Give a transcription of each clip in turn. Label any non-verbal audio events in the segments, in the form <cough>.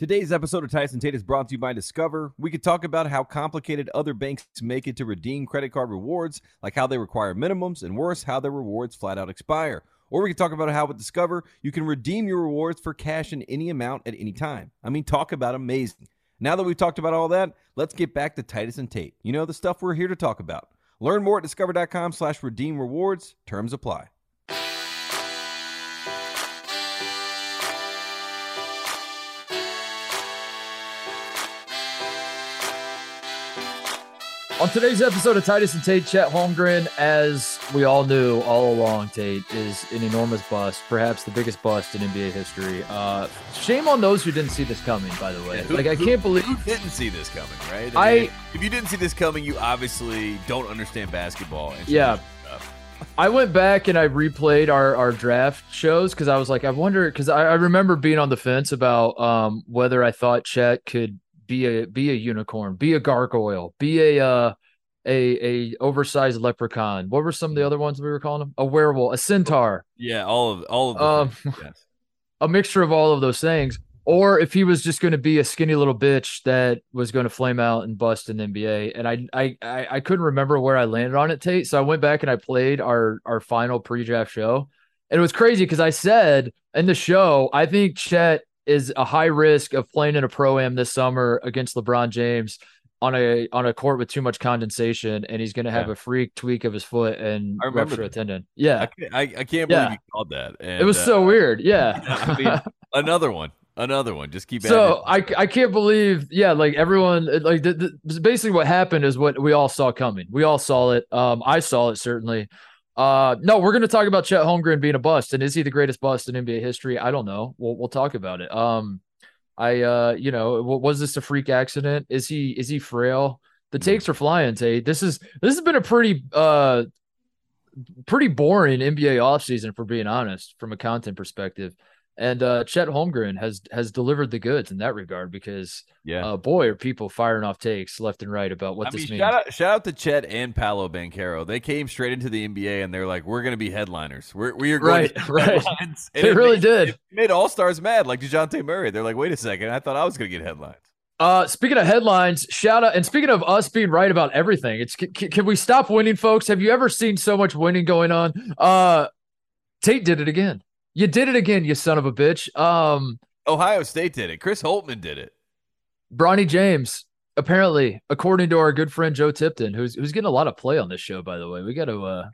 Today's episode of Titus and Tate is brought to you by Discover. We could talk about how complicated other banks make it to redeem credit card rewards, like how they require minimums, and worse, how their rewards flat out expire. Or we could talk about how with Discover, you can redeem your rewards for cash in any amount at any time. I mean, talk about amazing. Now that we've talked about all that, let's get back to Titus and Tate. You know, the stuff we're here to talk about. Learn more at discover.com slash redeem rewards. Terms apply. On today's episode of Titus and Tate, Chet Holmgren, as we all knew all along, Tate is an enormous bust, perhaps the biggest bust in NBA history. Uh, shame on those who didn't see this coming. By the way, Yeah, who- like I who- can't believe who didn't see this coming, right? I- mean, if you didn't see this coming, you obviously don't understand basketball. and Yeah. I went back and I replayed our, our draft shows because I was like, I wonder because I, I remember being on the fence about um, whether I thought Chet could be a be a unicorn, be a gargoyle, be a uh, a a oversized leprechaun. What were some of the other ones we were calling him? A werewolf, a centaur. Yeah, all of all of Um, <laughs> yes. a mixture of all of those things, or if he was just going to be a skinny little bitch that was going to flame out and bust in the NBA. And I, I, I, I couldn't remember where I landed on it, Tate. So I went back and I played our our final pre-draft show, and it was crazy because I said in the show I think Chet is a high risk of playing in a pro am this summer against LeBron James. On a on a court with too much condensation, and he's going to have Yeah. a freak tweak of his foot and I rupture a tendon. I Yeah, can't, I, I can't believe Yeah. you called that. it was And, so uh, weird. <laughs> Yeah, I mean, another one, another one. Just keep. It. So I, I can't believe yeah like everyone like the, the, basically what happened is what we all saw coming we all saw it um i saw it certainly uh no we're going to talk about chet holmgren being a bust and is he the greatest bust in nba history? I don't know. We'll, we'll talk about it. Um i uh you know was this a freak accident? Is he is he frail? The Mhm. takes are flying Tate. this is this has been a pretty uh pretty boring nba offseason for being honest from a content perspective and uh, Chet Holmgren has has delivered the goods in that regard because yeah. uh, boy are people firing off takes left and right about what I this mean, means. shout out, shout out to Chet and Paolo Banchero. They came straight into the NBA and they're like, "We're going to be headliners. We're we are going Right, to <laughs> right. headlines." And They it really made, did. It made all stars mad, like Dejounte Murray. They're like, "Wait a second, I thought I was going to get headlines." Uh, speaking of headlines, shout out and speaking of us being right about everything, it's can, can we stop winning, folks? Have you ever seen so much winning going on? Uh, Tate did it again. You did it again, you son of a bitch. Um, Ohio State did it. Chris Holtmann did it. Bronny James, apparently, according to our good friend Joe Tipton, who's who's getting a lot of play on this show, by the way. We got to, uh,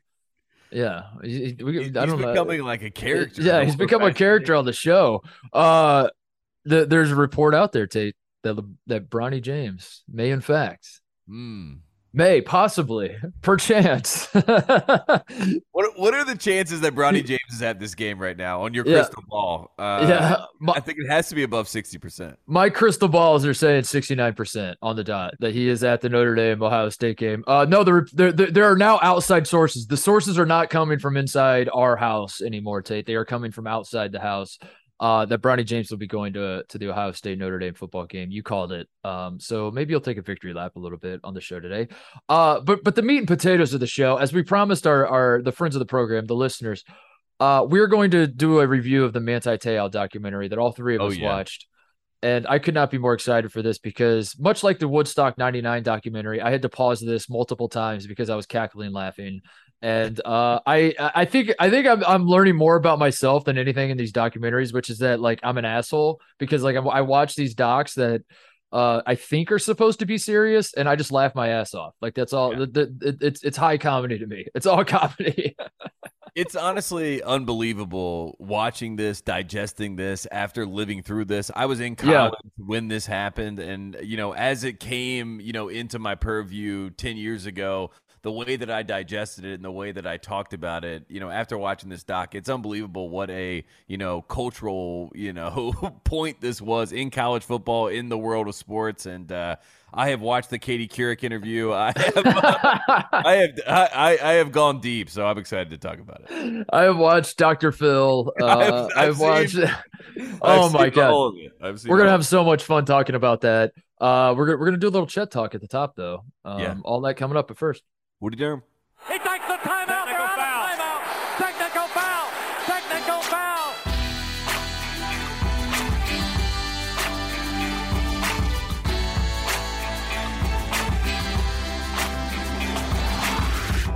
yeah, we, He- I he's don't know. becoming like a character. Yeah, he's become a character on the show. Uh, the, there's a report out there, Tate, that that Bronny James may, in fact, Hmm. May possibly, <laughs> perchance. <laughs> What what are the chances that Bronny James is at this game right now on your Yeah. crystal ball? Uh, yeah, my, I think it has to be above sixty percent. my crystal balls are saying 69% on the dot that he is at the Notre Dame Ohio State game. Uh, no, there, there there are now outside sources. The sources are not coming from inside our house anymore, Tate. They are coming from outside the house. Uh, that Bronny James will be going to to the Ohio State Notre Dame football game. You called it. Um, so maybe you'll take a victory lap a little bit on the show today. Uh, but but the meat and potatoes of the show, as we promised our our the friends of the program, the listeners, uh, we're going to do a review of the Manti Te'o documentary that all three of Oh, us yeah. watched. And I could not be more excited for this because much like the Woodstock 99 documentary, I had to pause this multiple times because I was cackling laughing. And uh, I I think I think I'm I'm learning more about myself than anything in these documentaries, which is that like I'm an asshole because like I, I watch these docs that uh, I think are supposed to be serious, and I just laugh my ass off. Like that's all. Yeah. The, the, it- it's it's high comedy to me. <laughs> It's all comedy. It's honestly unbelievable watching this, digesting this after living through this. I was in Yeah. college when this happened, and you know, as it came, you know, into my purview ten years ago, the way that I digested it and the way that I talked about it, you know, after watching this doc, it's unbelievable what a you know cultural you know <laughs> point this was in college football, in the world of sports, and uh, I have watched the Katie Couric interview. <laughs> I have. I have I, I have gone deep, so I'm excited to talk about it. I have watched Dr. Phil. <laughs> Uh, I've- I've, I've watched. seen- oh I've my god, all of it. I've seen we're gonna have so much fun talking about that. Uh, we're we're gonna do a little chat talk at the top though. Um, Yeah. all that coming up. But first. Woody Durham.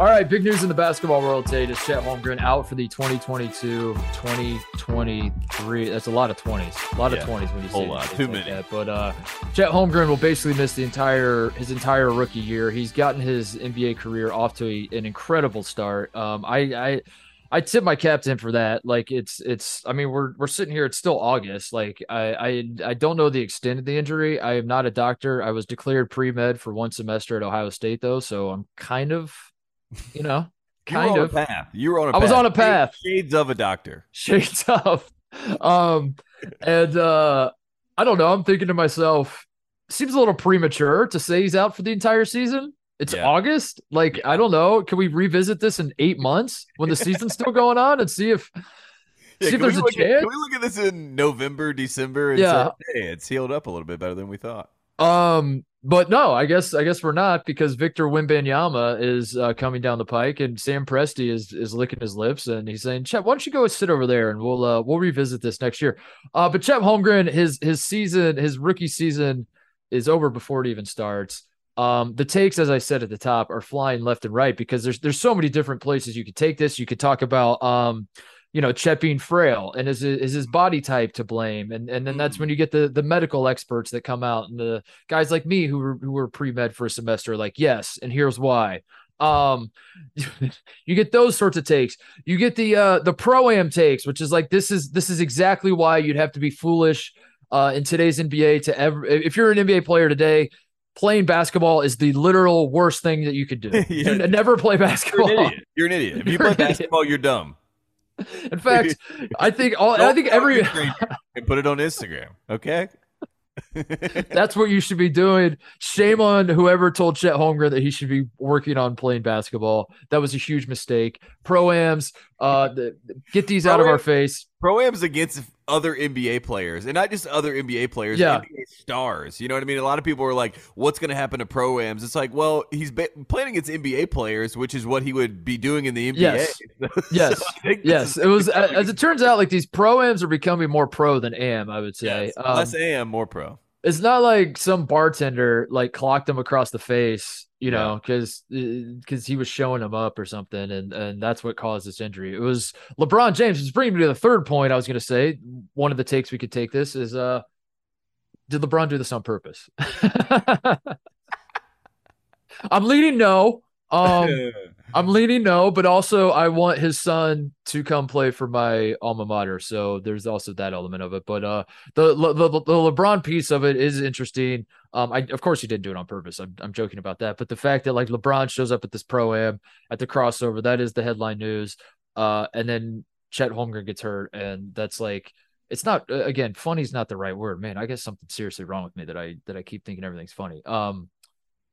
All right, big news in the basketball world today is Chet Holmgren out for the 2022-2023. That's a lot of 20s. A lot Yeah, of 20s when you whole say lot. things Too like many. that. But uh, Chet Holmgren will basically miss the entire his entire rookie year. He's gotten his NBA career off to a, an incredible start. Um, I, I I tip my cap to him for that. Like it's it's. I mean, we're we're sitting here. It's still August. Like I I I don't know the extent of the injury. I am not a doctor. I was declared pre med for one semester at Ohio State though, so I'm kind of, you know, You kind on of a path. You were on a I path. was on a path. Shades of a doctor. shades of. Um, and uh, I don't know. I'm thinking to myself, seems a little premature to say he's out for the entire season. It's Yeah. August. Like, I don't know. Can we revisit this in eight months when the <laughs> season's still going on and see if see if there's a look at- chance? Can we look at this in November, December, and Yeah. say, hey, it's healed up a little bit better than we thought? Um, but no, I guess I guess we're not because Victor Wembanyama is uh, coming down the pike, and Sam Presti is is licking his lips, and he's saying, "Chet, why don't you go sit over there, and we'll uh, we'll revisit this next year." Uh, but Chet Holmgren, his his season, his rookie season, is over before it even starts. Um, the takes, as I said at the top, are flying left and right because there's there's so many different places you could take this. You could talk about um, you know, Chet being frail and is is his body type to blame, and and then that's when you get the the medical experts that come out and the guys like me who were who were pre med for a semester, like yes, and here's why. Um, <laughs> you get those sorts of takes. You get the uh the pro am takes, which is like this is this is exactly why you'd have to be foolish uh in today's NBA to ever if you're an NBA player today. Playing basketball is the literal worst thing that you could do. <laughs> Yeah. You never play You're basketball. an idiot. You're an idiot. If you You're play an idiot. basketball, you're dumb. In fact, I think all I Don't think every and put it on Instagram. Okay. <laughs> that's what you should be doing. Shame on whoever told Chet Holmgren that he should be working on playing basketball. That was a huge mistake. Proams, uh, the, get these out of our face. Pro-Am's against other NBA players, and not just other NBA players, Yeah. NBA stars. You know what I mean? A lot of people are like, "What's going to happen to Pro-Ams?" It's like, well, he's ba- playing against NBA players, which is what he would be doing in the NBA. Yes. <laughs> Yes. So this Yes, it was as it turns out, like these proams are becoming more pro than am. I would say. Yes. Um, less AM, more pro. It's not like some bartender like clocked him across the face, you know, because because he was showing him up or something, and and that's what caused this injury. It was LeBron James. It's bringing me to the third point. I was going to say one of the takes we could take this is uh, did LeBron do this on purpose? <laughs> I'm leaning no. Um, <laughs> I'm leaning no, but also I want his son to come play for my alma mater. So there's also that element of it. But uh, the the, the, the LeBron piece of it is interesting. Um, I of course he didn't do it on purpose. I'm I'm joking about that. But the fact that like LeBron shows up at this pro am at the crossover, that is the headline news. Uh, and then Chet Holmgren gets hurt, and that's like it's not again funny is not the right word, man. I guess something seriously wrong with me that I that I keep thinking everything's funny. Um,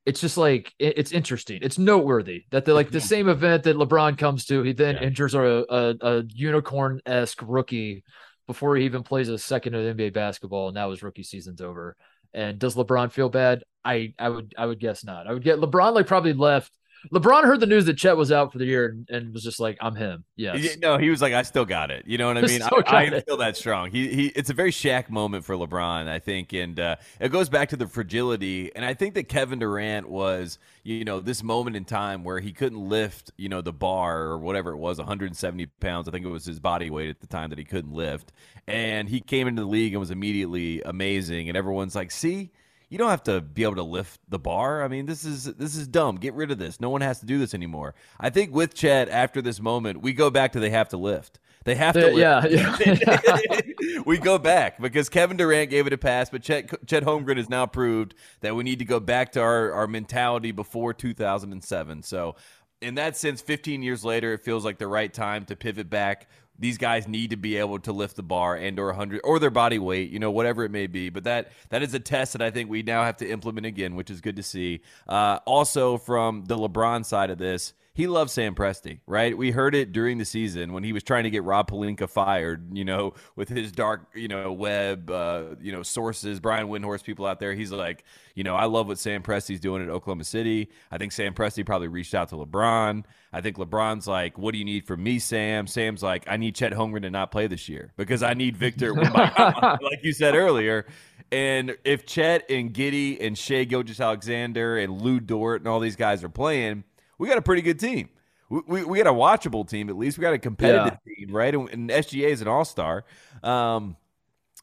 it's just like it's interesting. It's noteworthy that the like the mm-hmm. same event that LeBron comes to, he then Yeah. injures a a, a unicorn esque rookie before he even plays a second of NBA basketball, and now his rookie season's over. And does LeBron feel bad? I I would I would guess not. I would get LeBron like probably left. LeBron heard the news that Chet was out for the year and, and was just like, I'm him. Yes. No, he was like, I still got it. You know what I <laughs> mean? I, I got it. feel that strong. He he. It's a very Shaq moment for LeBron, I think, and uh, it goes back to the fragility. And I think that Kevin Durant was, you know, this moment in time where he couldn't lift, you know, the bar or whatever it was, 170 pounds. I think it was his body weight at the time that he couldn't lift, and he came into the league and was immediately amazing. And everyone's like, see. You don't have to be able to lift the bar. I mean, this is this is dumb. Get rid of this. No one has to do this anymore. I think with Chet after this moment, we go back to they have to lift. They have to lift. yeah, yeah. <laughs> we go back because Kevin Durant gave it a pass, but Chet, Chet Holmgren has now proved that we need to go back to our, our mentality before 2007. So, in that sense, 15 years later, it feels like the right time to pivot back. These guys need to be able to lift the bar and or 100 or their body weight, you know, whatever it may be. But that that is a test that I think we now have to implement again, which is good to see. Uh, also, from the LeBron side of this, he loves Sam Presti, right? We heard it during the season when he was trying to get Rob Pelinka fired, you know, with his dark, you know, web, uh, you know, sources, Brian Windhorst, people out there. He's like, you know, I love what Sam Presti's doing at Oklahoma City. I think Sam Presti probably reached out to LeBron. I think LeBron's like, what do you need from me, Sam? Sam's like, I need Chet Holmgren to not play this year because I need Victor, <laughs> like you said earlier. And if Chet and Giddey and Shai Gilgeous-Alexander and Lu Dort and all these guys are playing, we got a pretty good team. we, we, we got a watchable team at least. We got a competitive team, right? And, and SGA is an all star. Um,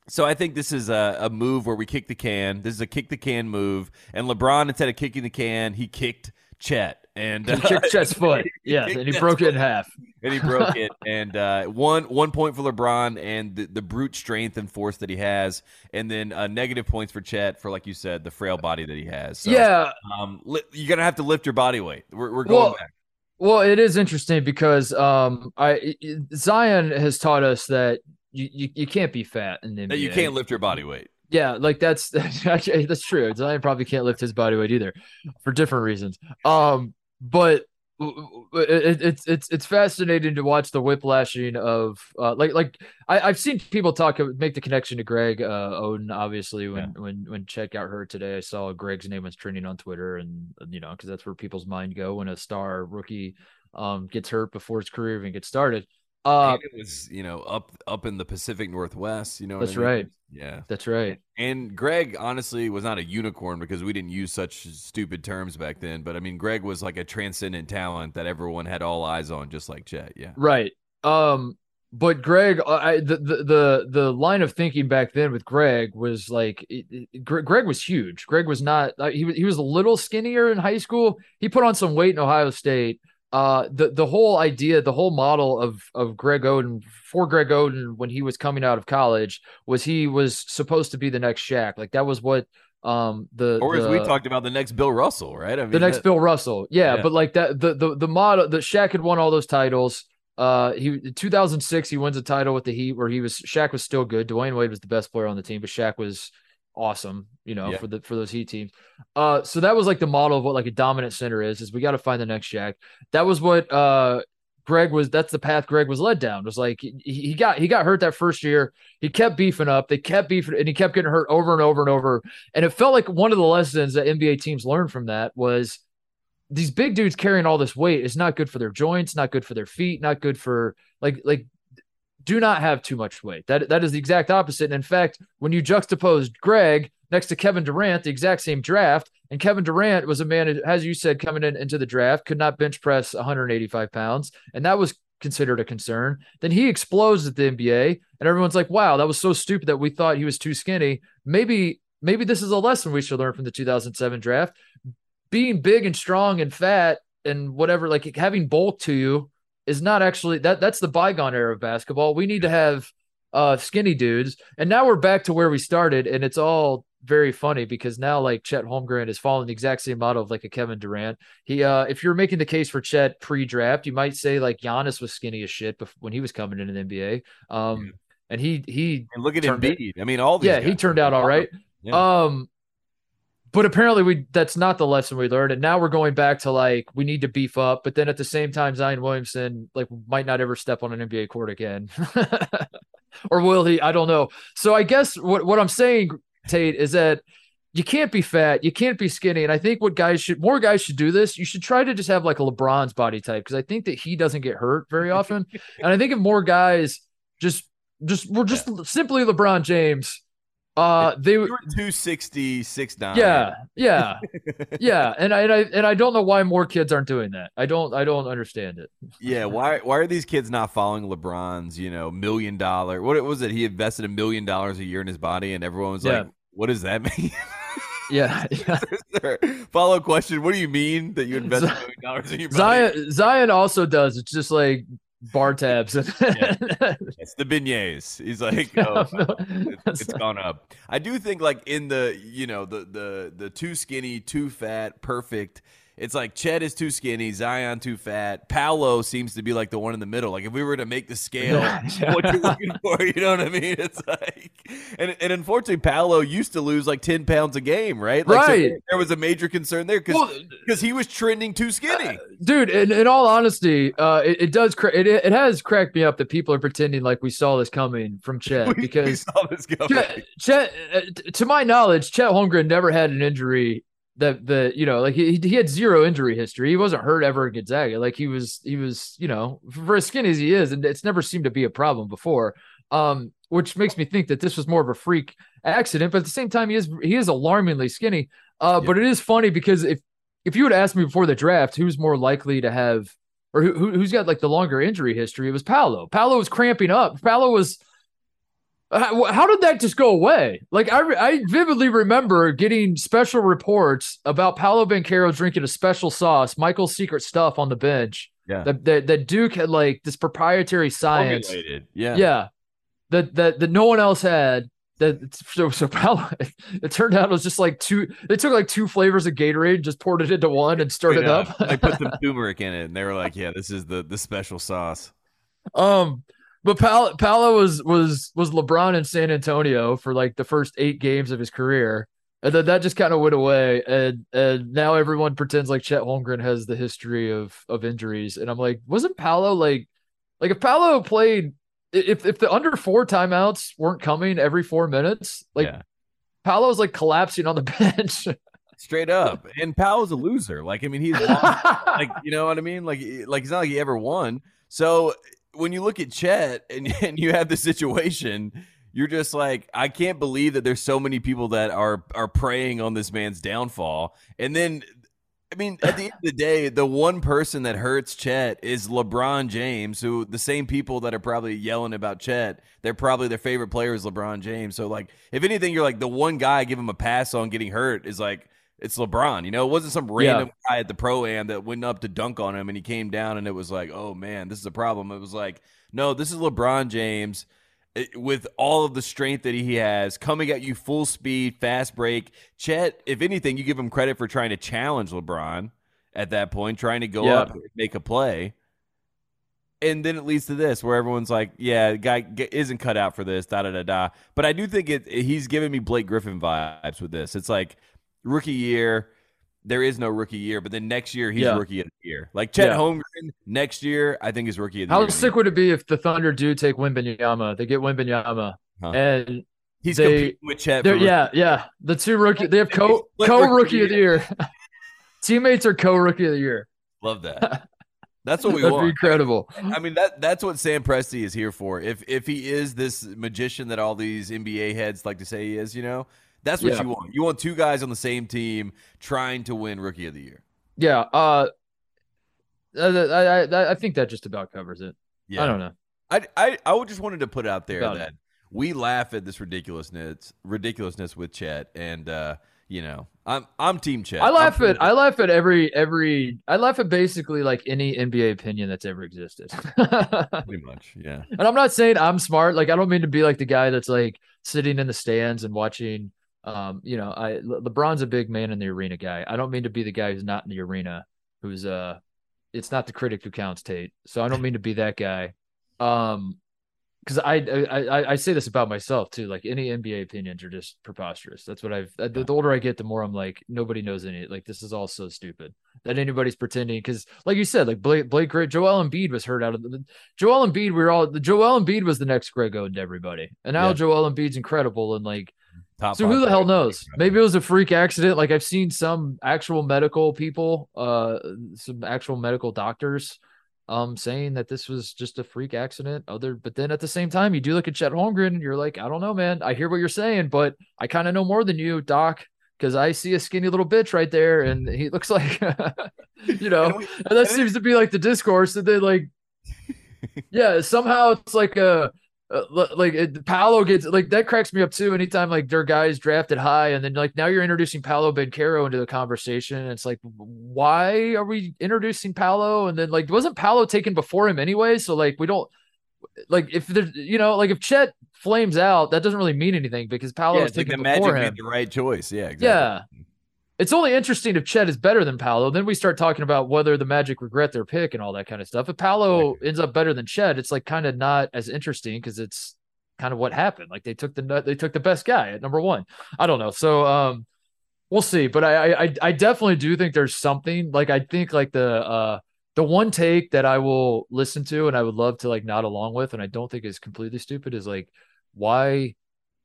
so I think this is a, a move where we kick the can. This is a kick the can move, and LeBron instead of kicking the can, he kicked Chet and He kicked Chet's <laughs> foot. Yeah, kicked and he broke it in half. And he broke it. <laughs> And uh, one one point for LeBron and the, the brute strength and force that he has, and then uh, negative points for Chet for like you said the frail body that he has. So, yeah, um, li- you're gonna have to lift your body weight. We're, we're going Well, back. Well, it is interesting because um, I Zion has taught us that you, you, you can't be fat in the NBA. You can't lift your body weight. Yeah, like that's actually <laughs> that's true. Zion probably can't lift his body weight either, for different reasons. Um, but it, it's it's it's fascinating to watch the whiplashing of uh, like like I, I've seen people talk make the connection to Greg uh, Oden. Obviously, when when when check out her today, I saw Greg's name was trending on Twitter, and you know because that's where people's mind go when a star rookie um gets hurt before his career even gets started. Uh, it was you know up up in the Pacific Northwest. You know That's I mean? right. Yeah. that's right. And Greg honestly was not a unicorn because we didn't use such stupid terms back then. But I mean, Greg was like a transcendent talent that everyone had all eyes on, just like Chet. Yeah. Right. Um, but Greg, I, the, the the the line of thinking back then with Greg was like, it, it- Gre- Greg was huge. Greg was not. Uh, he was he was a little skinnier in high school. He put on some weight in Ohio State. Uh, the the whole idea, the whole model of of Greg Oden for Greg Oden when he was coming out of college was he was supposed to be the next Shaq. Like that was what um the Or as the, we talked about, the next Bill Russell, right? I mean, the next that- Bill Russell. Yeah, Yeah. but like that the the the model the Shaq had won all those titles. Uh he in 2006 he wins a title with the Heat where he was Shaq was still good. Dwyane Wade was the best player on the team, but Shaq was awesome, you know, Yeah. for the for those Heat teams. Uh so that was like the model of what like a dominant center is is we got to find the next Shaq. That was what uh Greg was that's the path Greg was led down. It was like he, he got he got hurt that first year. He kept beefing up. They kept beefing and he kept getting hurt over and over and over. And it felt like one of the lessons that NBA teams learned from that was these big dudes carrying all this weight is not good for their joints, not good for their feet, not good for like like do not have too much weight. That that is the exact opposite. And in fact, when you juxtaposed Greg next to Kevin Durant, the exact same draft, and Kevin Durant was a man, as you said, coming in into the draft, could not bench press 185 pounds, and that was considered a concern. Then he explodes at the NBA, and everyone's like, "Wow, that was so stupid that we thought he was too skinny." Maybe maybe this is a lesson we should learn from the 2007 draft. Being big and strong and fat and whatever, like having bulk to you is not actually that that's the bygone era of basketball. We need to have uh skinny dudes. And now we're back to where we started and it's all very funny because now like Chet Holmgren is following the exact same model of like a Kevin Durant. He uh if you're making the case for Chet pre-draft, you might say like Giannis was skinny as shit bef- when he was coming into the NBA. Um and he he And look at it- Embiid. I mean, all these yeah, he turned out all right. Yeah. Um, but apparently we that's not the lesson we learned, and now we're going back to like we need to beef up. But then at the same time, Zion Williamson like might not ever step on an NBA court again, <laughs> or will he? I don't know. So I guess what what I'm saying, Tate, is that you can't be fat, you can't be skinny, and I think what guys should more guys should do this. You should try to just have like a LeBron's body type because I think that he doesn't get hurt very often, <laughs> and I think if more guys just just we're just simply LeBron James. Uh, they were 260, 6'9". yeah, yeah, <laughs> yeah, and I, and I and I don't know why more kids aren't doing that. I don't I don't understand it. Yeah, why why are these kids not following LeBron's, you know, million dollar what was it? He invested a million dollars a year in his body and everyone was Yeah. like, What does that <laughs> mean? Yeah, <laughs> yeah. Follow question, what do you mean that you invested a million dollars in your body? Zion Zion also does. It's just like bar tabs. <laughs> It's the beignets. He's like, <laughs> oh, it's, it's gone up. I do think like in the you know the the the too skinny, too fat, perfect. It's like Chet is too skinny, Zion too fat. Paolo seems to be like the one in the middle. Like if we were to make the scale, <laughs> what you're looking for, you know what I mean? It's like, and and unfortunately, Paolo used to lose like ten pounds a game, right? Like, Right. there- there was a major concern there because Well, he was trending too skinny. dude in, in all honesty uh it, it does cra- it, it has cracked me up that people are pretending like we saw this coming from chet <laughs> We- because saw this coming. Chet, Chet uh, to my knowledge chet holmgren never had an injury that the you know like he, he had zero injury history he wasn't hurt ever at gonzaga like he was he was you know for as skinny as he is and it's never seemed to be a problem before um which makes me think that this was more of a freak accident but at the same time he is he is alarmingly skinny uh Yeah. but it is funny because if if you would ask me before the draft who's more likely to have or who, who who's got like the longer injury history? It was Paolo. Paolo was cramping up. Paolo was. How, did that just go away? Like I, I vividly remember getting special reports about Paolo Banchero drinking a special sauce, Michael's secret stuff on the bench. Yeah. That, that that Duke had like this proprietary science. Formulated. Yeah. Yeah. That that that no one else had. That so so Paolo, <laughs> it turned out it was just like two. They took like two flavors of Gatorade, just poured it into one, and stirred it up. I put some <laughs> turmeric in it, and they were like, "Yeah, this is the the special sauce." Um, but Paolo, Paolo was was was LeBron in San Antonio for like the first eight games of his career, and then that just kind of went away, and and now everyone pretends like Chet Holmgren has the history of of injuries, and I'm like, wasn't Paolo like, like if Paolo played, if if the under four timeouts weren't coming every four minutes, like Yeah. Paolo was like collapsing on the <laughs> bench. Straight up, and Powell's a loser. Like, I mean, he's lost, like, you know what I mean? Like, like it's not like he ever won. So when you look at Chet and <laughs> and you have the situation, you're just like, I can't believe that there's so many people that are are preying on this man's downfall. And then, I mean, at the end of the day, the one person that hurts Chet is LeBron James, who the same people that are probably yelling about Chet, they're probably their favorite player is LeBron James. So like, if anything, you're like the one guy I give him a pass on getting hurt is like it's LeBron. You know, it wasn't some random guy at the pro am that went up to dunk on him and he came down and it was like, oh man, this is a problem. It was like, no, this is LeBron James eh, with all of the strength that he has coming at you full speed, fast break. Chet, if anything, you give him credit for trying to challenge LeBron at that point, trying to go Yeah. up and make a play. And then it leads to this, where everyone's like, "Yeah, the guy isn't cut out for this." Da da da da. But I do think it. He's giving me Blake Griffin vibes with this. It's like rookie year. There is no rookie year, but then next year he's Yeah. rookie of the year. Like Chet Yeah. Holmgren next year, I think is rookie of the How year. sick would it be if the Thunder do take Wembanyama? They get Wembanyama, Huh. and He's they- competing with Chet. Yeah, yeah. The two rookie, they have co co rookie of the year. <laughs> Teammates are co rookie of the year. Love that. <laughs> That's what we That'd be want. incredible. I mean that that's what Sam Presti is here for. If if he is this magician that all these NBA heads like to say he is, you know, that's what Yeah. you want. You want two guys on the same team trying to win Rookie of the Year. Yeah. Uh, I, I I think that just about covers it. Yeah, I don't know. I I I just wanted to put out there About it. that we laugh at this ridiculousness ridiculousness with Chet, and uh, you know, I'm I'm Team Chet. I laugh I'm at I laugh at every every I laugh at basically like any NBA opinion that's ever existed. <laughs> pretty much, yeah. And I'm not saying I'm smart. Like I don't mean to be like the guy that's like sitting in the stands and watching. Um, you know, I LeBron's a big man in the arena guy. I don't mean to be the guy who's not in the arena, who's uh, it's not the critic who counts, Tate. So I don't mean to be that guy. Um, because I, I I say this about myself too. Like any NBA opinions are just preposterous. That's what I've. The, the older I get, the more I'm like nobody knows any. Like this is all so stupid that anybody's pretending. Because like you said, like Blake Blake Gri- Joel Embiid was hurt out of the Joel Embiid. We were all the Joel Embiid was the next Greg Oden to everybody, and now Yeah. Joel Embiid's incredible. And like, Top so who the hell knows? Maybe it was a freak accident. Like I've seen some actual medical people, uh, some actual medical doctors, um, saying that this was just a freak accident. Other, but then at the same time, you do look at Chet Holmgren, and you're like, I don't know, man. I hear what you're saying, but I kind of know more than you, Doc. Because I see a skinny little bitch right there, and he <laughs> looks like, <laughs> you know, And we- and that seems to be like the discourse. And then like, <laughs> yeah, somehow it's like a uh, like it, Paolo gets like that cracks me up too. Anytime like their guys drafted high, and then like now you're introducing Paolo Banchero into the conversation, and it's like, why are we introducing Paolo? And then like wasn't Paolo taken before him anyway? So like we don't like if there's you know like if Chet flames out, that doesn't really mean anything because Paolo Yeah, was it's like taken the before Magic him. made the right choice. Yeah, exactly. Yeah. It's only interesting if Chet is better than Paolo. Then we start talking about whether the Magic regret their pick and all that kind of stuff. If Paolo ends up better than Chet, it's like kind of not as interesting because it's kind of what happened. Like they took the they took the best guy at number one. I don't know. So um, we'll see. But I I I definitely do think there's something. Like I think like the uh the one take that I will listen to and I would love to like nod along with, and I don't think is completely stupid, is like why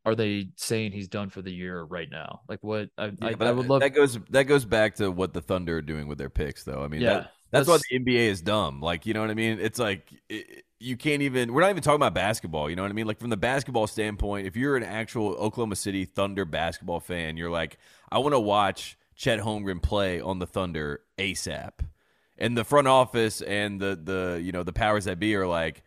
are they saying he's done for the year right now? Like what I, Yeah, I, I would love that goes that goes back to what the Thunder are doing with their picks, though. I mean, Yeah, that, that's, why the NBA is dumb. Like, you know what I mean? It's like it, you can't even. We're not even talking about basketball. You know what I mean? Like from the basketball standpoint, if you're an actual Oklahoma City Thunder basketball fan, you're like, I want to watch Chet Holmgren play on the Thunder ASAP. and the front office and the the you know the powers that be are like,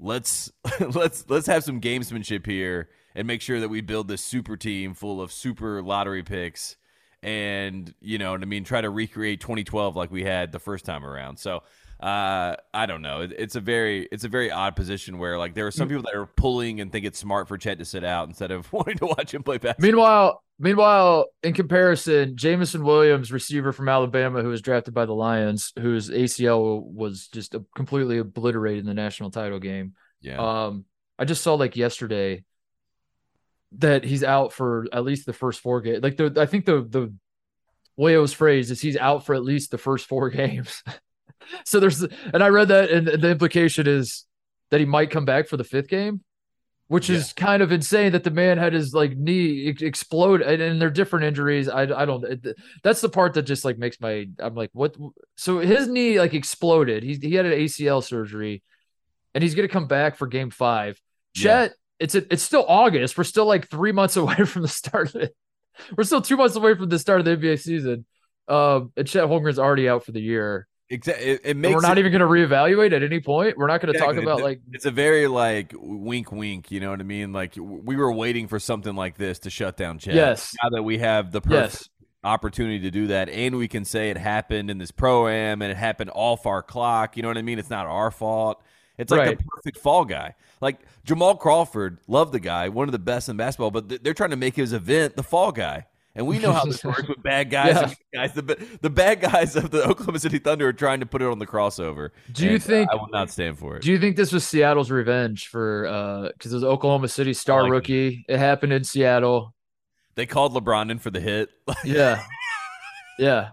let's <laughs> let's let's have some gamesmanship here and make sure that we build this super team full of super lottery picks and you know what I mean try to recreate 2012 like we had the first time around. So uh, I don't know. It, it's a very it's a very odd position where like there are some people that are pulling and think it's smart for Chet to sit out instead of <laughs> wanting to watch him play basketball. Meanwhile, meanwhile, in comparison, Jameson Williams, receiver from Alabama, who was drafted by the Lions, whose ACL was just completely obliterated in the national title game. Yeah. Um, I just saw like yesterday that he's out for at least the first four games. Like the I think the the way it was phrased is he's out for at least the first four <laughs> games. so there's and I read that and the implication is that he might come back for the fifth game, which is kind of insane that the man had his like knee explode and, and they're different injuries. I I don't that's the part that just like makes my I'm like what so his knee like exploded. He he had an ACL surgery and he's going to come back for game 5. Yeah. It's it's still August. We're still like 3 months <laughs> away from the start of it. We're still 2 months away from the start of the NBA season. Um, and Chet Holmgren's already out for the year. Exactly. It, it And makes we're not it- even going to reevaluate at any point. We're not going to Exactly. talk about like it's a very like wink wink you know what i mean like we were waiting for something like this to shut down Chet. Yes. now that we have the perfect yes, opportunity to do that and we can say it happened in this pro am and it happened off our clock you know what i mean it's not our fault it's like Right. the perfect fall guy like jamal crawford love the guy one of the best in basketball but they're trying to make his event the fall guy and we know how this works <laughs> with bad guys. Yeah. and guys. The, the bad guys of the <laughs> Oklahoma City Thunder are trying to put it on the crossover. Do you uh, think- I will not stand for it? Do you think this was Seattle's revenge for uh because it was Oklahoma City star like it. rookie? It happened in Seattle. They called LeBron in for the hit. Yeah. <laughs> yeah.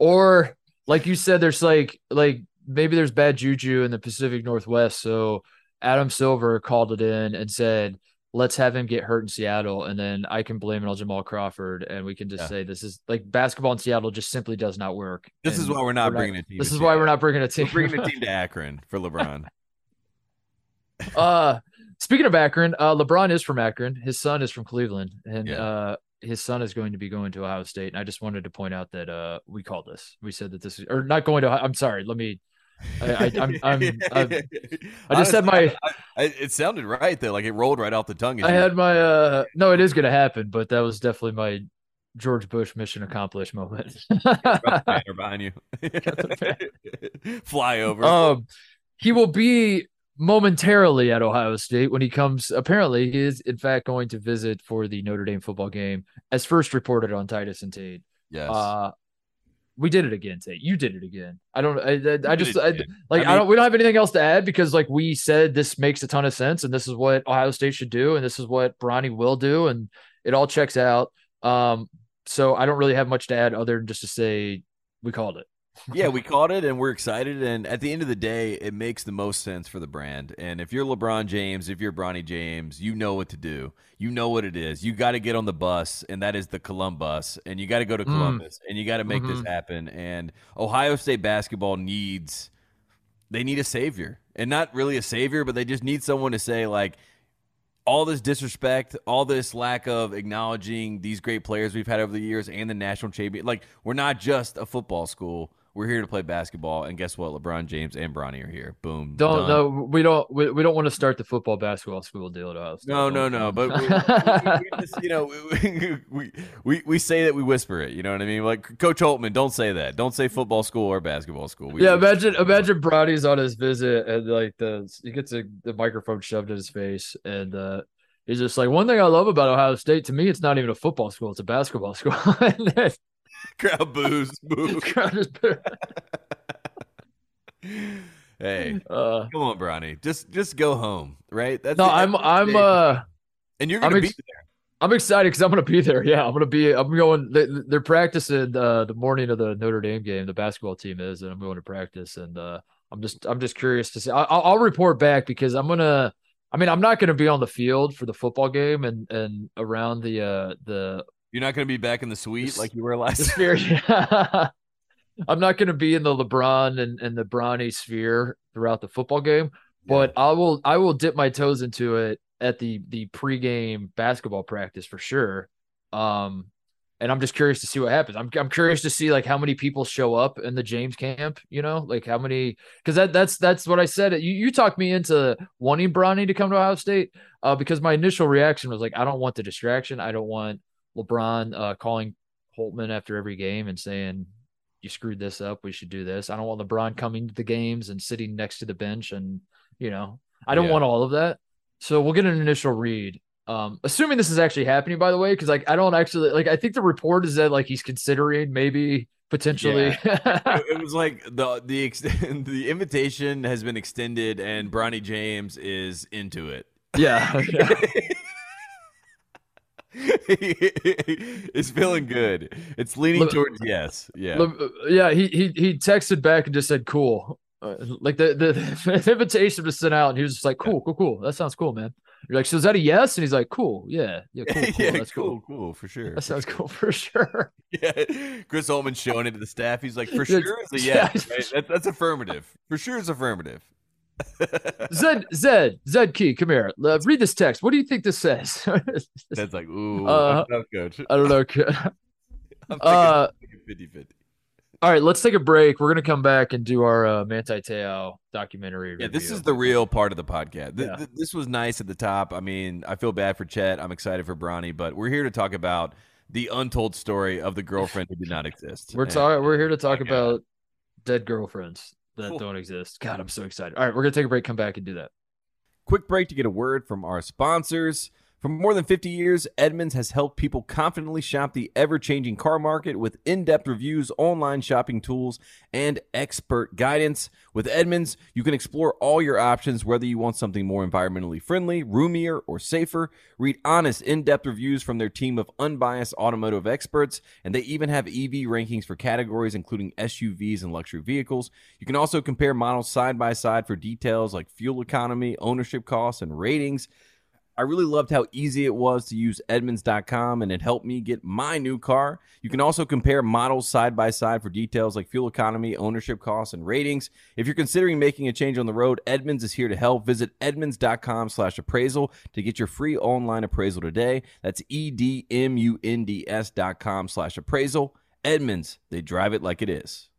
Or like you said, there's like like maybe there's bad juju in the Pacific Northwest. So Adam Silver called it in and said, let's have him get hurt in Seattle, and then I can blame it on Jamal Crawford, and we can just Yeah. say this is like basketball in Seattle just simply does not work. This is why we're not we're bringing a team. This is why we're not bringing a team. We're bringing a team to Akron for LeBron. <laughs> uh speaking of Akron, uh LeBron is from Akron. His son is from Cleveland, and Yeah. uh his son is going to be going to Ohio State. And I just wanted to point out that uh we called this. We said that this is or not going to. I'm sorry. Let me. I, I, I'm, I'm, I'm I just said my- I, I, it sounded right though, like it rolled right off the tongue. I had my uh no, it is going to happen, but that was definitely my George Bush mission accomplished moment. Got the banner behind you. <laughs> Fly over. um, he will be momentarily at Ohio State when he comes. Apparently, he is in fact going to visit for the Notre Dame football game, as first reported on Titus and Tate. yes. Uh, we did it again, Tate. You did it again. I don't. I, I, I just I, like. I I, don't. We don't have anything else to add because, like we said, this makes a ton of sense, and this is what Ohio State should do, and this is what Bronny will do, and it all checks out. Um, so I don't really have much to add other than just to say we called it. Yeah, we caught it and we're excited. And at the end of the day, it makes the most sense for the brand. And if you're LeBron James, if you're Bronny James, you know what to do. You know what it is. You got to get on the bus, and that is the Columbus. And you got to go to Mm. Columbus, and you got to make this Mhm. happen. And Ohio State basketball needs they need a savior, and not really a savior, but they just need someone to say like. All this disrespect, all this lack of acknowledging these great players we've had over the years and the national champion. Like, we're not just a football school. We're here to play basketball. And guess what? LeBron James and Bronny are here. Boom. Don't done. no, we don't we, we don't want to start the football basketball school deal at Ohio State. No, no, no. But we, we, we just, you know, <laughs> we, we, we, say that we whisper it. You know what I mean? Like Coach Holtmann, don't say that. Don't say football school or basketball school. We, yeah, imagine <laughs> imagine Bronny's on his visit and like the he gets a, the microphone shoved in his face and uh he's just like one thing I love about Ohio State to me it's not even a football school it's a basketball school. <laughs> and then <laughs> crowd boos, boo. <laughs> crowd just- <laughs> hey, uh, come on, Bronny. Just just go home, right? That's no, I'm I'm uh and you're I'm gonna be there. I'm excited because I'm gonna be there. Yeah, I'm gonna be. I'm going. They, they're practicing uh, the morning of the Notre Dame game. The basketball team is, and I'm going to practice. And uh, I'm just, I'm just curious to see. I, I'll, I'll report back because I'm gonna. I mean, I'm not gonna be on the field for the football game and and around the uh the You're not gonna be back in the suite This- like you were the last. sphere. <laughs> I'm not gonna be in the LeBron and and the Bronny sphere throughout the football game, but I will. I will dip my toes into it at the the pregame basketball practice for sure. Um, and I'm just curious to see what happens. I'm I'm curious to see like how many people show up in the James camp. You know, like how many because that that's that's what I said. You you talked me into wanting Bronny to come to Ohio State uh, because my initial reaction was like I don't want the distraction. I don't want LeBron uh, calling Holtmann after every game and saying you screwed this up. We should do this. I don't want LeBron coming to the games and sitting next to the bench and you know I don't Yeah. want all of that. So we'll get an initial read. Um, assuming this is actually happening, by the way, because like I don't actually like. I think the report is that like he's considering maybe potentially. <laughs> it, it was like the the ex- <laughs> the invitation has been extended and Bronny James is into it. yeah, yeah. <laughs> <laughs> it's feeling good. It's leaning Look- towards yes. Yeah. Uh, yeah. He he he texted back and just said, "Cool." Uh, like the, the <laughs> the invitation was sent out, and he was just like, "Cool, cool, cool. That sounds cool, man." You're like, "So is that a yes?" And he's like, "Cool, yeah, yeah, cool, <laughs> cool. yeah, That's cool. cool, cool, for sure. That sounds cool for sure." Yeah, Chris Holtmann showing it to the staff. He's like, for sure, it's a yeah. yes. Right? That's, that's affirmative. For sure, it's affirmative. Zed Zed Zed Key, come here. Uh, read this text. What do you think this says? <laughs> That's like, ooh, Uh, that's tough, coach. I don't know. <laughs> I'm thinking, Uh, 50-50. All right, let's take a break. We're gonna come back and do our uh, Manti Te'o documentary. Yeah, this is the real part of the podcast. Th- Yeah. th- this was nice at the top. I mean, I feel bad for Chet. I'm excited for Bronny, but we're here to talk about the untold story of the girlfriend who did not exist. We're And- talking. We're here to talk about dead girlfriends that Cool. don't exist. God, I'm so excited. All right, we're gonna take a break. Come back and do that. Quick break to get a word from our sponsors. For more than 50 years, Edmunds has helped people confidently shop the ever changing car market with in depth reviews, online shopping tools, and expert guidance. With Edmunds, you can explore all your options, whether you want something more environmentally friendly, roomier, or safer. Read honest, in depth reviews from their team of unbiased automotive experts, and they even have EV rankings for categories including SUVs and luxury vehicles. You can also compare models side by side for details like fuel economy, ownership costs, and ratings. I really loved how easy it was to use Edmunds.com and it helped me get my new car. You can also compare models side by side for details like fuel economy, ownership costs, and ratings. If you're considering making a change on the road, Edmunds is here to help. Visit Edmunds.com slash appraisal to get your free online appraisal today. That's E E-D-M-U-N-D-S dot com slash appraisal. Edmunds, they drive it like it is.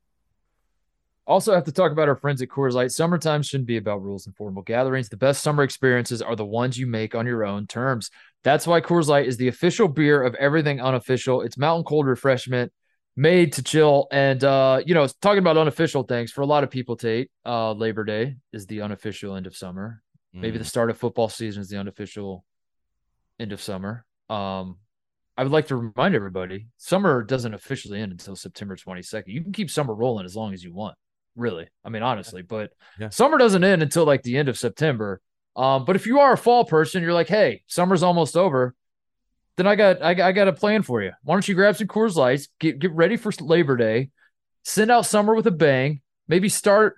Also, have to talk about our friends at Coors Light. Summertime shouldn't be about rules and formal gatherings. The best summer experiences are the ones you make on your own terms. That's why Coors Light is the official beer of everything unofficial. It's mountain cold refreshment made to chill. And uh, you know, talking about unofficial things for a lot of people, Tate, uh, Labor Day is the unofficial end of summer. Maybe the start of football season is the unofficial end of summer. Um, I would like to remind everybody, summer doesn't officially end until September 22nd. You can keep summer rolling as long as you want really. I mean, honestly, but Yeah. summer doesn't end until like the end of September. Um, but if you are a fall person, you're like, hey, summer's almost over. Then I got I, got- I got a plan for you. Why don't you grab some Coors Lights, get get ready for Labor Day, send out summer with a bang. Maybe start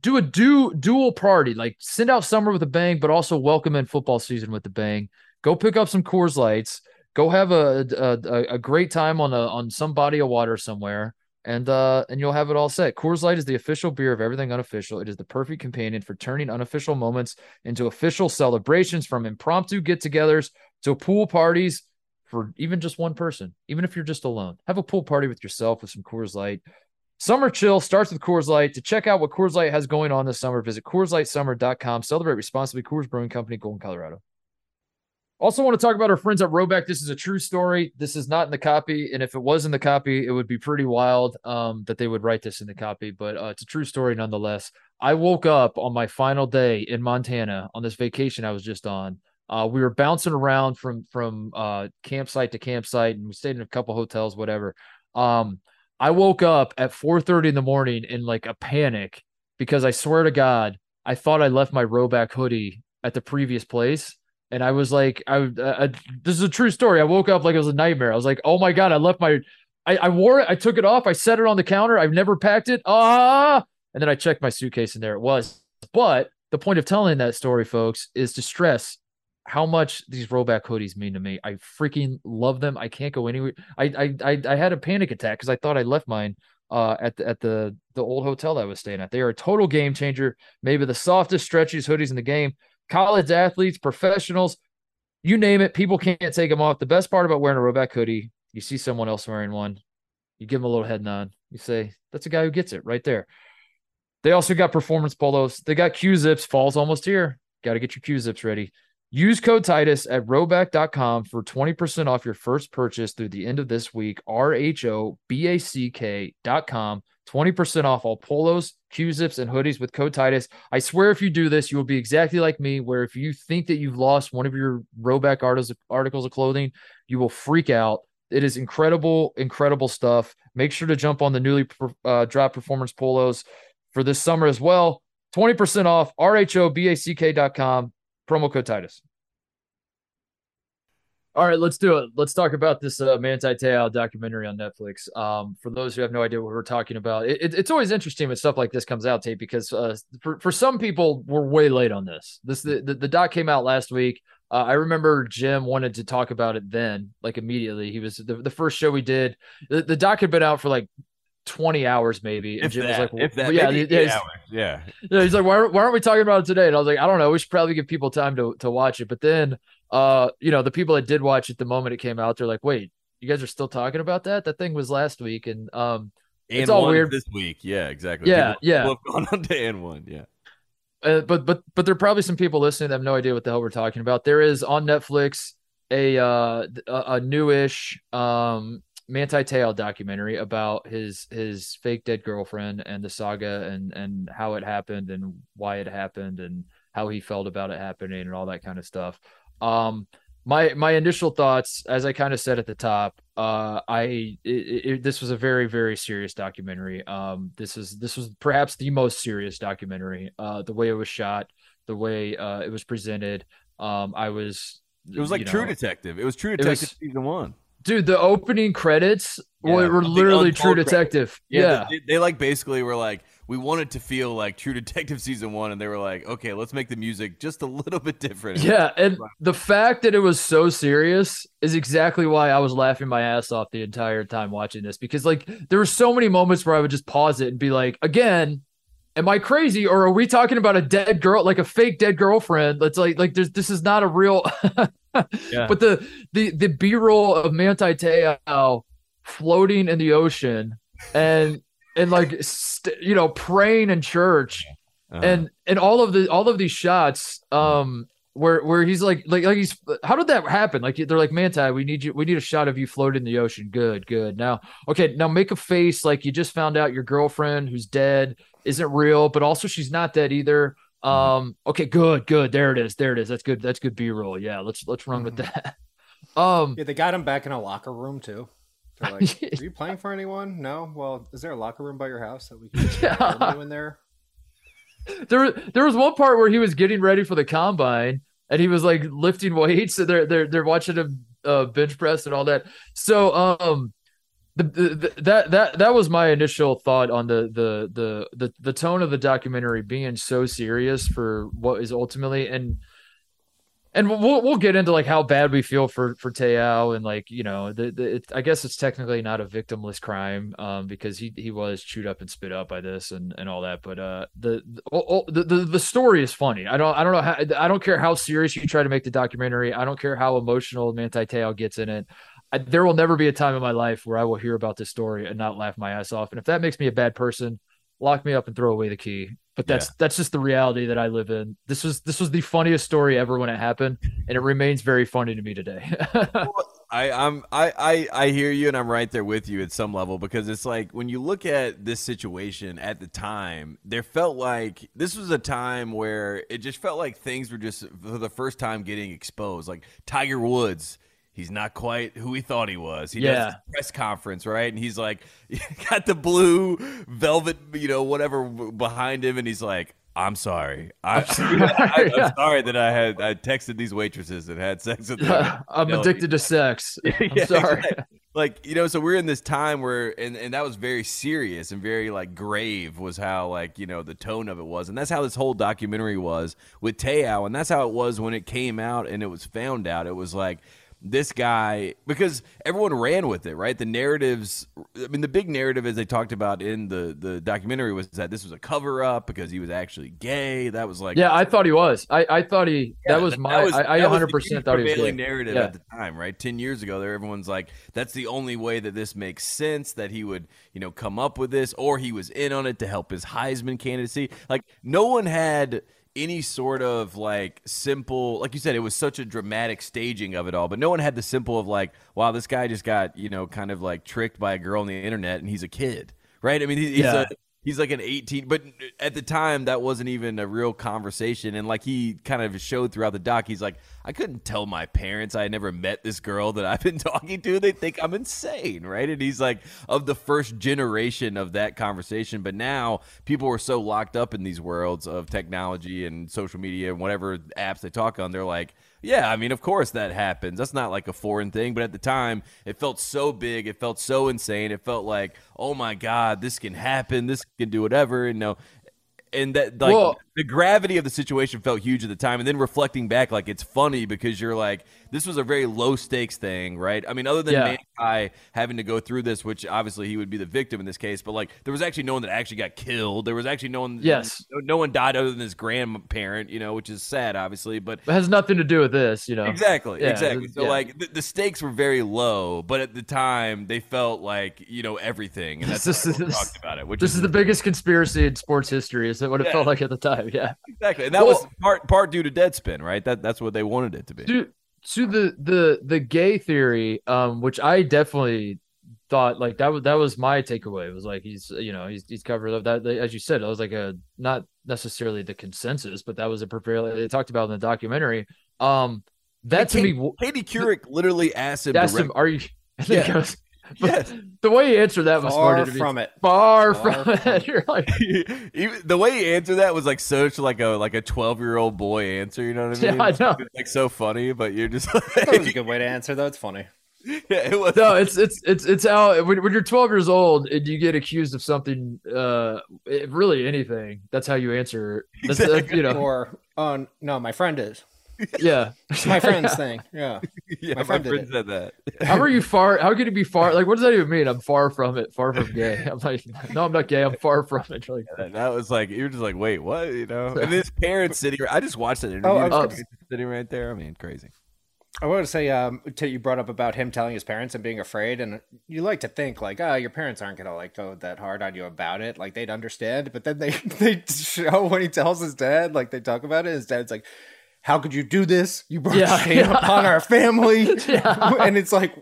do a do dual party, like send out summer with a bang, but also welcome in football season with a bang. Go pick up some Coors Lights. Go have a a, a, a great time on a on some body of water somewhere and uh and you'll have it all set. Coors Light is the official beer of everything unofficial. It is the perfect companion for turning unofficial moments into official celebrations from impromptu get-togethers to pool parties for even just one person, even if you're just alone. Have a pool party with yourself with some Coors Light. Summer chill starts with Coors Light. To check out what Coors Light has going on this summer, visit CoorsLightSummer.com. Celebrate responsibly. Coors Brewing Company, Golden, Colorado. Also, want to talk about our friends at Rhoback. This is a true story. This is not in the copy, and if it was in the copy, it would be pretty wild um, that they would write this in the copy. But uh, it's a true story nonetheless. I woke up on my final day in Montana on this vacation I was just on. Uh, we were bouncing around from from uh, campsite to campsite, and we stayed in a couple hotels, whatever. Um, I woke up at 4:30 in the morning in like a panic because I swear to God, I thought I left my Rhoback hoodie at the previous place. And I was like, I, I this is a true story. I woke up like it was a nightmare. I was like, oh my god, I left my, I, I wore it, I took it off, I set it on the counter. I've never packed it. Ah, and then I checked my suitcase, and there it was. But the point of telling that story, folks, is to stress how much these Rhoback hoodies mean to me. I freaking love them. I can't go anywhere. I I I, I had a panic attack because I thought I left mine uh, at the, at the the old hotel that I was staying at. They are a total game changer. Maybe the softest, stretchiest hoodies in the game. College athletes, professionals, you name it, people can't take them off. The best part about wearing a Rhoback hoodie You see someone else wearing one, you give them a little head nod. You say, "That's a guy who gets it right there." They also got performance polos. They got Q zips. Fall's almost here. Got to get your Q zips ready. Use code Titus at rhoback.com for 20% off your first purchase through the end of this week. R H O B A C K.com. 20% off all polos, Q zips, and hoodies with code Titus. I swear, if you do this, you will be exactly like me, where if you think that you've lost one of your Rhoback articles of clothing, you will freak out. It is incredible, incredible stuff. Make sure to jump on the newly uh, dropped performance polos for this summer as well. 20% off, rhoback.com, promo code Titus. All right, let's do it. Let's talk about this uh, Manti Te'o documentary on Netflix. Um, for those who have no idea what we're talking about, it, it, it's always interesting when stuff like this comes out, Tate, because uh, for, for some people, we're way late on this. This the, the, the doc came out last week. Uh, I remember Jim wanted to talk about it then, like immediately. He was the, the first show we did. The, the doc had been out for like 20 hours maybe. And if Jim that, was like, if that, yeah, yeah, yeah. yeah. He's like, why, why aren't we talking about it today? And I was like, I don't know. We should probably give people time to, to watch it. But then uh, you know, the people that did watch it the moment it came out, they're like, wait, you guys are still talking about that? That thing was last week, and um, and it's all weird this week. Yeah, exactly. Yeah, people, yeah. People have gone <laughs> on to and one. Yeah. Uh, but but but there are probably some people listening that have no idea what the hell we're talking about. There is on Netflix a uh a, a newish um Manti Te'o documentary about his his fake dead girlfriend and the saga and and how it happened and why it happened and how he felt about it happening and all that kind of stuff. Um, my my initial thoughts, as I kind of said at the top, uh, I it, it, this was a very very serious documentary. Um, this is this was perhaps the most serious documentary. Uh, the way it was shot, the way uh, it was presented. Um, I was. It was like True know, Detective. It was True Detective was, season one. Dude, the opening credits yeah, were, were literally True Detective. Yeah, yeah. They, they, like basically were like, we wanted to feel like True Detective <laughs> season one, and they were like, okay, let's make the music just a little bit different. Yeah, and the fact that it was so serious is exactly why I was laughing my ass off the entire time watching this because like there were so many moments where I would just pause it and be like, again, am I crazy or are we talking about a dead girl, like a fake dead girlfriend? That's like like there's this is not a real. <laughs> yeah. But the the the B roll of Manti Te'o floating in the ocean and and like st- you know praying in church. Uh-huh. and and all of the all of these shots um where where he's like like like he's how did that happen? Like they're like manti we need you we need a shot of you floating in the ocean. Good good. Now okay now make a face like you just found out your girlfriend who's dead isn't real but also she's not dead either. Mm-hmm. um okay good good. There it is there it is. That's good that's good b-roll. Yeah let's let's run with mm-hmm. that. <laughs> Um yeah they got him back in a locker room too they're <laughs> like, "Are you playing for anyone?" No. Well, is there a locker room by your house that we can <laughs> yeah. you in there? There, there was one part where he was getting ready for the combine, and he was like lifting weights. So they're they're they're watching him uh, bench press and all that. So um, the, the, that that that was my initial thought on the, the the the the tone of the documentary being so serious for what is ultimately and and we'll we'll get into like how bad we feel for for Te'o and like you know the, the it, I guess it's technically not a victimless crime um because he he was chewed up and spit up by this and and all that but uh the the the, the story is funny. I don't I don't know how I don't care how serious you try to make the documentary. I don't care how emotional Manti Te'o gets in it. I, there will never be a time in my life where I will hear about this story and not laugh my ass off. And if that makes me a bad person lock me up and throw away the key but that's yeah. that's just the reality that I live in. This was this was the funniest story ever when it happened, and it remains very funny to me today. <laughs> I I'm I, I I hear you, and I'm right there with you at some level because it's like when you look at this situation at the time, there felt like this was a time where it just felt like things were just for the first time getting exposed. Like Tiger Woods he's not quite who he thought he was. He yeah. does press conference, right? And he's like, <laughs> got the blue velvet, you know, whatever behind him, and he's like, I'm sorry. I, am <laughs> <laughs> sorry that I had I texted these waitresses and had sex with them. I'm addicted to sex. I'm yeah, sorry. Like you know, so we're in this time where, and and that was very serious and very like grave was how like you know the tone of it was, and that's how this whole documentary was with Te'o, and that's how it was when it came out and it was found out. It was like this guy because everyone ran with it, right? The narratives. I mean, the big narrative, as they talked about in the the documentary, was that this was a cover up because he was actually gay. That was like, yeah, I thought he was. I, I thought he. Yeah, that was my. was- I, I that was 100 the percent thought he was. prevailing Gay. narrative Yeah. at the time, right? Ten years ago, there everyone's like, that's the only way that this makes sense that he would, you know, come up with this, or he was in on it to help his Heisman candidacy. Like, no one had any sort of like simple, like you said, it was such a dramatic staging of it all, but no one had the simple of like, wow, this guy just got, you know, kind of like tricked by a girl on the internet, and he's a kid, right? I mean, he's Yeah. a He's like an 18, but at the time that wasn't even a real conversation. And like he kind of showed throughout the doc, he's like, I couldn't tell my parents I had never met this girl that I've been <laughs> talking to. They think I'm insane, right? And he's like of the first generation of that conversation. But now people are so locked up in these worlds of technology and social media and whatever apps they talk on. They're like, yeah, I mean, of course that happens. That's not like a foreign thing, but at the time, it felt so big. It felt so insane. It felt like, oh my god, this can happen. This can do whatever. And no, and that like Well- the gravity of the situation felt huge at the time. And then reflecting back, like it's funny because you're like, this was a very low stakes thing, right? I mean, other than Yeah. Manti having to go through this, which obviously he would be the victim in this case, but like there was actually no one that actually got killed. There was actually no one. Yes. no, no one died other than his grandparent, you know, which is sad, obviously, but. It has nothing to do with this, you know. Exactly, Yeah, exactly. So yeah. like the, the stakes were very low, but at the time they felt like you know everything, and that's This how is- everyone talked about it. Which This is the biggest conspiracy in sports history. Is that what it felt like at the time? <laughs> Yeah. exactly, and that was part part due to Deadspin, right? That that's what they wanted it to be. to to the the the gay theory um which i definitely thought like that was that was my takeaway it was like he's you know he's he's covered up that as you said it was like a not necessarily the consensus but that was a prevailing they talked about in the documentary um that to Katie, me Katie Couric literally asked him. asked him are you <laughs> I think Yeah. I was- <laughs> Yes. the way he answered that was Far funny to me. from it. far, Far from from <laughs> it you're like <laughs> Even- the way he answered that was like such like a like a twelve year old boy answer. You know what I mean? Yeah. I know. It's like so funny, but you're just That was a good way to answer, though. It's funny. yeah, it was. no, it's it's it's it's how when, when you're 12 years old and you get accused of something, uh, it- really anything. That's how you answer. That's, that's, Exactly. you know, Or, oh, no, my friend is. Yeah. It's my friend's <laughs> thing. Yeah. yeah, my my friend friend, said that. How are you far? How could it be far? Like, what does that even mean? I'm far from it. Far from gay. <laughs> I'm like, no, I'm not gay. I'm far from it. Like, And that was like you're just like, wait, what? You know? <laughs> And his parents sitting. I just watched that interview. Oh, I His was parents sitting right there. I mean, crazy. I want to say, um, to, you brought up about him telling his parents and being afraid, and you like to think like, oh, your parents aren't gonna like go that hard on you about it, like they'd understand. But then they they show when he tells his dad, like they talk about it. His dad's like, "How could you do this? You brought Yeah, shame yeah. upon our family." <laughs> Yeah. and it's like,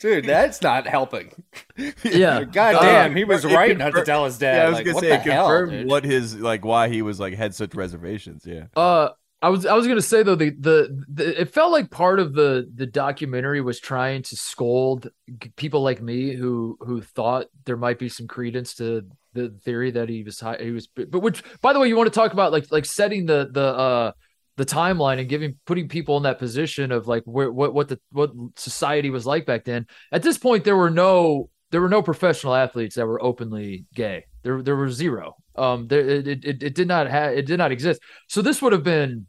dude, that's not helping. <laughs> yeah. God Uh, damn, he was it right not to tell his dad. Yeah, I was like, gonna what say the it hell, confirmed dude? what his like why he was like had such reservations. Yeah. Uh, I was I was gonna say though the, the the it felt like part of the the documentary was trying to scold people like me who who thought there might be some credence to the theory that he was high, he was but which by the way you want to talk about like like setting the the uh the timeline and giving putting people in that position of like where what what the what society was like back then. At this point there were no there were no professional athletes that were openly gay. There there were zero. Um there it it, it did not have it did not exist. So this would have been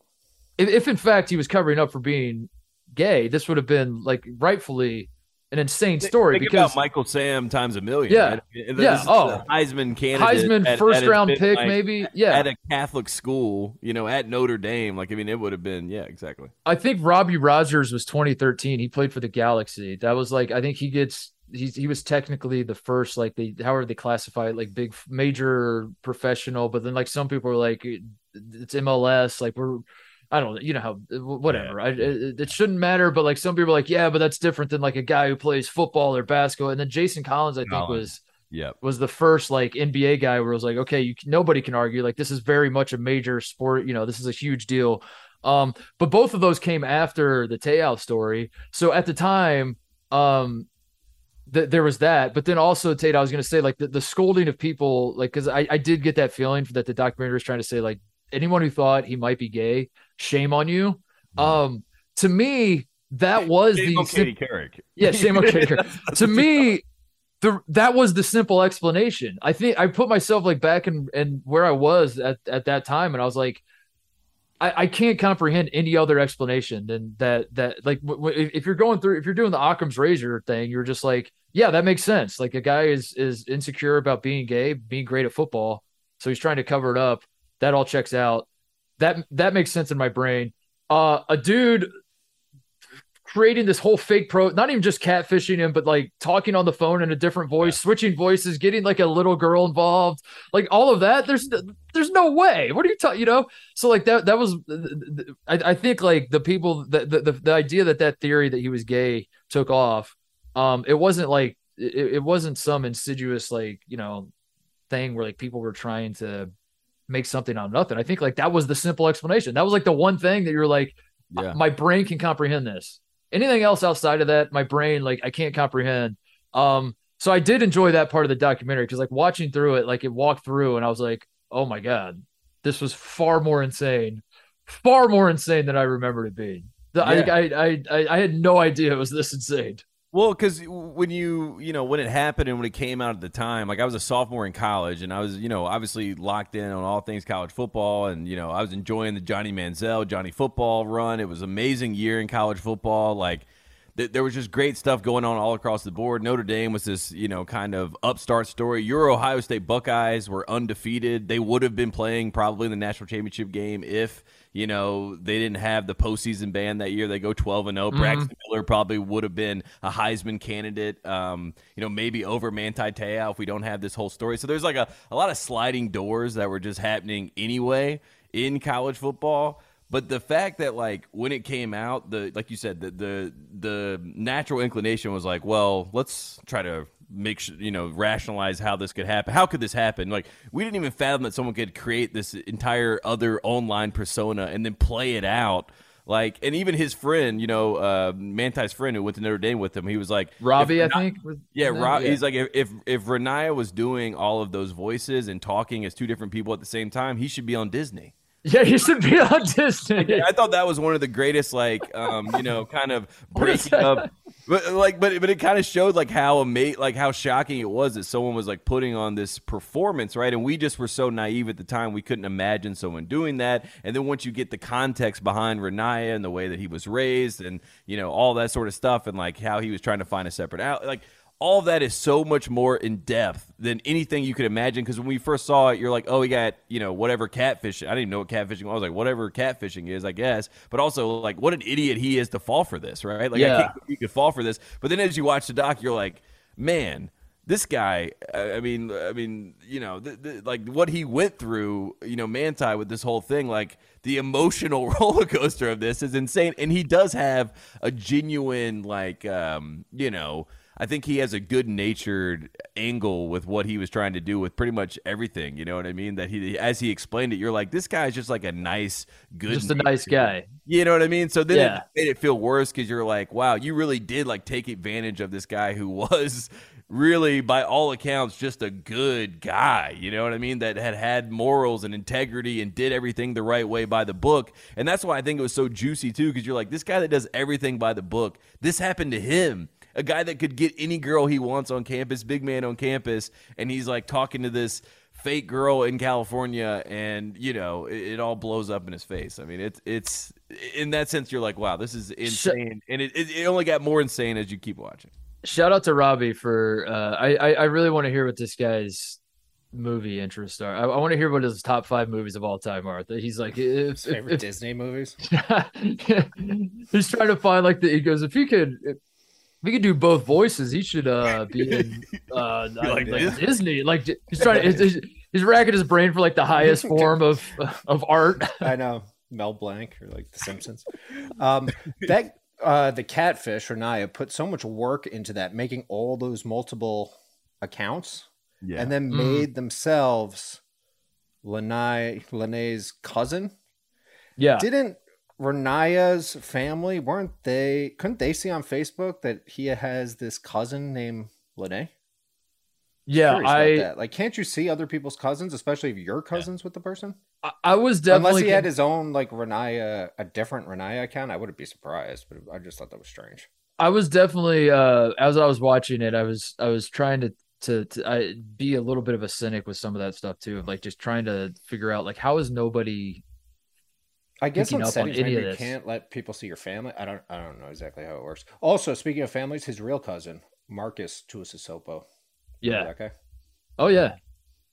if, if in fact he was covering up for being gay this would have been like rightfully an insane story Think because Michael Sam times a million. Yeah. right? Yeah, oh. Heisman candidate. Heisman at- first at round pick like, maybe yeah at a Catholic school. You know, at Notre Dame. Like I mean, it would have been. Yeah, exactly. I think Robbie Rogers was 2013. He played for the Galaxy. That was like I think he gets he's he was technically the first like they however they classify it like big major professional, but then like some people are like it's MLS like we're I don't know you know how whatever I, it, it shouldn't matter, but like some people are like yeah, but that's different than like a guy who plays football or basketball. And then Jason Collins I think Collins. was Yeah. was the first like NBA guy where it was like, okay, you nobody can argue like this is very much a major sport. You know, this is a huge deal. Um, but both of those came after the Te'o story. So at the time, um, th- there was that. But then also, Tate, I was going to say like the, the scolding of people, like because I, I did get that feeling that the documentary was trying to say like anyone who thought he might be gay, shame on you. Um, to me, that was Shame the on sim- Katie Couric. yeah, shame on Katie Couric. <laughs> That's- that's to me the that was the simple explanation i think i put myself like back in and where i was at, at that time and i was like I, I can't comprehend any other explanation than that. That like w- w- if you're going through, if you're doing the Occam's razor thing, you're just like, yeah, that makes sense. Like a guy is is insecure about being gay, being great at football, so he's trying to cover it up. That all checks out. That that makes sense in my brain. Uh, a dude creating this whole fake pro, not even just catfishing him, but like talking on the phone in a different voice, yeah. switching voices, getting like a little girl involved, like all of that. There's there's no way. What are you talking? You know, so like that that was I, I think like the people that the, the, the idea that that theory that he was gay took off. Um, it wasn't like it, it wasn't some insidious like you know thing where like people were trying to make something out of nothing. I think like that was the simple explanation. That was like the one thing that you're like, yeah. my brain can comprehend this. Anything else outside of that, my brain like I can't comprehend. Um, so I did enjoy that part of the documentary because like watching through it, like it walked through and I was like, oh my god, this was far more insane, far more insane than I remembered it being. The, yeah. I, I, I I had no idea it was this insane. Well, because when you, you know, when it happened and when it came out at the time, like I was a sophomore in college and I was, you know, obviously locked in on all things college football. And, you know, I was enjoying the Johnny Manziel, Johnny football run. It was an amazing year in college football. Like, th- there was just great stuff going on all across the board. Notre Dame was this, you know, kind of upstart story. Your Ohio State Buckeyes were undefeated. They would have been playing probably in the national championship game if you know, they didn't have the postseason ban that year. They go 12 and 0. Mm-hmm. Braxton Miller probably would have been a Heisman candidate, um, you know, maybe over Manti Te'o if we don't have this whole story. So there's like a, a lot of sliding doors that were just happening anyway in college football. But the fact that like when it came out, the like you said, the the the natural inclination was like, well, let's try to make sure you know rationalize how this could happen. How could this happen? Like we didn't even fathom that someone could create this entire other online persona and then play it out. Like, and even his friend, you know, uh, Manti's friend who went to Notre Dame with him, he was like Robbie, I think. Yeah, Rob, yeah. He's like, if if if Ronaiah was doing all of those voices and talking as two different people at the same time, he should be on Disney. Yeah, he should be on Disney. I thought that was one of the greatest, like, um, you know, kind of <laughs> breaking up but like, but but it kind of showed like how amazing, like how shocking it was that someone was like putting on this performance, right? And we just were so naive at the time, we couldn't imagine someone doing that. And then once you get the context behind Ronaiah and the way that he was raised, and you know all that sort of stuff, and like how he was trying to find a separate out, like all that is so much more in depth than anything you could imagine. Because when we first saw it, you're like, oh, he got you know whatever catfishing. I didn't even know what catfishing was. I was like, whatever catfishing is, I guess. But also like, what an idiot he is to fall for this, right? Like, yeah. I can't you could fall for this. But then as you watch the doc, you're like, man. This guy, I mean, I mean, you know, th- th- like what he went through, you know, Manti with this whole thing, like the emotional <laughs> roller coaster of this is insane. And he does have a genuine, like, um, you know, I think he has a good natured angle with what he was trying to do with pretty much everything. You know what I mean? That he, as he explained it, you're like, this guy's just like a nice, good, just a nice guy. You know what I mean? So then yeah. it made it feel worse because you're like, wow, you really did like take advantage of this guy who <laughs> was really, by all accounts, just a good guy. You know what I mean? That had had morals and integrity and did everything the right way by the book. And that's why I think it was so juicy too, because you're like, this guy that does everything by the book, this happened to him a guy that could get any girl he wants on campus, big man on campus, and he's like talking to this fake girl in California, and you know it, it all blows up in his face. I mean, it's it's in that sense, you're like, wow, this is insane, and it, it, it only got more insane as you keep watching. Shout out to Robbie for uh, I, I I really want to hear what this guy's movie interests are. I, I want to hear what his top five movies of all time are. He's like if, favorite if, Disney movies. <laughs> he's trying to find like the. He goes, if he could, we could do both voices. He should uh be in <laughs> uh like, like Disney. Like he's trying to he's, he's racking his brain for like the highest <laughs> form of of art. I know Mel Blanc or like The Simpsons. Um, that uh the catfish or Naya put so much work into that, making all those multiple accounts, yeah. and then mm. made themselves Lanai Lennay's cousin. Yeah, didn't Ronaiah's family weren't they? Couldn't they see on Facebook that he has this cousin named Lennay? Yeah, I like. Can't you see other people's cousins, especially if you're cousins yeah. with the person? I, I, was definitely unless he had his own like Ronaiah, a different Ronaiah account. I wouldn't be surprised, but I just thought that was strange. I was definitely uh as I was watching it, I was I was trying to to, to I, be a little bit of a cynic with some of that stuff too, of like just trying to figure out like how is nobody I guess on up on maybe you can't let people see your family. I don't I don't know exactly how it works. Also, speaking of families, his real cousin Marques Tuiasosopo. Yeah. guy. Oh yeah.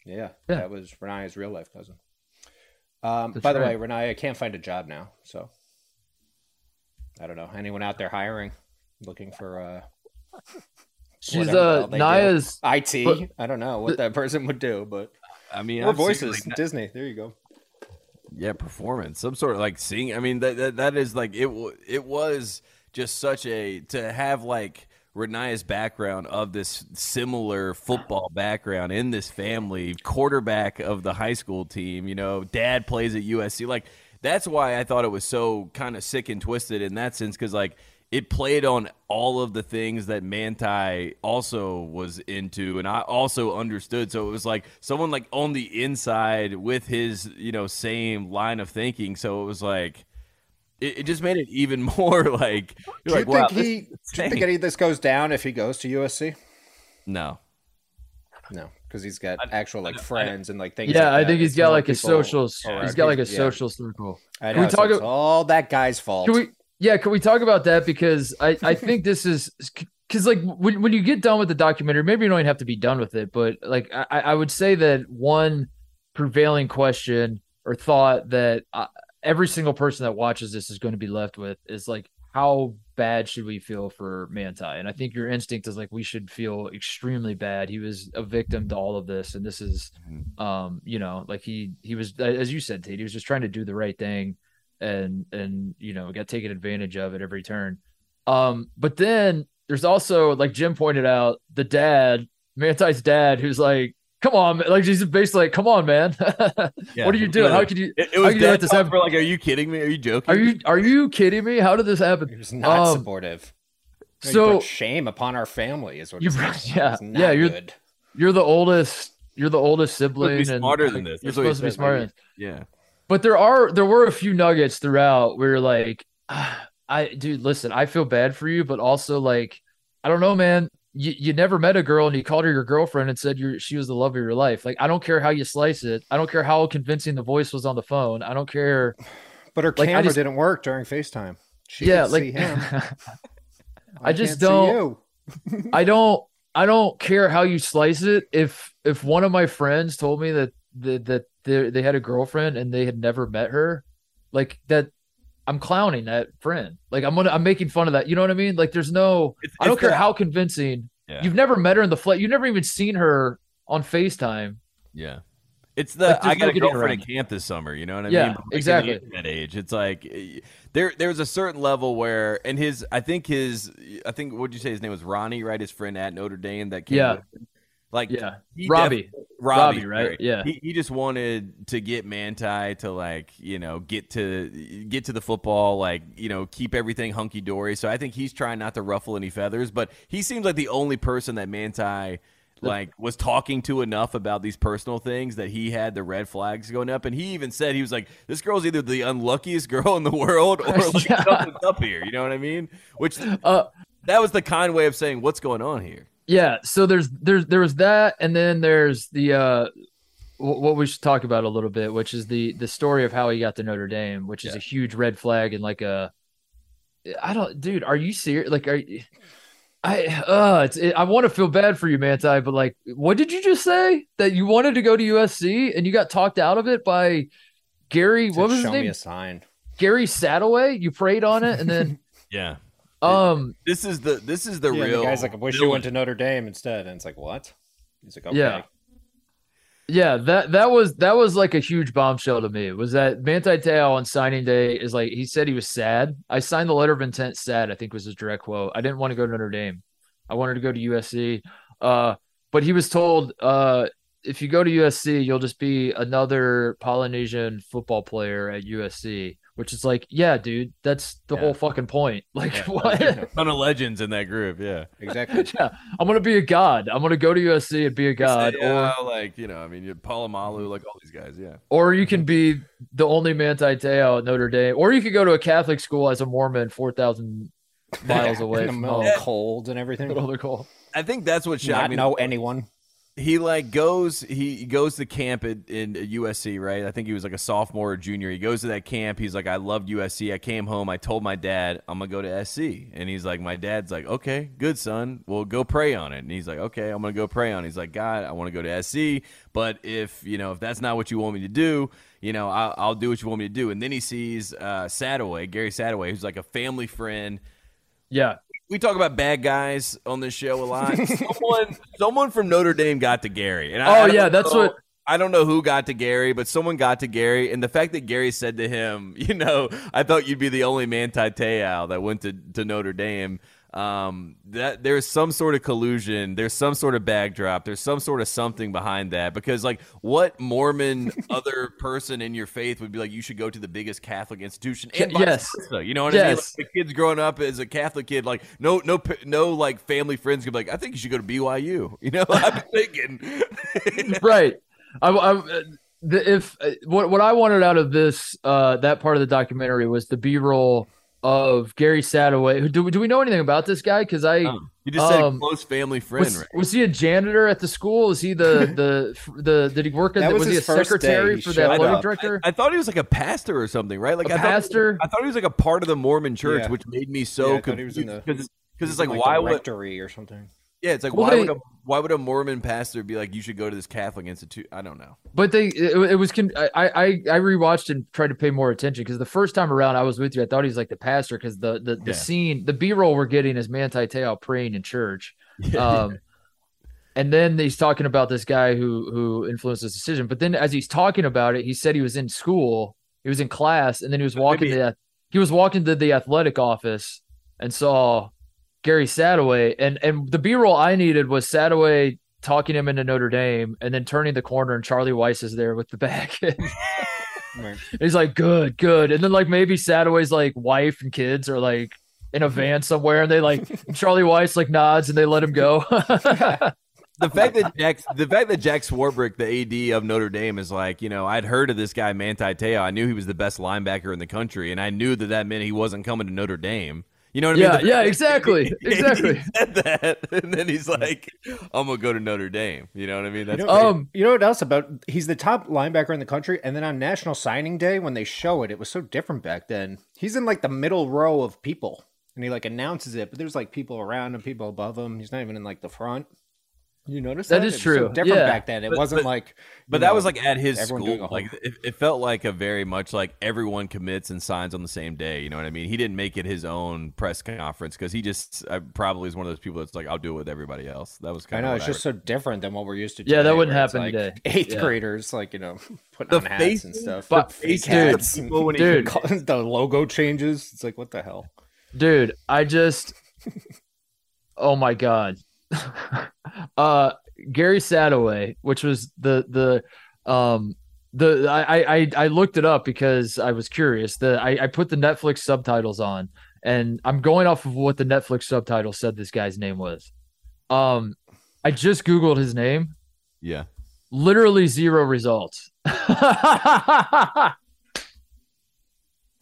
Yeah, Yeah. that was Ronaiah's real life cousin. Um, by the right. way, Ronaiah can't find a job now, so I don't know anyone out there hiring, looking for uh, <laughs> She's the uh they do. Naya's IT. But- I don't know what that person would do, but I mean, or voices. like, Disney. There you go. Yeah performance some sort of like sing i mean that that, that is like it it was just such a to have like Ronaiah's background of this similar football background in this family, quarterback of the high school team, you know, dad plays at USC. Like, that's why I thought it was so kind of sick and twisted in that sense, because, like, it played on all of the things that Manti also was into and I also understood. So it was like someone like on the inside with his, you know, same line of thinking. So it was like it, it just made it even <laughs> more like Do you're you like, wow, think he? this Do you think any of this goes down if he goes to USC? No. No, because he's got actual like friends and like things. Yeah, like I that. think he's It's got like a people socials. He's got like a. Yeah. social circle. I Can we know. so talk it's ab- all that guy's fault. Can we? Yeah, can we talk about that? Because I I think this is because like when when you get done with the documentary, maybe you don't even have to be done with it, but like I I would say that one prevailing question or thought that uh, every single person that watches this is going to be left with is like how bad should we feel for Manti? And I think your instinct is like we should feel extremely bad. He was a victim to all of this, and this is, um, you know, like he he was as you said, Tate, he was just trying to do the right thing, and and you know got taken advantage of at every turn. Um, but then there's also like Jim pointed out the dad, Manti's dad, who's like. Come on, man. like he's basically like, "Come on, man! <laughs> Yeah. what are you doing? How could you? It, it how was could you this happen? for like, are you kidding me? Are you joking? Are you are you kidding me? How did this happen?" He was not Um, supportive. No, you so- shame upon our family is what you brought yeah yeah you're good. You're the oldest. You're the oldest sibling. be and, smarter like, than this. You're That's supposed to be smarter. like, yeah. But there are there were a few nuggets throughout where you're like, ah, <sighs> I dude, listen, I feel bad for you, but also like, I don't know, man. You, you never met a girl and you called her your girlfriend and said you're, she was the love of your life. Like, I don't care how you slice it. I don't care how convincing the voice was on the phone. I don't care. <sighs> But her like, camera just- didn't work during FaceTime. She yeah, like see him. <laughs> I just can't see don't- you. I <laughs> don't I don't care how you slice it. If if one of my friends told me that that, that they, they had a girlfriend and they had never met her, like that I'm clowning that friend. Like I'm gonna I'm making fun of that. You know what I mean? Like there's no It's- I don't care the- how convincing. Yeah. You've never met her in the flesh. You've never even seen her on FaceTime. Yeah. It's the Like, I got no a girlfriend at camp this summer. You know what I Yeah, mean? Like, exactly. the age, it's like eh, there. There's a certain level where, and his, I think his, I think what'd you say his name was Ronnie, right? His friend at Notre Dame that came. Yeah. with him. Like Yeah. Robbie. Def- Robbie, Robbie, right? sorry. Yeah. He, he just wanted to get Manti to like you know get to get to the football, like you know keep everything hunky dory. So I think he's trying not to ruffle any feathers, but he seems like the only person that Manti like was talking to enough about these personal things that he had the red flags going up and he even said he was like this girl's either the unluckiest girl in the world or <laughs> like Yeah. something's up here you know what i mean which Uh that was the kind way of saying what's going on here yeah. So there's there's there was that, and then there's the uh wh- what we should talk about a little bit, which is the the story of how he got to Notre Dame, which is Yeah. a huge red flag and like a I don't, dude. Are you serious? Like, are you? I uh, it's it, I want to feel bad for you, Manti, but like, what did you just say that you wanted to go to USC and you got talked out of it by Gary? What was his Show me name? a sign. Gary Sadoway. You prayed on it, and then <laughs> yeah um, this is the this is the Yeah, real the guy's like, I wish you went to Notre Dame instead. And it's like, what? He's like, okay. Yeah. Yeah, that that was that was like a huge bombshell to me. Was that Manti Te'o on signing day is like he said he was sad. I signed the letter of intent sad, I think was his direct quote. I didn't want to go to Notre Dame. I wanted to go to USC. Uh, but he was told uh if you go to USC, you'll just be another Polynesian football player at USC, which is like, yeah, dude, that's the Yeah. whole fucking point. <laughs> Like Yeah. what? ton of legends in that group yeah Exactly. <laughs> yeah, I'm gonna be a god. I'm gonna go to USC and be a god, or yeah, like you know i mean you Polamalu, mm-hmm. like all these guys yeah Or you can be the only Manti Te'o at Notre Dame, or you could go to a Catholic school as a Mormon, four thousand miles away in the from middle home. cold and <laughs> everything. Middle of the cold. i think that's what shocked Not me know anyone. He like goes he goes to camp at, in USC, right? I think he was like a sophomore or junior. He goes to that camp. He's like, I loved USC. I came home. I told my dad I'm gonna go to SC, and he's like, my dad's like, okay, good son. Well, go pray on it. And he's like, okay, I'm gonna go pray on. it. He's like, God, I want to go to SC, but if you know if that's not what you want me to do, you know, I'll, I'll do what you want me to do. And then he sees uh, Sadaway, Gary Sadaway, who's like a family friend Yeah. We talk about bad guys on this show a lot. <laughs> someone, someone from Notre Dame got to Gary, and I, Oh, I don't yeah, that's know- what- I don't know who got to Gary, but someone got to Gary, and the fact that Gary said to him, <laughs> "You know, I thought you'd be the only Manti Te'o that went to, to Notre Dame." Um, that there's some sort of collusion, there's some sort of backdrop, there's some sort of something behind that. Because like, what Mormon <laughs> other person in your faith would be like? You should go to the biggest Catholic institution. And yes. versa, you know what I mean? Like, Yes. the kids growing up as a Catholic kid, like no, no, no, like family friends could be like, I think you should go to BYU. <laughs> You know, I'm <laughs> thinking. right. I, I, the, if uh, what what I wanted out of this uh that part of the documentary was the B roll of Gary Sadaway. Do, we- do we know anything about this guy? Because I you just said Um, close family friend, was, right? was he a janitor at the school? Is he the <laughs> the the did he work at That the, was was he a his first day. secretary He for the athletic up. director? I thought he was like a pastor or something, right? Like A I thought, pastor? I thought he was like a part of the Mormon church, Yeah. which made me so I thought he was in confused because because it's He's like, why the would rectory or something? Yeah it's like Well, why they- would a why would a Mormon pastor be like you should go to this Catholic institute? I don't know. But they, it, it was. Con- I, I, I rewatched and tried to pay more attention because the first time around I was with you, I thought he was like the pastor because the the, the Yeah. scene, the B roll we're getting is Manti Te'o praying in church, <laughs> um, and then he's talking about this guy who who influenced his decision. But then as he's talking about it, he said he was in school, he was in class, and then he was walking Maybe- to the, he was walking to the athletic office and saw Gary Sadaway, and and the B roll I needed was Sadaway talking him into Notre Dame, and then turning the corner, and Charlie Weis is there with the bag. <laughs> And Right. he's like, "Good, good," and then like maybe Sadaway's like wife and kids are like in a van somewhere, and they like <laughs> Charlie Weis like nods and they let him go. <laughs> the fact that Jack, the fact that Jack Swarbrick, the AD of Notre Dame, is like, you know, I'd heard of this guy Manti Te'o. I knew he was the best linebacker in the country, and I knew that that meant he wasn't coming to Notre Dame. You know what I Yeah, mean? yeah, <laughs> exactly, <laughs> He exactly. said that, <laughs> and then he's like, "I'm gonna go to Notre Dame." You know what I mean? That's You know, Um, you know what else about? He's the top linebacker in the country, and then on National Signing Day, when they show it, it was so different back then. He's in like the middle row of people, and he like announces it, but there's like people around him, people above him. He's not even in like the front. You notice That that? is It was so true. different Yeah. back then. It But- wasn't but- like. But you that know, was like at his school. Like it, it felt like a very much like everyone commits and signs on the same day. You know what I mean? He didn't make it his own press conference because he just uh, probably is one of those people that's like, "I'll do it with everybody else." That was I know of it's just so different than what we're used to. Yeah, that wouldn't happen like today. Eighth Yeah. graders, like you know, <laughs> putting The on hats and stuff. But- The fake dude, hats. people when he- dude. <laughs> the logo changes. It's like what the hell? dude i just oh my god <laughs> uh gary Sadoway, which was the the um the I, I i looked it up because i was curious the I, I put the netflix subtitles on and i'm going off of what the netflix subtitle said this guy's name was um i just googled his name yeah. literally zero results <laughs>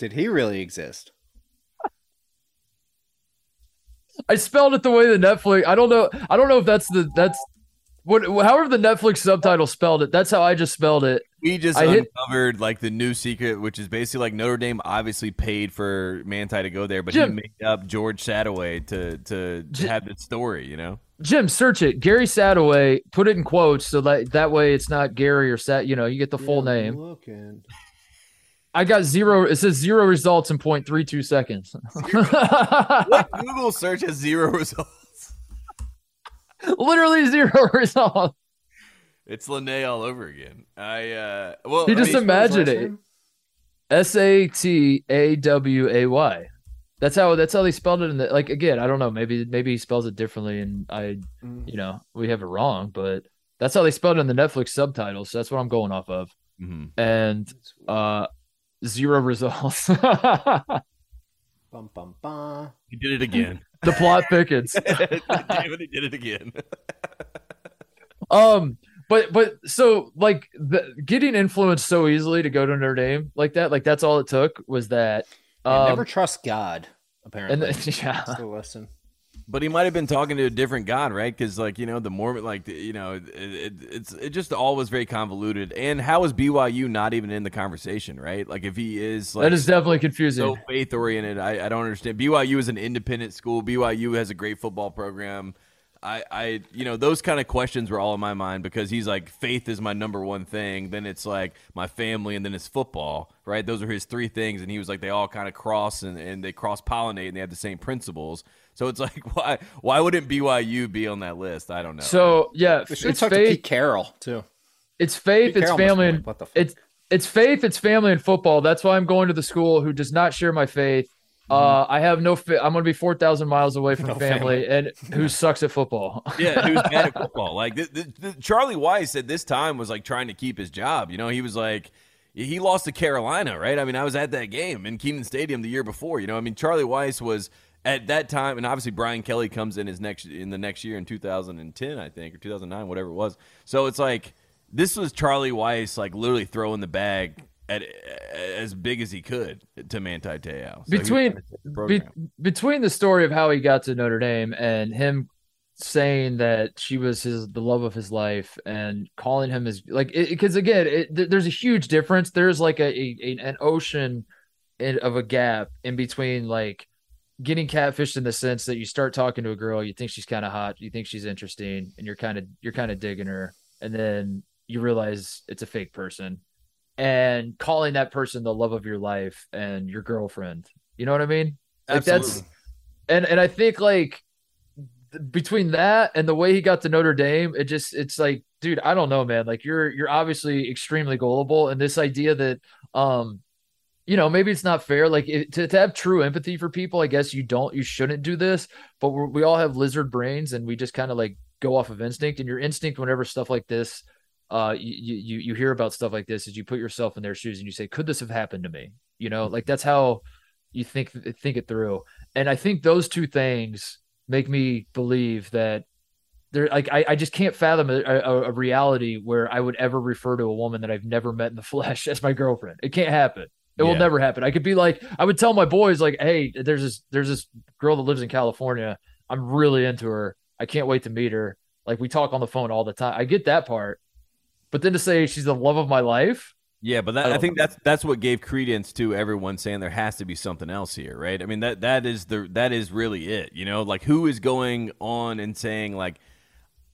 Did he really exist? I spelled it the way the Netflix. I don't know. I don't know if that's the that's what. However, the Netflix subtitle spelled it. That's how I just spelled it. We just I hit- uncovered like the new secret, which is basically like Notre Dame obviously paid for Manti to go there, but Jim. he made up George Sadoway to to J- have the story. You know? Jim, search it. Gary Sadoway. Put it in quotes so that that way it's not Gary or Sat. You know, you get the full Yeah, I'm name. Looking. I got zero. It says zero results in 0.32 seconds. <laughs> What Google search has zero results? Literally zero <laughs> results. It's Lennay all over again. I uh well He I just mean, imagine it. S A T A W A Y. That's how that's how they spelled it in the like again, I don't know, maybe maybe he spells it differently and I Mm. you know, we have it wrong, but that's how they spelled it in the Netflix subtitles. So that's what I'm going off of. mhm. And uh zero results. <laughs> Bum, bum, bum. he did it again. <laughs> the plot thickens. <laughs> Damn it, he did it again. Um but but so like the, getting influenced so easily to go to Notre Dame like that, like that's all it took was that Yeah, um, never trust God. Apparently, and then, yeah. That's the lesson. But he might have been talking to a different God, right? Because, like, you know, the Mormon, like, you know, it, it, it's it just all was very convoluted. And how is BYU not even in the conversation, right? Like, if he is like that is definitely confusing. so faith oriented, I, I don't understand. BYU is an independent school. BYU has a great football program. I, I, you know, those kind of questions were all in my mind because he's like, faith is my number one thing. Then it's like my family, and then it's football, right? Those are his three things. And he was like, they all kind of cross and, and they cross pollinate and they have the same principles. So it's like, <laughs> why, why wouldn't BYU be on that list? I don't know. so yeah, We should it's talk to faith. Pete Carroll too. It's faith. Pete It's Carroll family. And, like, what the fuck? it's it's faith. It's family and football. That's why I'm going to the school who does not share my faith. Uh, I have no. Fa- I'm going to be four thousand miles away from Mm-hmm. No family, and who sucks at football. Yeah, who's bad at <laughs> football? Like the, the, the, Charlie Weis at this time was like trying to keep his job. You know, he was like he lost to Carolina, right? I mean, I was at that game in Kenan Stadium the year before. You know, I mean, Charlie Weis was at that time, and obviously Brian Kelly comes in his next in the next year in 2010, I think, or 2009, whatever it was. So it's like this was Charlie Weis like literally throwing the bag. At, as big as he could to Manti Te'o. So between trying to take the be, between the story of how he got to Notre Dame and him saying that she was his the love of his life and calling him his like because again it, th- there's a huge difference there's like a, a an ocean in, of a gap in between like getting catfished in the sense that you start talking to a girl you think she's kind of hot you think she's interesting and you're kind of you're kind of digging her and then you realize it's a fake person and calling that person the love of your life and your girlfriend you know what i mean like that's Absolutely. and and I think like between that and the way he got to Notre Dame, it just it's like, dude, I don't know, man. Like you're you're obviously extremely gullible, and this idea that um, you know, maybe it's not fair. Like it, to to have true empathy for people, I guess you don't, you shouldn't do this. But we all have lizard brains, and we just kind of like go off of instinct. And your instinct, whenever stuff like this. Uh, you, you you hear about stuff like this, is you put yourself in their shoes and you say, "Could this have happened to me?" You know, like that's how you think think it through. And I think those two things make me believe that there, like, I, I just can't fathom a, a, a reality where I would ever refer to a woman that I've never met in the <laughs> flesh as my girlfriend. It can't happen. It will never happen. I could be like, I would tell my boys, like, hey, there's this, there's this girl that lives in California. I'm really into her. I can't wait to meet her. Like, we talk on the phone all the time. I get that part. But then to say she's the love of my life, Yeah, but I that, I, don't- think that's that's what gave credence to everyone saying there has to be something else here, right? I mean that that is the that is really it, you know? Like who is going on and saying like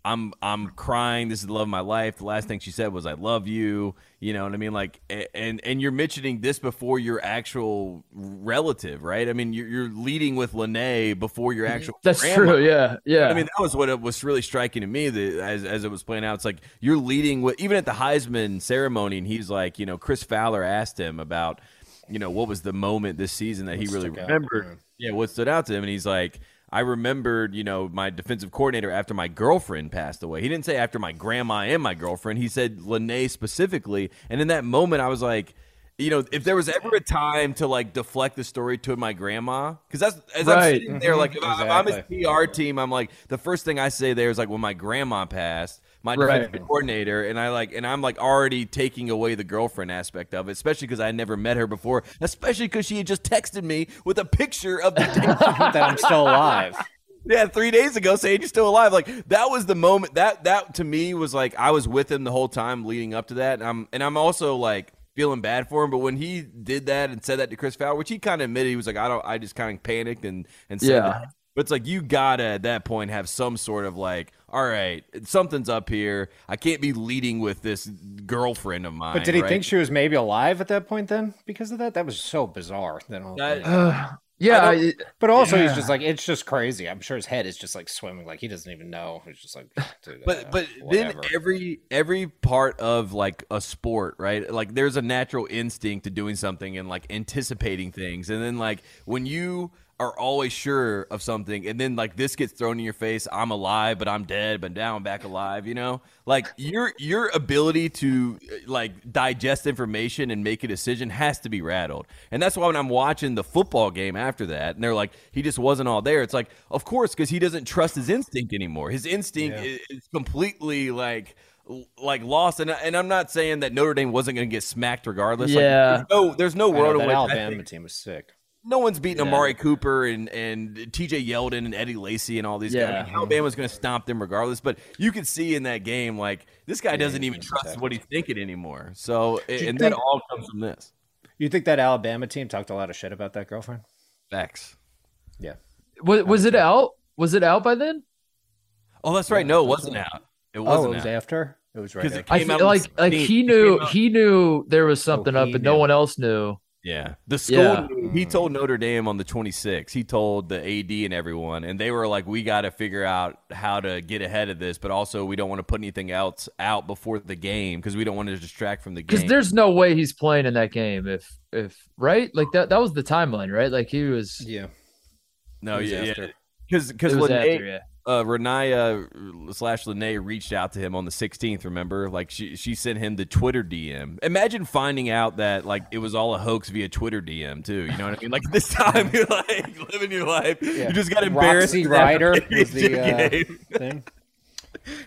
I'm I'm crying. This is the love of my life. The last thing she said was "I love you." You know what I mean? Like, and and you're mentioning this before your actual relative, right? I mean, you're, you're leading with Lennay before your mm-hmm. actual. that's grandma. true. Yeah. Yeah. I mean, that was what it was really striking to me that as, as it was playing out. It's like you're leading with even at the Heisman ceremony, and he's like, you know, Chris Fowler asked him about, you know, what was the moment this season that he really stuck out? remembered. Yeah, what stood out to him, and he's like, I remembered, you know, my defensive coordinator after my girlfriend passed away. He didn't say after my grandma and my girlfriend. He said Lennay specifically, and in that moment, I was like. You know, if there was ever a time to like deflect the story to my grandma, because that's as I'm Right. sitting there, mm-hmm. like if, I, if I'm his PR team, I'm like the first thing I say there is like when my grandma passed, my Right. defensive coordinator, and I like, and I'm like already taking away the girlfriend aspect of it, especially because I never met her before, especially because she had just texted me with a picture of the <laughs> day. that I'm still alive. yeah, three days ago saying you're still alive. Like that was the moment that that to me was like I was with him the whole time leading up to that. And I'm and I'm also like feeling bad for him. But when he did that and said that to Chris Fowler, which he kind of admitted, he was like, I don't, I just kind of panicked and and said Yeah. That. But it's like you gotta at that point have some sort of like, all right, something's up here. I can't be leading with this girlfriend of mine. But did he right? think she was maybe alive at that point then? Because of that? That was so bizarre. Then all- That- Uh, yeah. I I- but also he's just like it's just crazy. I'm sure his head is just like swimming, like he doesn't even know. He's just like dude, uh, <laughs> but but then every every part of like a sport right like there's a natural instinct to doing something and like anticipating things and then like when you are always sure of something and then like this gets thrown in your face i'm alive but i'm dead but now i'm back alive you know like your your ability to uh, like digest information and make a decision has to be rattled and that's why when i'm watching the football game after that and they're like he just wasn't all there it's like of course because he doesn't trust his instinct anymore his instinct Yeah. is, is completely like like lost and, and i'm not saying that notre dame wasn't going to get smacked regardless Like, Yeah. there's no there's no know, world in that Alabama think- team was sick. No one's beating Yeah. Amari Cooper and and T.J. Yeldon and Eddie Lacy and all these Yeah. guys. Alabama's going to stomp them regardless. But you could see in that game, like this guy doesn't yeah, even trust exactly. what he's thinking anymore. So you and that all comes from this. You think that Alabama team talked a lot of shit about that girlfriend? Facts. Yeah. Was, was it out? Was it out by then? Oh, that's right. No, it wasn't out. It Oh, wasn't it was out. after. It was right. 'Cause it after. I Came feel out like like he knew he knew there was oh, something Oh, up, but no one else knew. Yeah, the school. Yeah. He mm. told Notre Dame on the 26th. He told the AD and everyone, and they were like, "We got to figure out how to get ahead of this, but also we don't want to put anything else out before the game because we don't want to distract from the game. Because there's no way he's playing in that game if if right like that that was the timeline right like he was yeah. no, was yeah, after. because it because was Lennay, after yeah uh, Ronaiah slash Lennay reached out to him on the 16th. Remember, like she she sent him the Twitter DM. Imagine finding out that like it was all a hoax via Twitter DM too. You know what I mean? Like this time you're like living your life. Yeah. You just got embarrassed. Roxy Ryder was the uh, thing. <laughs>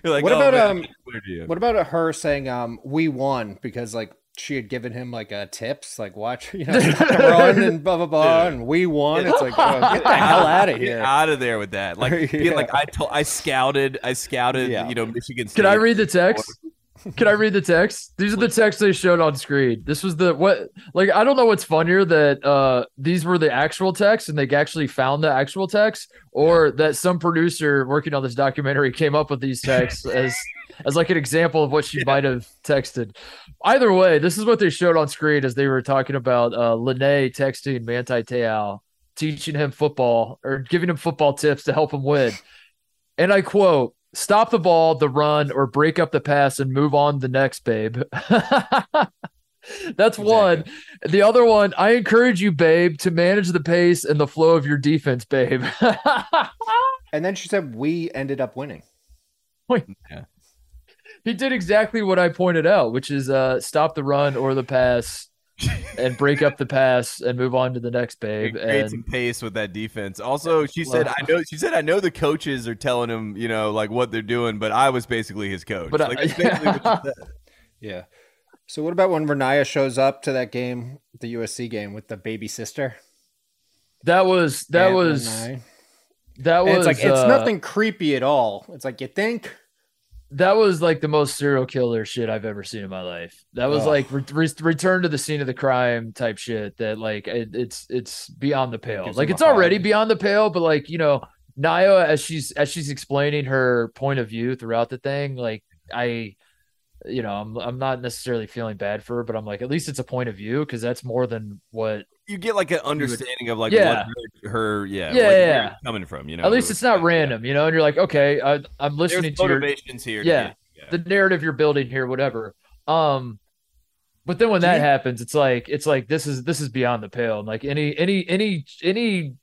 You're like, What oh, about, man, um. What about her saying um we won because like she had given him like uh, tips like watch <laughs> you know <laughs> run and blah blah blah and we won. It's like oh, get the hell <laughs> out of Get here. out of there with that. Like being Yeah. like I told, I scouted, I scouted. Yeah. You know, Michigan State. can i read the text can i read the text these are the texts they showed on screen this was the what like i don't know what's funnier that uh these were the actual texts and they actually found the actual text or that some producer working on this documentary came up with these texts as as like an example of what she might have texted either way this is what they showed on screen as they were talking about uh Lennay texting manti te'o teaching him football or giving him football tips to help him win and I quote, stop the ball, the run, or break up the pass and move on the next, babe. <laughs> That's one. The other one, I encourage you, babe, to manage the pace and the flow of your defense, babe. <laughs> And then she said we ended up winning. He did exactly what I pointed out, which is uh, stop the run or the pass <laughs> and break up the pass and move on to the next, babe. Create And some pace with that defense. Also, she said, "I know." She said, "I know the coaches are telling him, you know, like what they're doing, but I was basically his coach." But like, that's basically what she <laughs> said. Yeah. So what about when Ronaiah shows up to that game, the USC game with the baby sister? that was that Aunt was Renee? that And was it's like it's uh, nothing creepy at all. It's like you think That was like the most serial killer shit I've ever seen in my life. That was Ugh. like re- re- return to the scene of the crime type shit. That like it, it's it's beyond the pale. Gives Like it's already beyond the pale, but like you know, Naya as she's as she's explaining her point of view throughout the thing, like I, you know, I'm I'm not necessarily feeling bad for her, but I'm like at least it's a point of view because that's more than what. You get like an understanding of like Yeah. what her, her yeah, Yeah, like, yeah. coming from. You know, At least it's not random, you know. And you're like, okay, I, I'm There's listening to your motivations here. Yeah. yeah. the narrative you're building here, whatever. Um, but then when that happens, it's like it's like this is this is beyond the pale. And like any any any any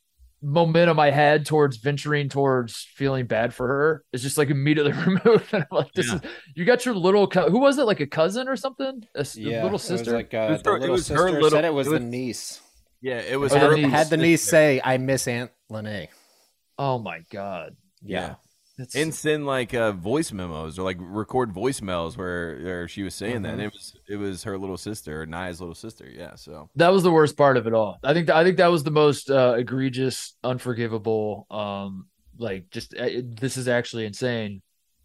momentum I had towards venturing towards feeling bad for her is just like immediately <laughs> removed. And I'm like, this Yeah. is you got your little co- who was it? Like a cousin or something? A, s- a yeah, little It was sister. like uh, It was the her- it little was her sister little- said it was it the niece. Yeah, it was Oh, her. Had, niece. had the niece say, "I miss Aunt Lennay." oh my god. Yeah. That's, and send like uh, voice memos or like record voicemails where, where she was saying that. And it was it was her little sister, Naya's little sister. Yeah, so that was the worst part of it all. I think I think that was the most uh, egregious, unforgivable. Um, like just uh, it- this is actually insane.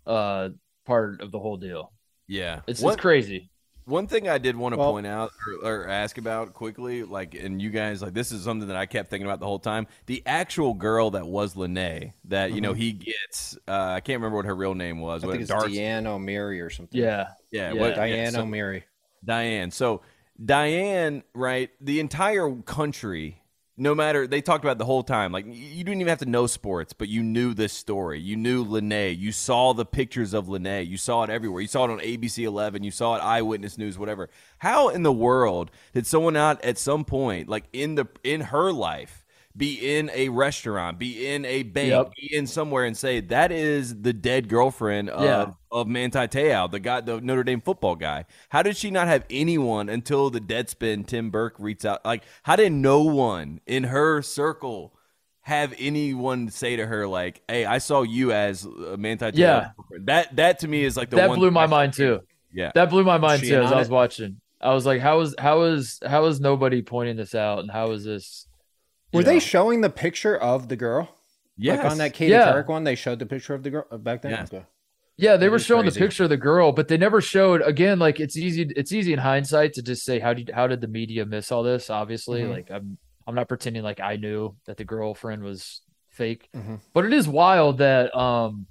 Uh, part of the whole deal. yeah. It's One- it's crazy. One thing I did want to Well- point out or, or ask about quickly, like, and you guys, like, this is something that I kept thinking about the whole time. The actual girl that was Lennay, that you know he gets, uh, I can't remember what her real name was. I what, think it's Darcy- Deanne O'Meara or something. Yeah, yeah, yeah. what, Diane so- O'Meara. Diane. So Diane, right? The entire country, no matter they talked about the whole time. Like you didn't even have to know sports, but you knew this story. You knew Lennay. You saw the pictures of Lennay. You saw it everywhere. You saw it on ABC 11. You saw it Eyewitness News, whatever. How in the world did someone out at some point, like in the in her life? Be in a restaurant, be in a bank, Yep. be in somewhere, and say that is the dead girlfriend of Yeah. of Manti Te'o, the guy, the Notre Dame football guy. How did she not have anyone until the Deadspin Tim Burke reached out? Like, how did no one in her circle have anyone say to her like, "Hey, I saw you as uh, Manti Te'o"? Yeah. that that to me is like the that one blew my mind too. Yeah, That blew my mind She too in as on I was it? watching. I was like, how is how is how is nobody pointing this out, and how is this? Were you they know. showing the picture of the girl? Yes. Like on that Katie Yeah. Couric one, they showed the picture of the girl back then. Yes. Okay. Yeah, they That were showing crazy. the picture of the girl, but they never showed again. Like it's easy, it's easy in hindsight to just say how did how did the media miss all this? Obviously, Mhm. like I'm I'm not pretending like I knew that the girlfriend was fake, Mhm. but it is wild that um,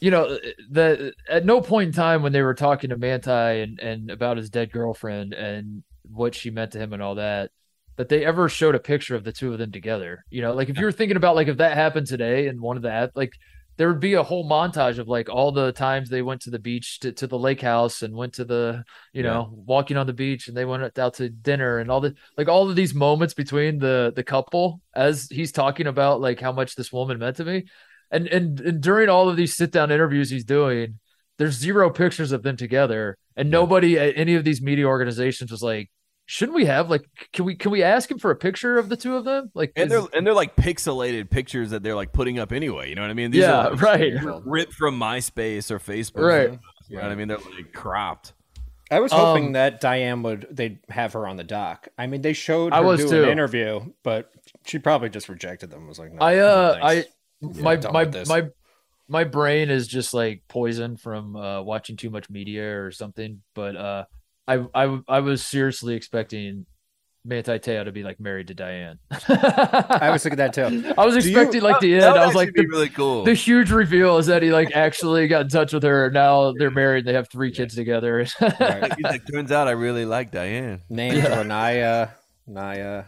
you know, that at no point in time when they were talking to Manti and and about his dead girlfriend and what she meant to him and all that. That they ever showed a picture of the two of them together, you know, like if you were thinking about like if that happened today and one of the ad- like there would be a whole montage of like all the times they went to the beach to, to the lake house and went to the you Yeah. know walking on the beach and they went out to dinner and all the like all of these moments between the the couple as he's talking about like how much this woman meant to me. And and, and during all of these sit down interviews he's doing there's zero pictures of them together and nobody at any of these media organizations was like shouldn't we have like can we can we ask him for a picture of the two of them like And is- they're and they're like pixelated pictures that they're like putting up anyway. You know what I mean? Yeah, are like right. Ripped from MySpace or Facebook. Right. You know what I mean? They're like cropped. I was hoping Um, that Diane would they'd have her on the doc. I mean, they showed I was do too. an interview, but she probably just rejected them. Was like, no, I uh thanks. I my my my my brain is just like poisoned from uh watching too much media or something. But uh I I I was seriously expecting Manti Te'o to be like married to Diane. I I was thinking that too. <laughs> I was Do you- expecting like the end. That I was like be the, really cool. the huge reveal is that he like actually got in touch with her. Now they're married. They have three kids together. <laughs> Right. He's like, turns out I really like Diane. Named Yeah. Renaya, Naya.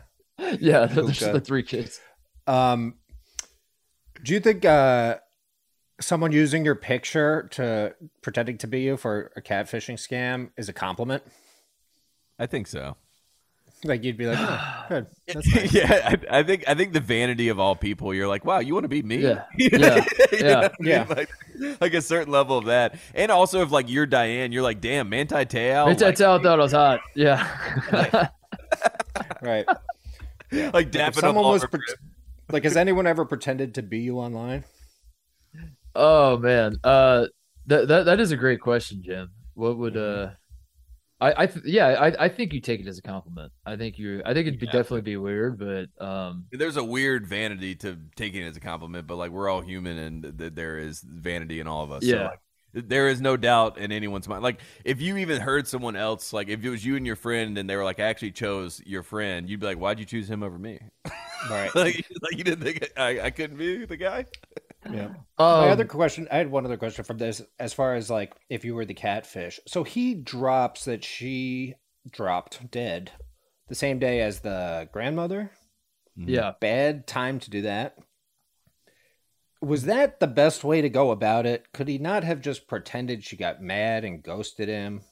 yeah, <laughs> there's Okay. the three kids. Um, do you think uh, someone using your picture to pretending to be you for a catfishing scam is a compliment? I think so. Like you'd be like, oh, <gasps> good. <laughs> That's nice. yeah, I, I think I think the vanity of all people. You're like, wow, you want to be me? Yeah. <laughs> Yeah. I Yeah. Yeah. Like, like a certain level of that, and also if like you're Diane, you're like, damn, Manti Te'o, Manti like, Te'o thought I was hot. <laughs> Yeah. right. like If dapping up someone was pre- like, has anyone ever pretended to be you online? Oh man, uh, that that that is a great question, Jim. What would uh, I I th- yeah, I I think you take it as a compliment. I think you, I think it'd be Yeah. definitely be weird, but um, There's a weird vanity to taking it as a compliment, but like we're all human, and th- th- there is vanity in all of us. So, Yeah. like, there is no doubt in anyone's mind. Like if you even heard someone else, like if it was you and your friend, and they were like, "I actually chose your friend," you'd be like, "Why'd you choose him over me?" <laughs> Right. like, like you didn't think I, I couldn't be the guy? Yeah. um, My other question, I had one other question from this, as far as like if you were the catfish. So he drops that she dropped dead the same day as the grandmother. yeah, Bad time to do that. Was that the best way to go about it? Could he not have just pretended she got mad and ghosted him?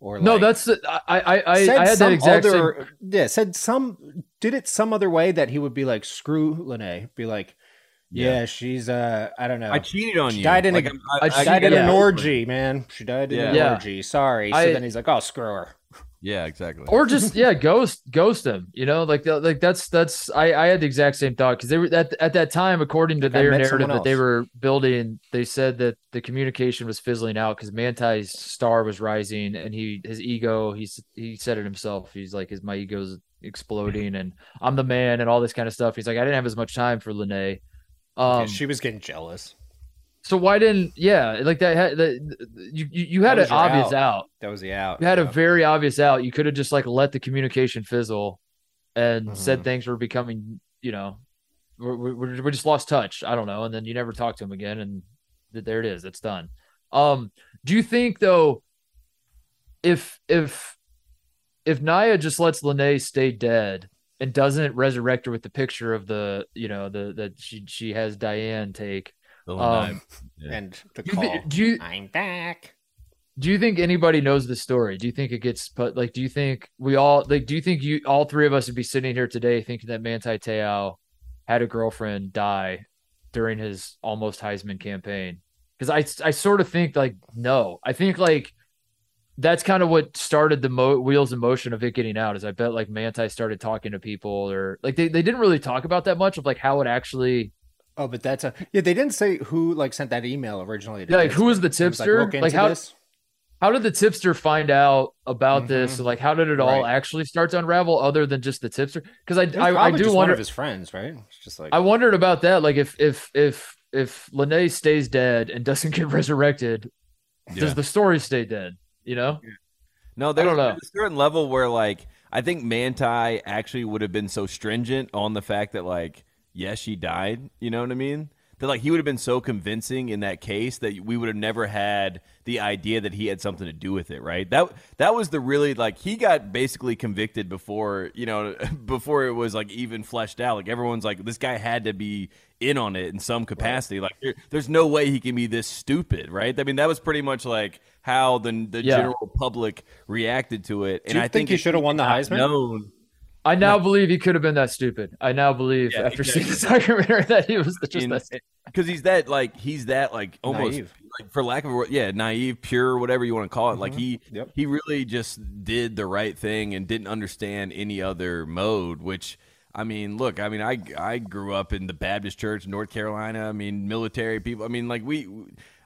Or no, like, that's I I I, I had that some exact same. other, yeah said some did it some other way that he would be like screw Lennay, be like yeah, Yeah. she's uh I don't know I cheated on She you. died in a- Like, I'm- I she died in an orgy, man. She died in an Yeah. orgy. Sorry. So I- then he's like, "Oh, screw her." Yeah, exactly. or just yeah ghost ghost him you know like like that's that's i i had the exact same thought because they were at, at that time according to Like, their narrative that they were building they said that the communication was fizzling out because manti's star was rising and he his ego he's he said it himself he's like "Is my ego's exploding and i'm the man and all this kind of stuff he's like i didn't have as much time for lennay Yeah, um she was getting jealous. so why didn't yeah like that had the, you you, had an obvious out. out That was the out. you had a very obvious out. You could have just like let the communication fizzle and said Mhm. things were becoming, you know, we we we just lost touch. I don't know, and then you never talk to him again, and th- there it is. It's done. Um, do you think though, if if if Naya just lets Lennay stay dead and doesn't resurrect her with the picture of the, you know, the that she she has Diane take, The um. Yeah. and the do you, call. do you I'm back. do you think anybody knows the story? Do you think it gets put like do you think we all like do you think you all three of us would be sitting here today thinking that Manti Te'o had a girlfriend die during his almost Heisman campaign? Because I I sort of think like no. I think like that's kind of what started the mo- wheels in motion of it getting out is I bet like Manti started talking to people or like they, they didn't really talk about that much of like how it actually Oh, but that's a yeah. They didn't say who like sent that email originally. Yeah, like, who was the tipster? look Like, into how- this. how did the tipster find out about this? Mhm. And like, how did it all Right. actually start to unravel, other than just the tipster? Because I, I, I do wonder. of his friends, right? It's just like I wondered about that. Like, if if if if Lennay stays dead and doesn't get resurrected, Yeah. does the story stay dead? You know? No, there's, don't know. there's a certain level where like I think Manti actually would have been so stringent on the fact that like yes she died. You know what I mean? That like he would have been so convincing in that case that we would have never had the idea that he had something to do with it. Right? That that was the really like he got basically convicted before you know <laughs> before it was like even fleshed out. Like everyone's like this guy had to be in on it in some capacity. Like there, there's no way he can be this stupid, right? I mean, that was pretty much like how the the Yeah. general public reacted to it. Do and you I think he should have won the Heisman? Known, I now believe he could have been that stupid. I now believe Yeah, after exactly. seeing this documentary that he was just that. because he's that like he's that like almost Naive. like for lack of a word, yeah, naive, pure, whatever you want to call it. Like Mhm. he Yep. he really just did the right thing and didn't understand any other mode, which. I mean, look. I mean, I I grew up in the Baptist Church, in North Carolina. I mean, military people. I mean, like we,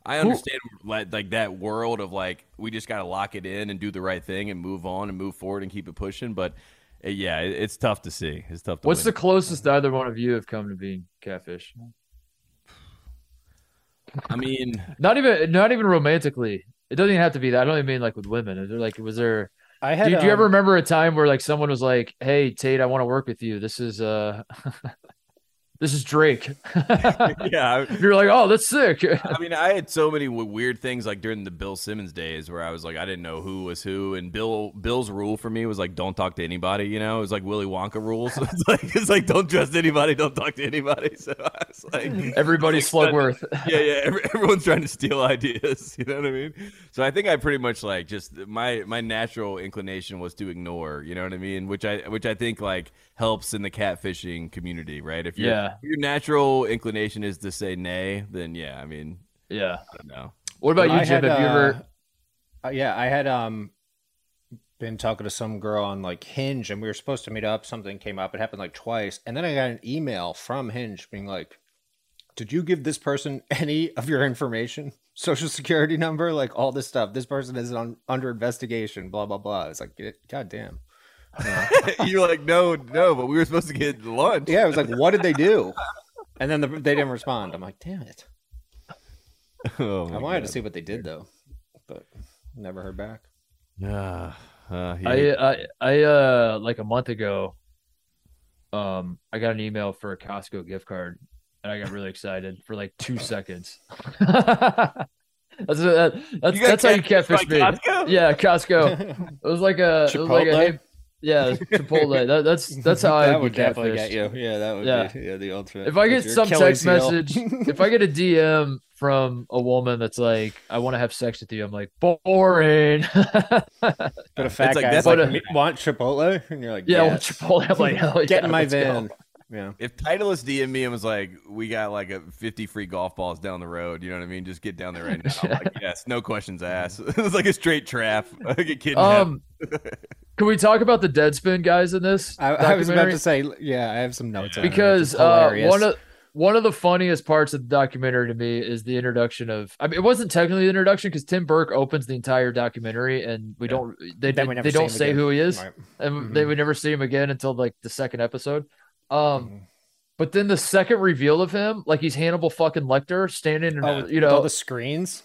I understand like, like that world of like we just got to lock it in and do the right thing and move on and move forward and keep it pushing. But yeah, it's tough to see. It's tough. To What's the win. closest either one of you have come to being catfish? I mean, <laughs> Not even, not even romantically. It doesn't even have to be that. I don't even mean like with women. Is there like, was there? I had. Do, do you ever um, remember a time where like someone was like, "Hey Tate, I want to work with you. This is uh, <laughs> this is Drake." <laughs> yeah. You're like, "Oh, that's sick." <laughs> I mean, I had so many weird things like during the Bill Simmons days where I was like, I didn't know who was who, and Bill Bill's rule for me was like, don't talk to anybody. You know, it was like Willy Wonka rules. <laughs> it's like it's like don't trust anybody, don't talk to anybody. So I was like, Everybody's like, Slugworth. yeah, yeah. Every, everyone's trying to steal ideas. You know what I mean? So I think I pretty much like just my my natural inclination was to ignore. You know what I mean? Which I which I think like helps in the catfishing community, right? If your Yeah. your natural inclination is to say nay, then yeah. I mean, Yeah. I don't know. What about you, I Jim? had, have you ever? uh, uh, yeah, I had um been talking to some girl on like Hinge, and we were supposed to meet up. Something came up. It happened like twice, and then I got an email from Hinge being like, "Did you give this person <laughs> any of your information, social security number, like all this stuff? This person is on under investigation. Blah blah blah." It's like, God damn. <laughs> You're like, no, no, but we were supposed to get lunch. Yeah, it was like, what did they do? <laughs> And then the, they didn't respond. I'm like, damn it. Oh, I my wanted to see what they did though, but never heard back. Yeah. uh, he- I, I, I, uh, like a month ago, um, I got an email for a Costco gift card, and I got really <laughs> excited for like two seconds. that's that, that's You got that's how you catfished catfish by me. Costco? Yeah, Costco. It was like a, it was like a, Chipotle? hey, yeah, Chipotle. That, that's <laughs> that's how I that would would get definitely catfished. get you. Yeah, that would Yeah. be yeah the ultimate. If I get That's some text heel. message, <laughs> if I get a DM from a woman that's like, "I want to have sex with you," I'm like, boring. <laughs> but a fat like- guy's that's like, like- "Me- want Chipotle, and you're like, yeah, yes. Chipotle. I'm like, hell yeah, get in my let's go. Van. Yeah, if Titleist DM me and was like, "We got like a 50 free golf balls down the road," you know what I mean? Just get down there right now. I'm like, <laughs> yes, no questions asked. <laughs> it was like a straight trap. <laughs> I get kidnapped. Um, can we talk about the Deadspin guys in this? I, I was about to say, yeah, I have some notes on it, which because is uh, one of one of the funniest parts of the documentary to me is the introduction of. I mean, it wasn't technically the introduction because Tim Burke opens the entire documentary, and we Yeah. don't they Then we they don't say again. who he is, Right. and they Mhm. would never see him again until like the second episode. Um, Mhm. but then the second reveal of him, like he's Hannibal fucking Lecter standing, in, Oh, you know, all the screens,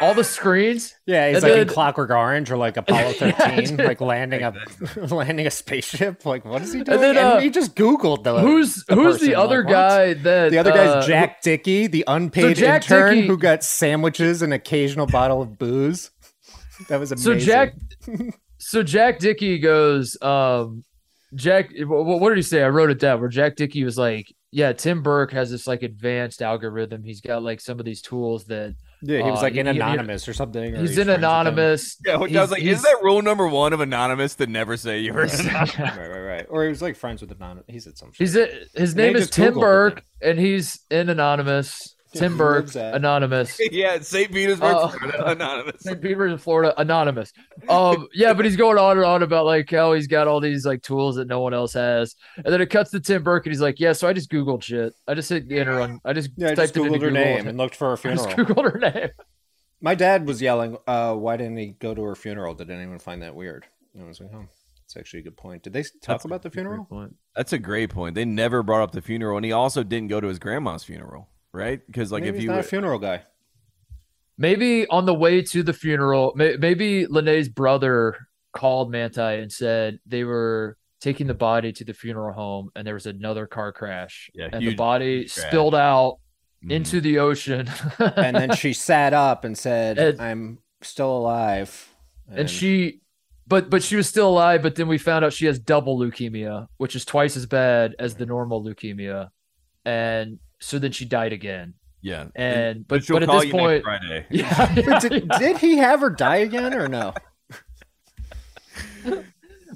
all the screens. Yeah, he's And like in Clockwork Orange or like <laughs> Apollo 13, dude. like landing a <laughs> landing a spaceship. Like, what is he doing? then, And, uh, he just Googled the who's the who's person, the like, other what? guy that The other uh, guy's Jack Dickey, the unpaid Jack intern Dickey- who got sandwiches and occasional bottle of booze. <laughs> That was So amazing. Jack, so Jack Dickey goes, um, Jack, wh- wh- what did he say? I wrote it down. Where Jack Dickey was like, "Yeah, Tim Burke has this like advanced algorithm. He's got like some of these tools that yeah, he was uh, like he- in he- anonymous or something. or he's in friends with them. anonymous. yeah, which I was like, he's- is that rule number one of anonymous to never say yours? <laughs> right, right, right. Or he was like friends with anonymous. He said some shit. He's in, his name They is Tim Googled Burke, and he's in anonymous. Yeah, Tim he Burke, anonymous. <laughs> yeah, St. Petersburg, Uh, Florida, <laughs> anonymous. St. Petersburg, Florida, anonymous. Um, yeah, but he's going on and on about like how he's got all these like tools that no one else has, and then it cuts to Tim Burke, and he's like, "Yeah, so I just googled shit. I just hit enter on. I just yeah, I typed just it into googled her Google name and looked for a <laughs> I just googled her name. My dad was yelling, uh, "Why didn't he go to her funeral? Did anyone find that weird?" And I was like, "Oh, that's actually a good point." Did they talk That's about the funeral? That's a great point. They never brought up the funeral, and he also didn't go to his grandma's funeral, right? Because like Maybe if he's you not a funeral guy. Maybe on the way to the funeral, may, maybe Lennay's brother called Manti and said they were taking the body to the funeral home and there was another car crash. Yeah, and the body crash. spilled out Mhm. into the ocean. <laughs> and then she sat up and said, And- "I'm still alive." and she but but she was still alive but then we found out she has double leukemia which is twice as bad as the normal leukemia and so then she died again yeah, and but she'll but at this you next point Friday. <laughs> yeah, <laughs> But did, did he have her die again or no? <laughs>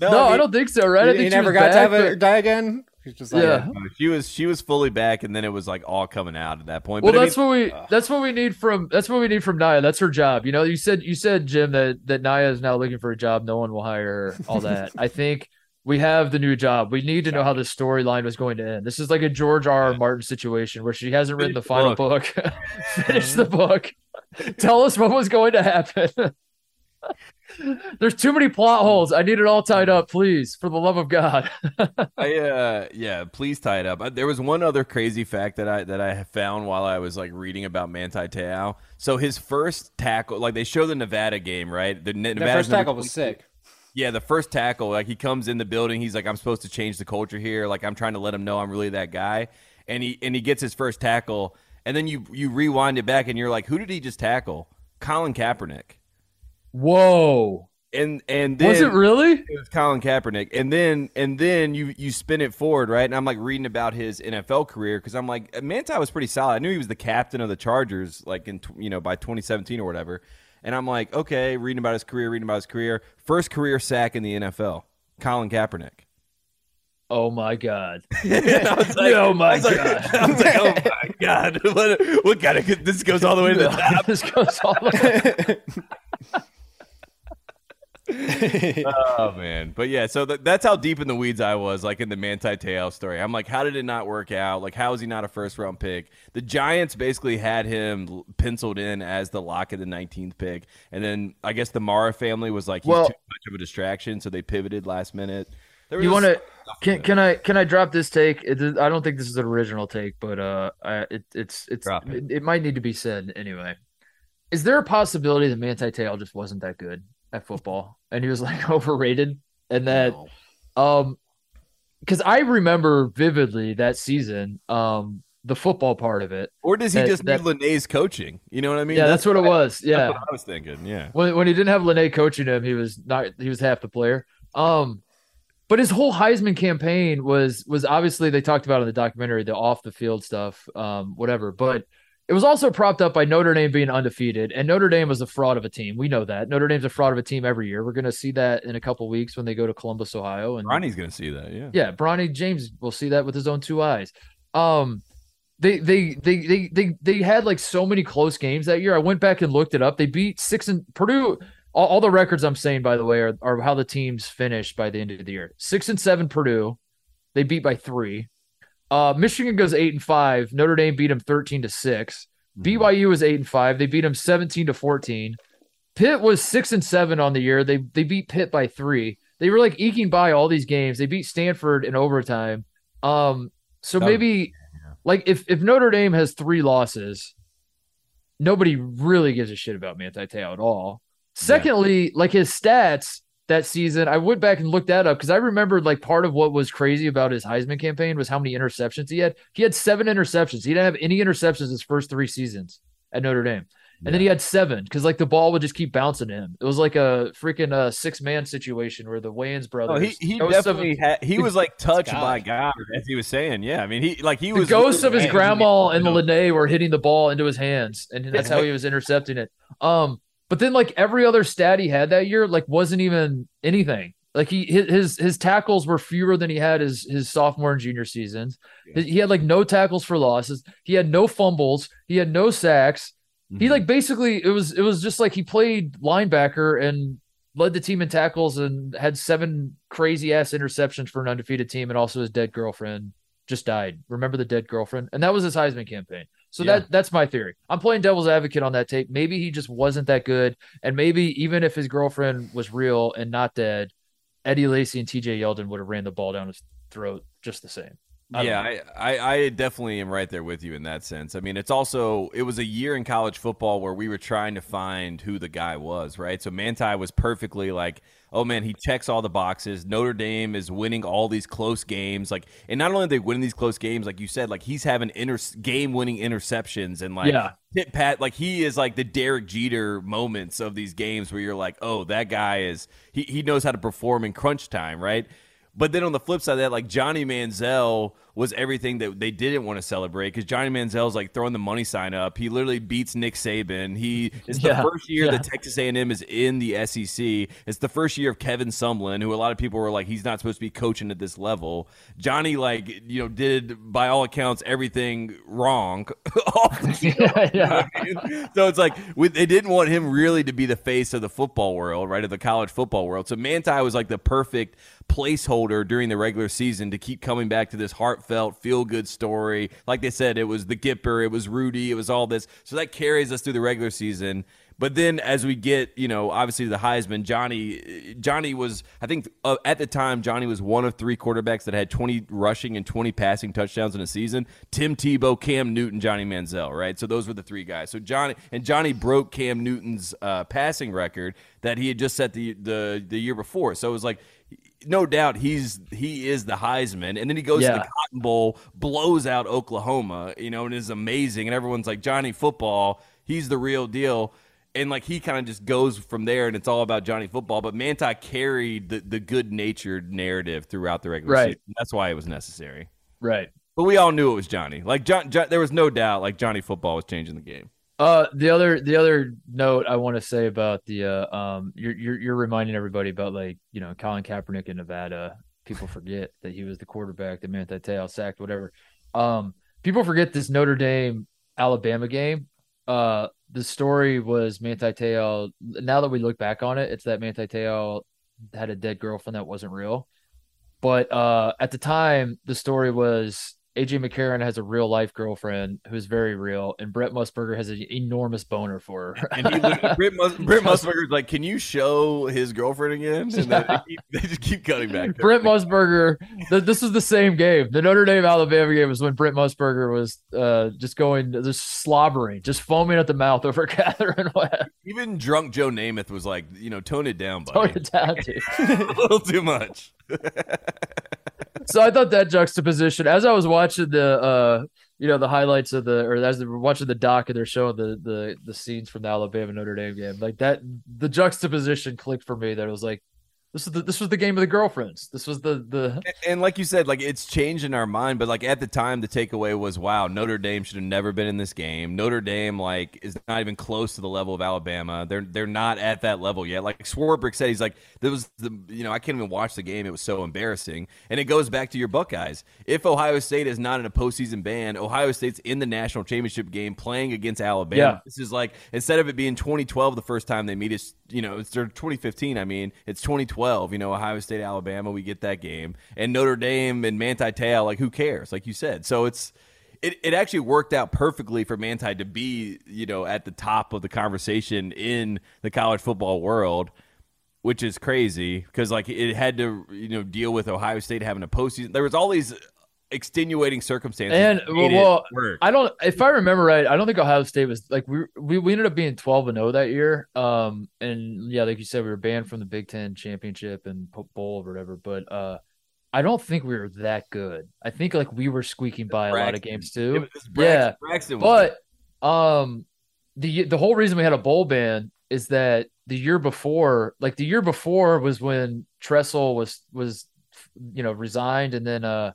no, I, don't think so right I he, think he she never was got to have back, her die again. He's just like, Yeah. Uh, She was she was fully back, and then it was like all coming out at that point. well But I that's mean, what we Ugh. that's what we need from that's what we need from Naya that's her job you know you said you said Jim that that Naya is now looking for a job no one will hire her all that I think we have the new job we need to know how the storyline was going to end this is like a George R. R. Martin situation where she hasn't written the final book <laughs> finish the book tell us what was going to happen <laughs> there's too many plot holes I need it all tied up please for the love of God <laughs> I uh yeah, please tie it up. Uh, There was one other crazy fact that I that I found while I was like reading about Manti Te'o. So his first tackle, like they show the Nevada game, right? The Ne- the Nevada's first tackle was 22. sick. Yeah, the first tackle, like he comes in the building, he's like, I'm supposed to change the culture here. Like I'm trying to let him know I'm really that guy. And he and he gets his first tackle, and then you you rewind it back and you're like, who did he just tackle? Colin Kaepernick. whoa And and then was it really it was Colin Kaepernick, and then and then you you spin it forward, right? And I'm like reading about his NFL career because I'm like Manti was pretty solid. I knew he was the captain of the Chargers, like in you know by 2017 or whatever. And I'm like, okay, reading about his career, reading about his career, first career sack in the NFL, Colin Kaepernick. oh my God And I was like- oh my like- <laughs> God I was like, oh my god, what, what kind of this goes all the way to the top? <laughs> this goes all the way. <laughs> <laughs> Oh man, but yeah, so th- that's how deep in the weeds I was, like in the Manti Te'o story. I'm like, how did it not work out? Like, how is he not a first round pick? The Giants basically had him penciled in as the lock of the 19th pick, and then I guess the Mara family was like, he's Well- too much of a distraction, so they pivoted last minute. You want to? Can can I can I drop this take? It, I don't think this is an original take, but uh, I, it, it's it's it. it. it might need to be said anyway. Is there a possibility that Manti Te'o just wasn't that good at football, and he was like <laughs> overrated, and that um, because I remember vividly that season, um, the football part of it. or does he that- just that- need Lennay's coaching? You know what I mean? yeah, that's, what it was. that's Yeah, what I was thinking. Yeah, when when he didn't have Lennay coaching him, he was not he was half the player. Um, but his whole Heisman campaign was was obviously they talked about in the documentary the off the field stuff, um, whatever. But it was also propped up by Notre Dame being undefeated, and Notre Dame was a fraud of a team. We know that Notre Dame's a fraud of a team every year. We're going to see that in a couple weeks when they go to Columbus, Ohio, and Ronnie's gonna see that. Yeah, yeah, Bronny James will see that with his own two eyes. Um, they they they they they they had like so many close games that year. I went back and looked it up. They beat six and Purdue. All, all the records I'm saying, by the way, are, are how the teams finished by the end of the year. Six and seven Purdue, they beat by three. Uh, Michigan goes eight and five. Notre Dame beat them thirteen to 6 Mhm. BYU was eight and five. They beat them seventeen to fourteen. Pitt was six and seven on the year. They they beat Pitt by three. They were like eking by all these games. They beat Stanford in overtime. Um, so maybe like if if Notre Dame has three losses, nobody really gives a shit about Manti Te'o at all. Secondly, like his stats that season, I went back and looked that up because I remembered like part of what was crazy about his Heisman campaign was how many interceptions he had. He had seven interceptions. He didn't have any interceptions his first three seasons at Notre Dame. And then he had seven because like the ball would just keep bouncing to him. It was like a freaking uh, six man situation where the Wayans brothers. Oh, he he was definitely had. He <laughs> was like touched God. by God, as he was saying. Yeah, I mean, he like he the was ghosts of his grandma <laughs> and you know. Lennay were hitting the ball into his hands, and that's how he was intercepting it. Um, but then like every other stat he had that year, like wasn't even anything. Like he his his, tackles were fewer than he had his his sophomore and junior seasons. Yeah. He had like no tackles for losses. He had no fumbles. He had no sacks. He Mhm. like basically it was it was just like he played linebacker and led the team in tackles and had seven crazy ass interceptions for an undefeated team and also his dead girlfriend just died. Remember the dead girlfriend? And that was his Heisman campaign. So Yeah. that that's my theory. I'm playing devil's advocate on that tape. Maybe he just wasn't that good, and maybe even if his girlfriend was real and not dead, Eddie Lacy and T.J. Yeldon would have ran the ball down his throat just the same. I yeah. I, I, I definitely am right there with you in that sense. I mean, it's also it was a year in college football where we were trying to find who the guy was, right? So Manti was perfectly like, oh man, he checks all the boxes. Notre Dame is winning all these close games, like, and not only are they winning these close games, like you said, like he's having inter- game-winning interceptions and like Yeah. Tit Pat, like he is like the Derek Jeter moments of these games where you're like, oh, that guy is he he knows how to perform in crunch time, right? But then on the flip side of that, like Johnny Manziel was everything that they didn't want to celebrate because Johnny Manziel's like throwing the money sign up. He literally beats Nick Saban. He it's the Yeah, first year yeah. that Texas A&M is in the SEC. It's the first year of Kevin Sumlin, who a lot of people were like, he's not supposed to be coaching at this level. Johnny, like you know, did by all accounts everything wrong. <laughs> <laughs> yeah, yeah. So it's like they didn't want him really to be the face of the football world, right? Of the college football world. So Manti was like the perfect placeholder during the regular season to keep coming back to this heartfelt, feel good story. Like they said, it was the Gipper, it was Rudy, it was all this. So that carries us through the regular season. But then as we get, you know, obviously the Heisman, Johnny, Johnny was, I think uh, at the time, Johnny was one of three quarterbacks that had 20 rushing and 20 passing touchdowns in a season. Tim Tebow, Cam Newton, Johnny Manziel, right? So those were the three guys. So Johnny, and Johnny broke Cam Newton's uh, passing record that he had just set the, the, the year before. So it was like, no doubt he's he is the Heisman, and then he goes to the Cotton Bowl, blows out Oklahoma, you know, and is amazing, and everyone's like Johnny Football, he's the real deal, and like he kind of just goes from there, and it's all about Johnny Football. But Manti carried the the good natured narrative throughout the regular Right. season. That's why it was necessary. Right. But we all knew it was Johnny. Like John, John there was no doubt like Johnny Football was changing the game. Uh, the other the other note I want to say about the uh um you're you're you're reminding everybody about like you know Colin Kaepernick in Nevada. People forget that he was the quarterback that Manti Te'o sacked, whatever. Um, people forget this Notre Dame Alabama game. Uh, the story was Manti Te'o. Now that we look back on it, it's that Manti Te'o had a dead girlfriend that wasn't real. But uh, at the time, the story was AJ McCarron has a real life girlfriend who's very real, and Brent Musburger has an enormous boner for her. And he, <laughs> Britt, Mus- Britt Musburger's like, "Can you show his girlfriend again?" And they, keep, they just keep cutting back. <laughs> Brent Musburger. th- this was the same game. The Notre Dame Alabama game was when Brent Musburger was uh, just going, just slobbering, just foaming at the mouth over <laughs> Katherine Webb. Even drunk Joe Namath was like, you know, tone it down, buddy. Tone it down, dude. a little too much. So I thought that juxtaposition as I was watching the uh you know the highlights of the or as they were watching the doc and they're showing the the the scenes from the Alabama Notre Dame game like that the juxtaposition clicked for me that it was like this is the this was the game of the girlfriends this was the the And like you said, like it's changed in our mind, but like at the time, the takeaway was, wow, Notre Dame should have never been in this game. Notre Dame like is not even close to the level of Alabama. They're they're not at that level yet. Like Swarbrick said, he's like, there was the you know I can't even watch the game. It was so embarrassing. And it goes back to your Buckeyes. If Ohio State is not in a postseason ban, Ohio State's in the national championship game playing against Alabama. Yeah. This is like instead of it being 2012 the first time they meet, it's you know it's or 2015. I mean, it's 2012. You know, Ohio State, Alabama, we get that game, and Notre Dame and Manti Te'o. Like, who cares? Like you said, so it's. It, it actually worked out perfectly for Manti to be, you know, at the top of the conversation in the college football world, which is crazy because like it had to, you know, deal with Ohio State having a postseason. There was all these extenuating circumstances. and it well. I don't if I remember right I don't think Ohio State was like we we, we ended up being 12 and 0 that year um and yeah like you said we were banned from the Big 10 championship and bowl or whatever but uh I don't think we were that good I think like we were squeaking by a lot of Braxton. games too Braxton, yeah, Braxton was but um the the whole reason we had a bowl ban is that the year before like the year before was when Tressel was was you know resigned and then uh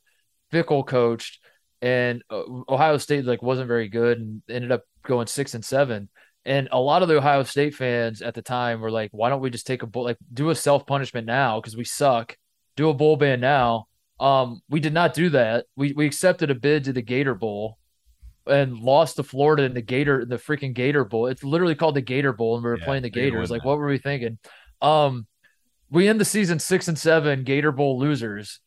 Fickell coached and uh, Ohio State like wasn't very good and ended up going 6 and 7 and a lot of the Ohio State fans at the time were like why don't we just take a bowl like do a self punishment now cuz we suck do a bowl ban now um we did not do that we we accepted a bid to the Gator Bowl and lost to Florida in the Gator, the freaking Gator Bowl. It's literally called the Gator Bowl, and we were Yeah, playing the Gators. Like, that. what were we thinking? Um, we end the season six and seven, Gator Bowl losers.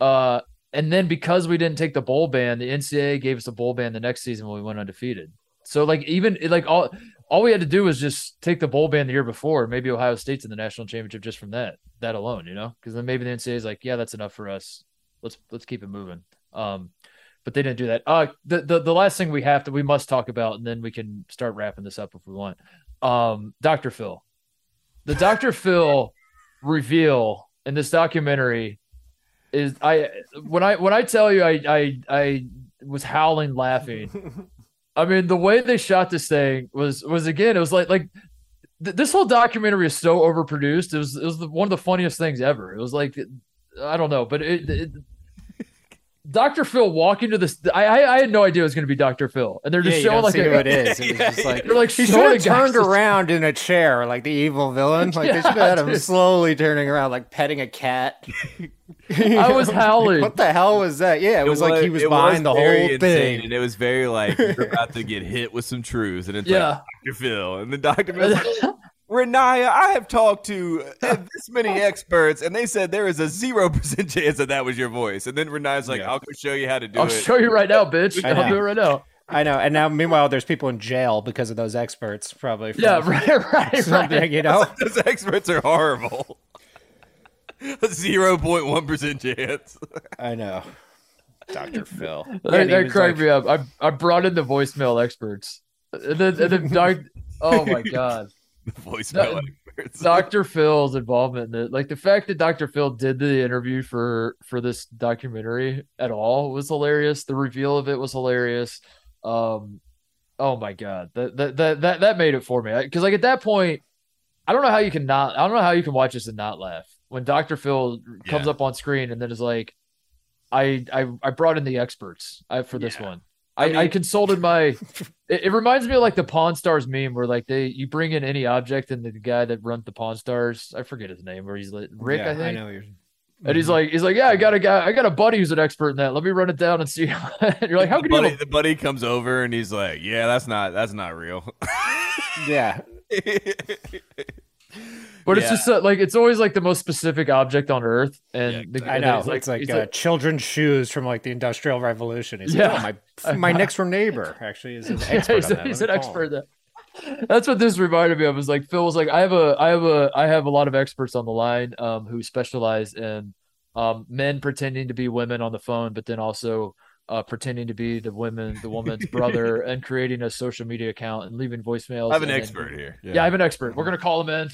Uh, and then because we didn't take the bowl ban, the NCAA gave us a bowl ban the next season when we went undefeated. So like even like all all we had to do was just take the bowl ban the year before. Maybe Ohio State's in the national championship just from that that alone, you know, because then maybe the NCAA is like, yeah, that's enough for us. Let's let's keep it moving. Um, but they didn't do that. Uh, the, the the last thing we have to we must talk about, and then we can start wrapping this up if we want. Um, Dr. Phil, the Dr. Phil reveal in this documentary is I when I when I tell you I I I was howling laughing. <laughs> I mean, the way they shot this thing was was again, it was like like th- this whole documentary is so overproduced. It was it was the, one of the funniest things ever. It was like I don't know, but it, it Dr. Phil walking to this. I, I, I had no idea it was going to be Dr. Phil, and they're just yeah, showing like see a, who it is. <laughs> It was just like they're like he should showing have turned just- around in a chair like the evil villain. Like they <laughs> should have had him dude. slowly turning around, like petting a cat. <laughs> I was howling. What the hell was that? Yeah, it, was, like he was it behind the whole insane, thing. and it was very like you're about to get hit with some truths, and it's Yeah. like Dr. Phil, and the Dr. Phil's like, Ronaiah, I have talked to uh, this many experts, and they said there is a zero <laughs> percent chance that that was your voice. And then Ronaiah's like, Yeah. "I'll go show you how to do it. I'll show you right now, <laughs> bitch. I I'll know. do it right now. I know. And now, meanwhile, there's people in jail because of those experts, probably. from Yeah, <laughs> right, right, Something, right. you know. Those experts are horrible. A zero point one percent chance. I know. Doctor Phil. That, that cracked me up. I I brought in the voicemail experts, and then and then doc, oh my god, The voicemail experts. Dr. Phil's involvement in it, like the fact that Dr. Phil did the interview for for this documentary at all was hilarious. The reveal of it was hilarious. Um, oh my god, that that that that, that made it for me because like at that point, I don't know how you can not. I don't know how you can watch this and not laugh when Dr. Phil comes up on screen and then is like, I I I brought in the experts I, for this Yeah. one. I, I, consulted my. <laughs> It, it reminds me of like the Pawn Stars meme, where like they you bring in any object, and the guy that runs the Pawn Stars, I forget his name, where he's like Rick, yeah, I think, know. You're... and he's mm-hmm. like, he's like, yeah, I got a guy, I got a buddy who's an expert in that. Let me run it down and see. <laughs> and you're like, how the could you? a, the buddy comes over and he's like, "Yeah, that's not that's not real." yeah. <laughs> but it's just uh, like it's always like the most specific object on Earth, and Yeah, the, I and then know. he's it's like he's uh, children's shoes from like the Industrial Revolution. He's Yeah. like, oh, my <laughs> my next door neighbor actually is an <laughs> Yeah, expert. he's, on that. he's an expert. that. That's what this reminded me of. Is like Phil was like, I have a, I have a, I have a lot of experts on the line um, who specialize in um, men pretending to be women on the phone, but then also uh, pretending to be the women, the woman's <laughs> brother, and creating a social media account and leaving voicemails. I have an and expert here. Yeah. I have an expert. We're gonna call him in.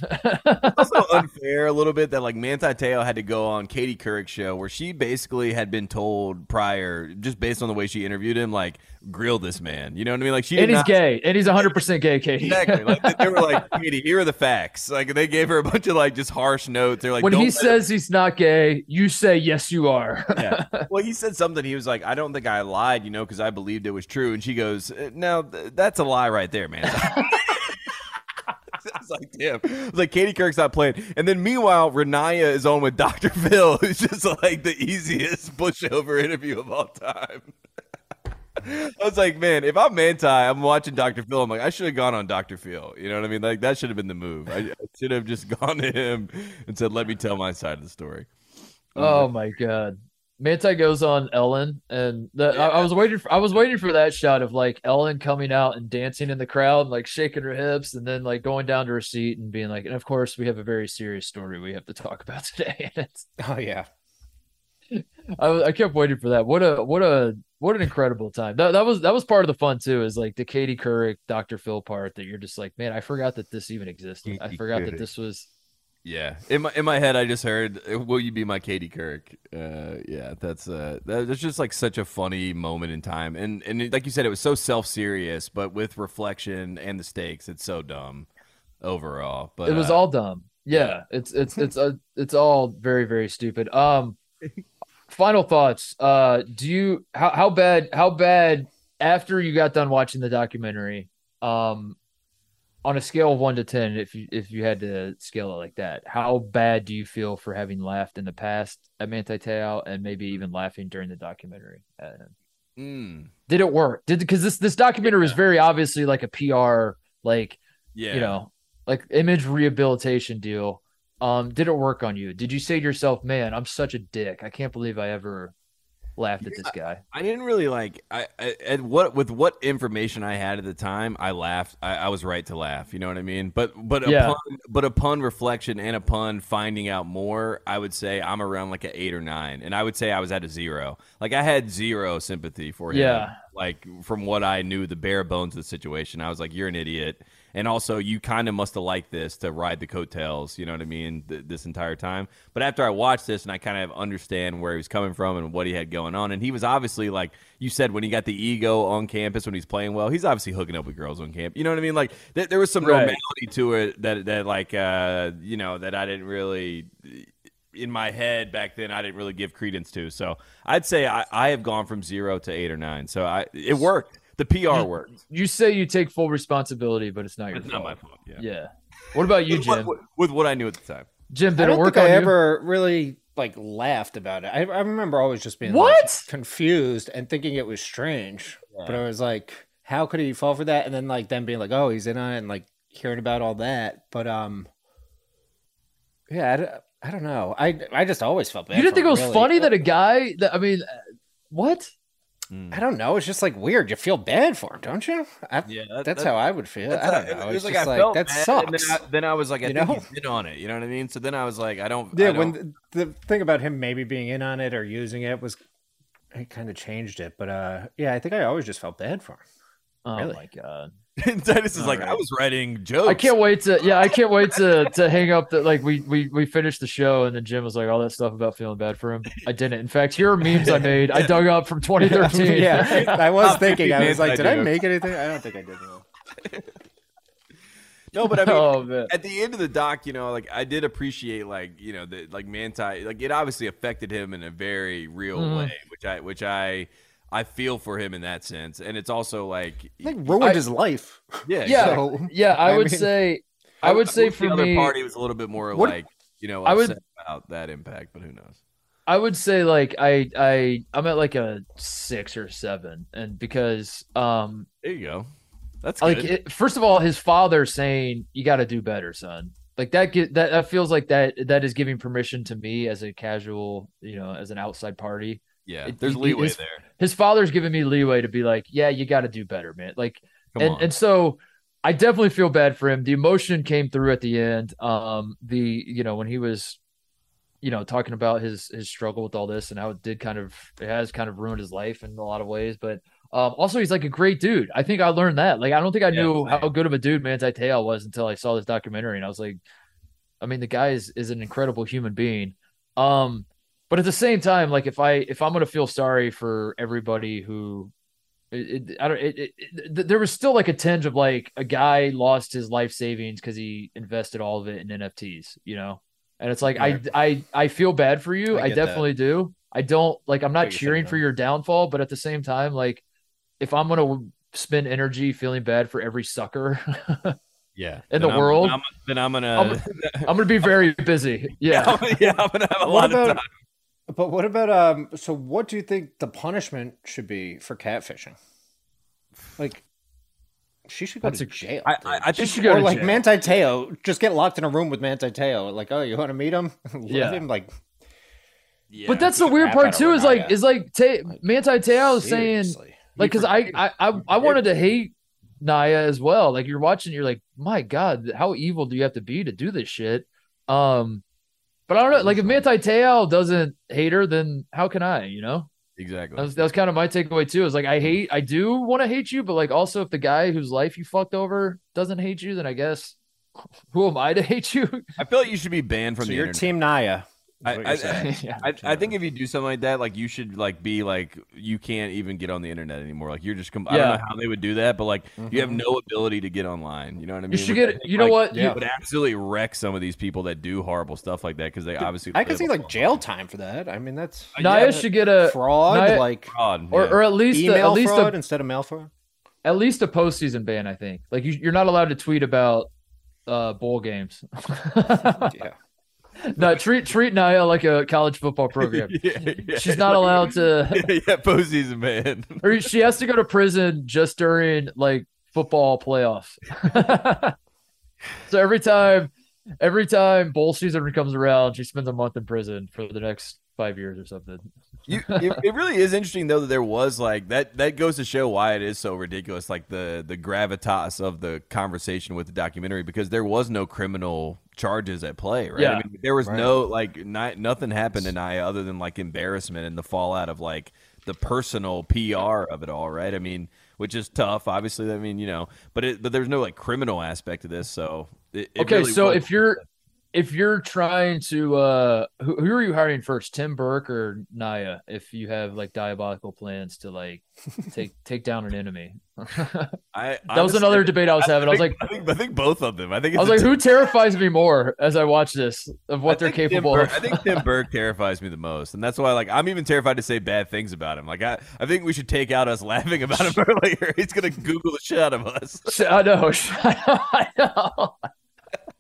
also <laughs> unfair a little bit that like Manti Te'o had to go on Katie Couric's show where she basically had been told prior, just based on the way she interviewed him, like grill this man. You know what I mean? Like she and he's not- gay, and he's 100 percent gay, Katie. Exactly. Like they- were like, <laughs> Katie, here are the facts. Like they gave her a bunch of like just harsh notes. They're like, when he says he's not gay, you say yes, you are. yeah. <laughs> Well, he said something. He was like, I don't think I lied, you know, because I believed it was true. And she goes, "Uh, No, th- that's a lie right there, man. <laughs> I was like, damn. I was like, Katie Couric's not playing. And then meanwhile, Ronaiah is on with Dr. Phil, who's just like the easiest pushover interview of all time. I was like, man, if I'm Manti, I'm watching Dr. Phil. I'm like, I should have gone on Dr. Phil. You know what I mean? Like, that should have been the move. I, I should have just <laughs> gone to him and said, let me tell my side of the story. Oh um, my god. Manti goes on Ellen, and the, I, I was waiting. For, I was waiting for that shot of like Ellen coming out and dancing in the crowd, like shaking her hips, and then like going down to her seat and being like, "And of course, we have a very serious story we have to talk about <laughs> today." And it's, Oh yeah. I, I kept waiting for that. What a what a what an incredible time. That that was that was part of the fun too. Is like the Katie Couric, Dr. Phil part that you're just like, man, I forgot that this even existed. I forgot that this was. Yeah, in my in my head, I just heard, "Will you be my Katie Couric?" Uh, yeah, that's uh, that, that's just like such a funny moment in time, and and like you said, it was so self serious, but with reflection and the stakes, it's so dumb overall. But it was uh, all dumb. Yeah, it's it's <laughs> it's uh, it's all very very stupid. Um, <laughs> final thoughts. Uh, do you how how bad how bad after you got done watching the documentary? Um, on a scale of one to ten, if you if you had to scale it like that, how bad do you feel for having laughed in the past at Manti Te'o and maybe even laughing during the documentary? at him? mm, did it work? Did because this this documentary is very obviously like a PR like yeah, you know, like image rehabilitation deal. Um, did it work on you? Did you say to yourself, "Man, I'm such a dick. I can't believe I ever laughed at this guy. I didn't really like I, I and what with what information I had at the time. I laughed. I, I was right to laugh. You know what I mean? But but Yeah. upon but upon reflection and upon finding out more, I would say I'm around like an eight or nine, and I would say I was at a zero. Like I had zero sympathy for him. Yeah. Like from what I knew, the bare bones of the situation, I was like, "You're an idiot." And also, you kind of must have liked this to ride the coattails. You know what I mean? Th- this entire time. But after I watched this and I kind of understand where he was coming from and what he had going on, and he was obviously like you said when he got the ego on campus when he's playing well, he's obviously hooking up with girls on camp. You know what I mean? Like th- there was some Right. normality to it that that like uh, you know that I didn't really in my head back then I didn't really give credence to. So I'd say I, I have gone from zero to eight or nine. So I it worked. The PR work. You say you take full responsibility, but it's not your It's fault. not my fault. Yeah. Yeah. What about you, With what- Jim? with, with what I knew at the time. Jim, did it don't work think on I you? ever really like laughed about it. I, I remember always just being like, What? confused and thinking it was strange. But I was like, how could he fall for that? And then like them being like, oh, he's in on it, and like hearing about all that. But um, yeah, I don't know. I I just always felt bad. You didn't for think it was really. funny that a guy that I mean, uh, what? I don't know. It's just like weird. You feel bad for him, don't you? I, Yeah, that- that's that- how I would feel. I don't know. It It's like just I like, felt that bad, sucks. Then I, then I was like, I You know? in on it. You know what I mean? So then I was like, I don't. Yeah, I don't, when the, the thing about him maybe being in on it or using it was, it kind of changed it. But uh, yeah, I think I always just felt bad for him. Oh Really? my god. <laughs> Dennis is like, I was writing jokes. I can't wait to yeah, I can't wait to <laughs> to hang up the like we we we finished the show and then Jim was like all that stuff about feeling bad for him. I didn't. In fact, here are memes I made. I <laughs> dug up from 2013. yeah, I was thinking. I was like, did I make anything? I don't think I did. No. No, but I mean, oh at the end of the doc, you know, like I did appreciate, like you know, the like Manti, like it obviously affected him in a very real Mhm. way, which I which I I feel for him in that sense, and it's also like, I ruined I- his life. yeah, Yeah. exactly. So, Yeah, I, I would mean- say I would say wish for the other me party was a little bit more What- like you know I would- about that impact, but who knows? I would say like I I I'm at like a 6 or 7 and because um There you go. That's like it, first of all his father saying you got to do better son like that get that, that feels like that that is giving permission to me as a casual you know as an outside party yeah, it- there's it- leeway it's- there. His father's giving me leeway to be like yeah you got to do better man like Come and on. and so I definitely feel bad for him. The emotion came through at the end. Um, the you know when he was, you know, talking about his his struggle with all this and how it did kind of it has kind of ruined his life in a lot of ways. But um, also he's like a great dude. I think I learned that. Like I don't think I Yeah, knew same. how good of a dude Manti Te'o was until I saw this documentary, and I was like, I mean, the guy is is an incredible human being. Um, but at the same time, like if I if I'm gonna feel sorry for everybody who it, it, I don't. It, it, it, there was still like a tinge of like a guy lost his life savings because he invested all of it in NFTs, you know. And it's like Yeah. I I I feel bad for you. I I, get that. definitely do. I don't like. I'm not cheering saying, for your downfall, but at the same time, like if I'm gonna spend energy feeling bad for every sucker, yeah, <laughs> in Then the I'm- world, I'm, then I'm gonna. I'm- I'm gonna be very busy. <laughs> Yeah. yeah, I'm gonna have a What lot of time. But what about um? So what do you think the punishment should be for catfishing? Like, she should go That's to a- jail. I, dude. I, I She think should go or to like jail. Manti Te'o, just get locked in a room with Manti Te'o. Like, oh, you want to meet him? <laughs> Yeah. him like. Yeah. But that's the weird part too. Is like is like Te- Like, Manti Te'o saying like because I, I I I wanted to hate Naya as well. Like you're watching, you're like, my God, how evil do you have to be to do this shit? Um, but I don't know. Like if Manti Te'o doesn't hate her, then how can I? You know, exactly. that was, that was kind of my takeaway too. Is like I hate, I do want to hate you, but like also if the guy whose life you fucked over doesn't hate you, then I guess who am I to <laughs> hate you? I feel like you should be banned from So the you're internet. Team Naya. Is I- I- <laughs> yeah. I, I think if you do something like that, like you should like be like you can't even get on the internet anymore. Like you're just com- I don't know how they would do that, but like you have Mhm. no ability to get online. You know what I mean? You should Which get. think, You know like, what? yeah. You- Would absolutely wreck some of these people that do horrible stuff like that because they obviously I could see like jail time for that. I mean, that's Uh, Naya yeah, should get a fraud, Naya- like fraud, or yeah. or at least a, at least fraud a, instead of mail fraud. at least a postseason ban. I think. Like you, you're not allowed to tweet about uh bowl games. <laughs> Yeah. <laughs> no, treat treat Naya like a college football <laughs> program. yeah, yeah. She's not allowed to, yeah, <laughs> yeah, postseason man. or she has to go to prison just during like football playoffs. so every time, every time bowl season comes around, she spends a month in prison for the next five years or something. You, it, it really is interesting though that there was like that. That goes to show why it is so ridiculous, like the the gravitas of the conversation with the documentary, because there was no criminal charges at play, right? Yeah. I mean, there was Right. no like not, nothing happened to Naya other than like embarrassment and the fallout of like the personal PR of it all, right? I mean, which is tough, obviously. I mean, you know, but it but there's no like criminal aspect to this, so it, it okay, really so if you're if you're trying to uh who, who are you hiring first, Tim Burke or Naya? If you have like diabolical plans to like <laughs> take take down an enemy, <laughs> i that I was honestly- another debate I was having. I was like, I think, I think both of them. I think I was a like, who terrifies me more as I watch this of what I they're capable Burke- of? I think Tim <laughs> Burke terrifies me the most, and that's why like I'm even terrified to say bad things about him. Like I, I think we should take out us laughing about him earlier. He's gonna Google the shit out of us. I know. I know.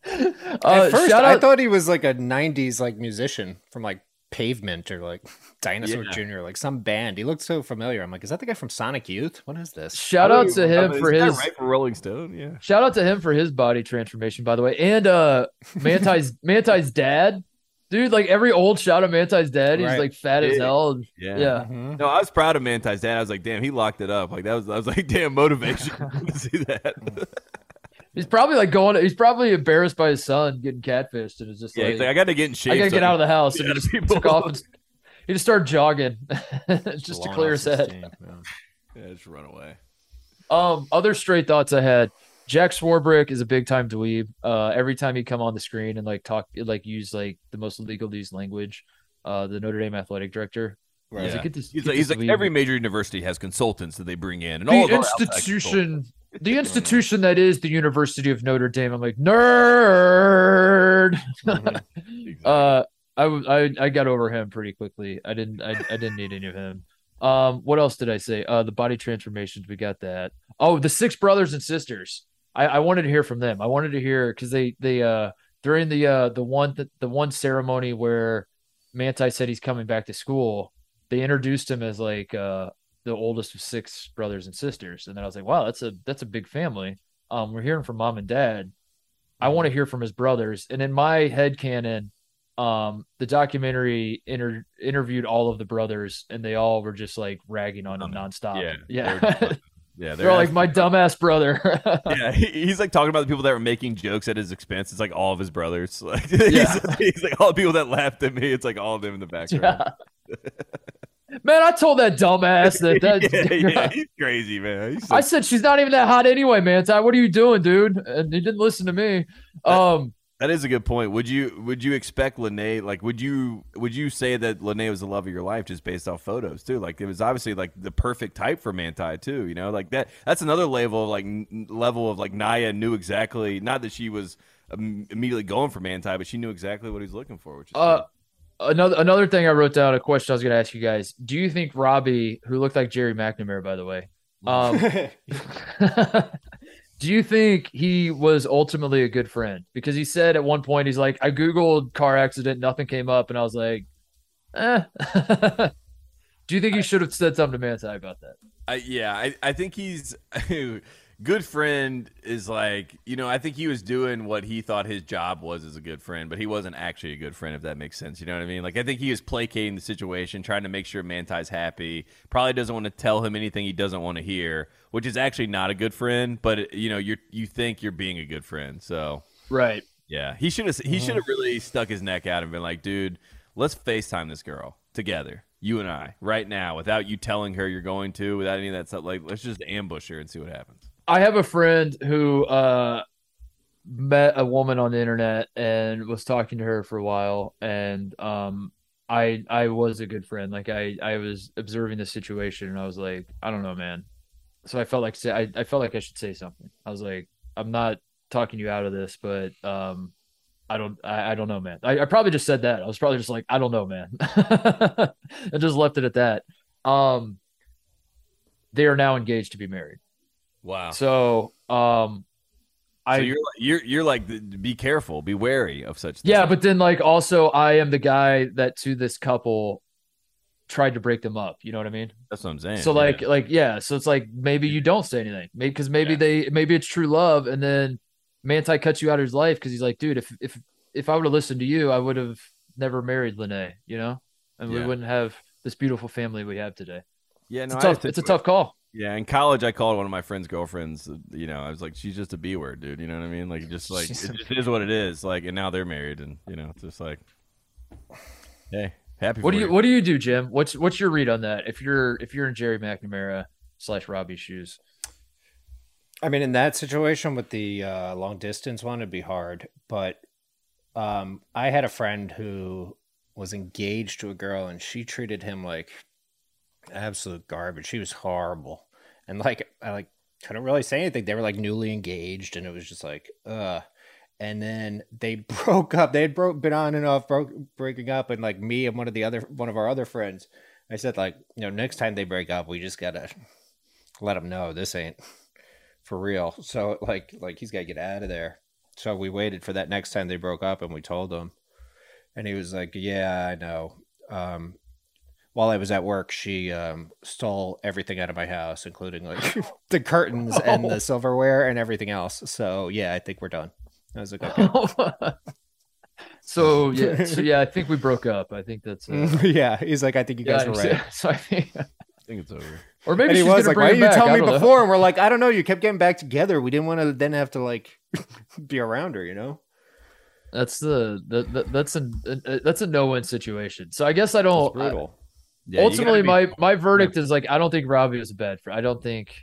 Uh, At first, I out, thought he was like a '90s like musician from like Pavement or like Dinosaur Yeah. Jr. like some band. He looked so familiar. I'm like, is that the guy from Sonic Youth? What is this? shout out to him for his right for Rolling Stone. Yeah, shout out to him for his body transformation, by the way, and uh, Manti's <laughs> Manti's dad, dude. Like every old shot of Manti's dad, he's Right. like fat as hell. yeah, Yeah. Mhm. No, I was proud of Manti's dad. I was like, damn, he locked it up. Like that was, I was like, damn, motivation <laughs> to see that. <laughs> He's probably like going. He's probably embarrassed by his son getting catfished, and it's just yeah, like, like, I got to get in shape. I gotta get out of the house, and Yeah, he just people- took off. And, he just started jogging, <laughs> just to clear his head. steam, yeah. Yeah, just run away. Um, other straight thoughts I had. Jack Swarbrick is a big time dweeb. Uh, every time he come on the screen and like talk, like use like the most legalese language. Uh, the Notre Dame athletic director. Right. He's Yeah. like, get this, He's get like, he's like every major university has consultants that they bring in, and all of the our outside institution, the institution that is the University of Notre Dame. I'm like nerd. Mhm. I, I I, w- I I got over him pretty quickly. I didn't I, I didn't need any of him. Um, what else did I say? Uh, the body transformations. We got that. Oh, the six brothers and sisters. I, I wanted to hear from them. I wanted to hear because they they uh during the uh the one the, the one ceremony where Manti said he's coming back to school. They introduced him as like uh the oldest of six brothers and sisters, and then I was like, wow, that's a that's a big family. Um, we're hearing from mom and dad. I want to hear from his brothers, and in my head canon, um the documentary inter- interviewed all of the brothers and they all were just like ragging on him nonstop yeah, yeah they're <laughs> yeah, they're, all like my dumbass brother <laughs> yeah, he- he's like talking about the people that were making jokes at his expense. It's like all of his brothers. <laughs> Like Yeah. he's, he's like all the people that laughed at me. It's like all of them in the background. yeah man i told that dumbass that, <laughs> that yeah, yeah, he's crazy, man. He's so- i said she's not even that hot anyway man Ty, what are you doing dude and he didn't listen to me um that is a good point. Would you would you expect Lennay like would you would you say that Lennay was the love of your life just based off photos too? Like it was obviously like the perfect type for Manti too. You know, like that. That's another level of like level of like Naya knew exactly. Not that she was immediately going for Manti, but she knew exactly what he was looking for. Which is uh good. Another another thing i wrote down a question i was going to ask you guys do you think robbie who looked like jerry mcnamara by the way um <laughs> Do you think he was ultimately a good friend? Because he said at one point, he's like, I Googled car accident, nothing came up. And I was like, eh. <laughs> Do you think he should have said something to Manti about that? I, yeah, I, I think he's <laughs> good friend is like you know I think he was doing what he thought his job was as a good friend, but he wasn't actually a good friend if that makes sense. You know what I mean? Like I think he was placating the situation, trying to make sure Manti's happy. Probably doesn't want to tell him anything he doesn't want to hear, which is actually not a good friend. But you know you you think you're being a good friend, so Right. yeah, he should have he should have mm-hmm. really stuck his neck out and been like, dude, let's FaceTime this girl together, you and I, right now, without you telling her you're going to, without any of that stuff. Like, let's just ambush her and see what happens. I have a friend who uh, met a woman on the internet and was talking to her for a while, and um, I I was a good friend. Like I I was observing the situation, and I was like, I don't know, man. So I felt like say I, I felt like I should say something. I was like, I'm not talking you out of this, but um, I don't I, I don't know, man. I, I probably just said that. I was probably just like, I don't know, man, <laughs> and just left it at that. Um, they are now engaged to be married. Wow. So, um, I so you're you're you're like, be careful, be wary of such. Things. Yeah, but then like also I am the guy that to this couple tried to break them up. You know what I mean? that's what I'm saying. So yeah. like like yeah, so it's like maybe you don't say anything, maybe because maybe Yeah. they maybe it's true love, and then Manti cuts you out of his life because he's like, dude, if if if I would have listened to you, I would have never married Lennay, you know, and we wouldn't have this beautiful family we have today. Yeah, It's no, tough. It's a tough call. Yeah, in college, I called one of my friend's girlfriends. You know, I was like, she's just a b word, dude. You know what I mean? Like, just like She's it just is what it is. Like, and now they're married, and you know, it's just like, hey, happy. What do you What do you do, Jim? What's What's your read on that? If you're if you're in Jerry McNamara slash Robbie shoes, I mean, in that situation with the uh, long distance one, it'd be hard. But um, I had a friend who was engaged to a girl, and she treated him like absolute garbage. She was horrible, and like I like couldn't really say anything. They were like newly engaged, and it was just like, uh. And then they <laughs> broke up. They had broke been on and off, broke breaking up, and like me and one of the other one of our other friends, I said like, you know, next time they break up, we just gotta let them know this ain't for real. So like like he's got to get out of there. So we waited for that next time they broke up and we told him. And he was like, "Yeah, I know. Um while I was at work, she um stole everything out of my house, including like <laughs> the curtains and the silverware and everything else. So, yeah, I think we're done." I was like, "Okay." <laughs> so yeah, so yeah, I think we broke up. I think that's uh, <laughs> yeah, he's like, "I think you guys yeah, were right." So I think, I think it's over. or maybe and he was gonna like, bring "Why didn't you back. tell me don't know. before?" And we're like, "I don't know. You kept getting back together. We didn't want to then have to like be around her, you know." That's the, the, the that's a, a that's a no win situation. So I guess I don't. brutal. Yeah, ultimately, be- my my verdict is like I don't think Robbie was a bad friend. I don't think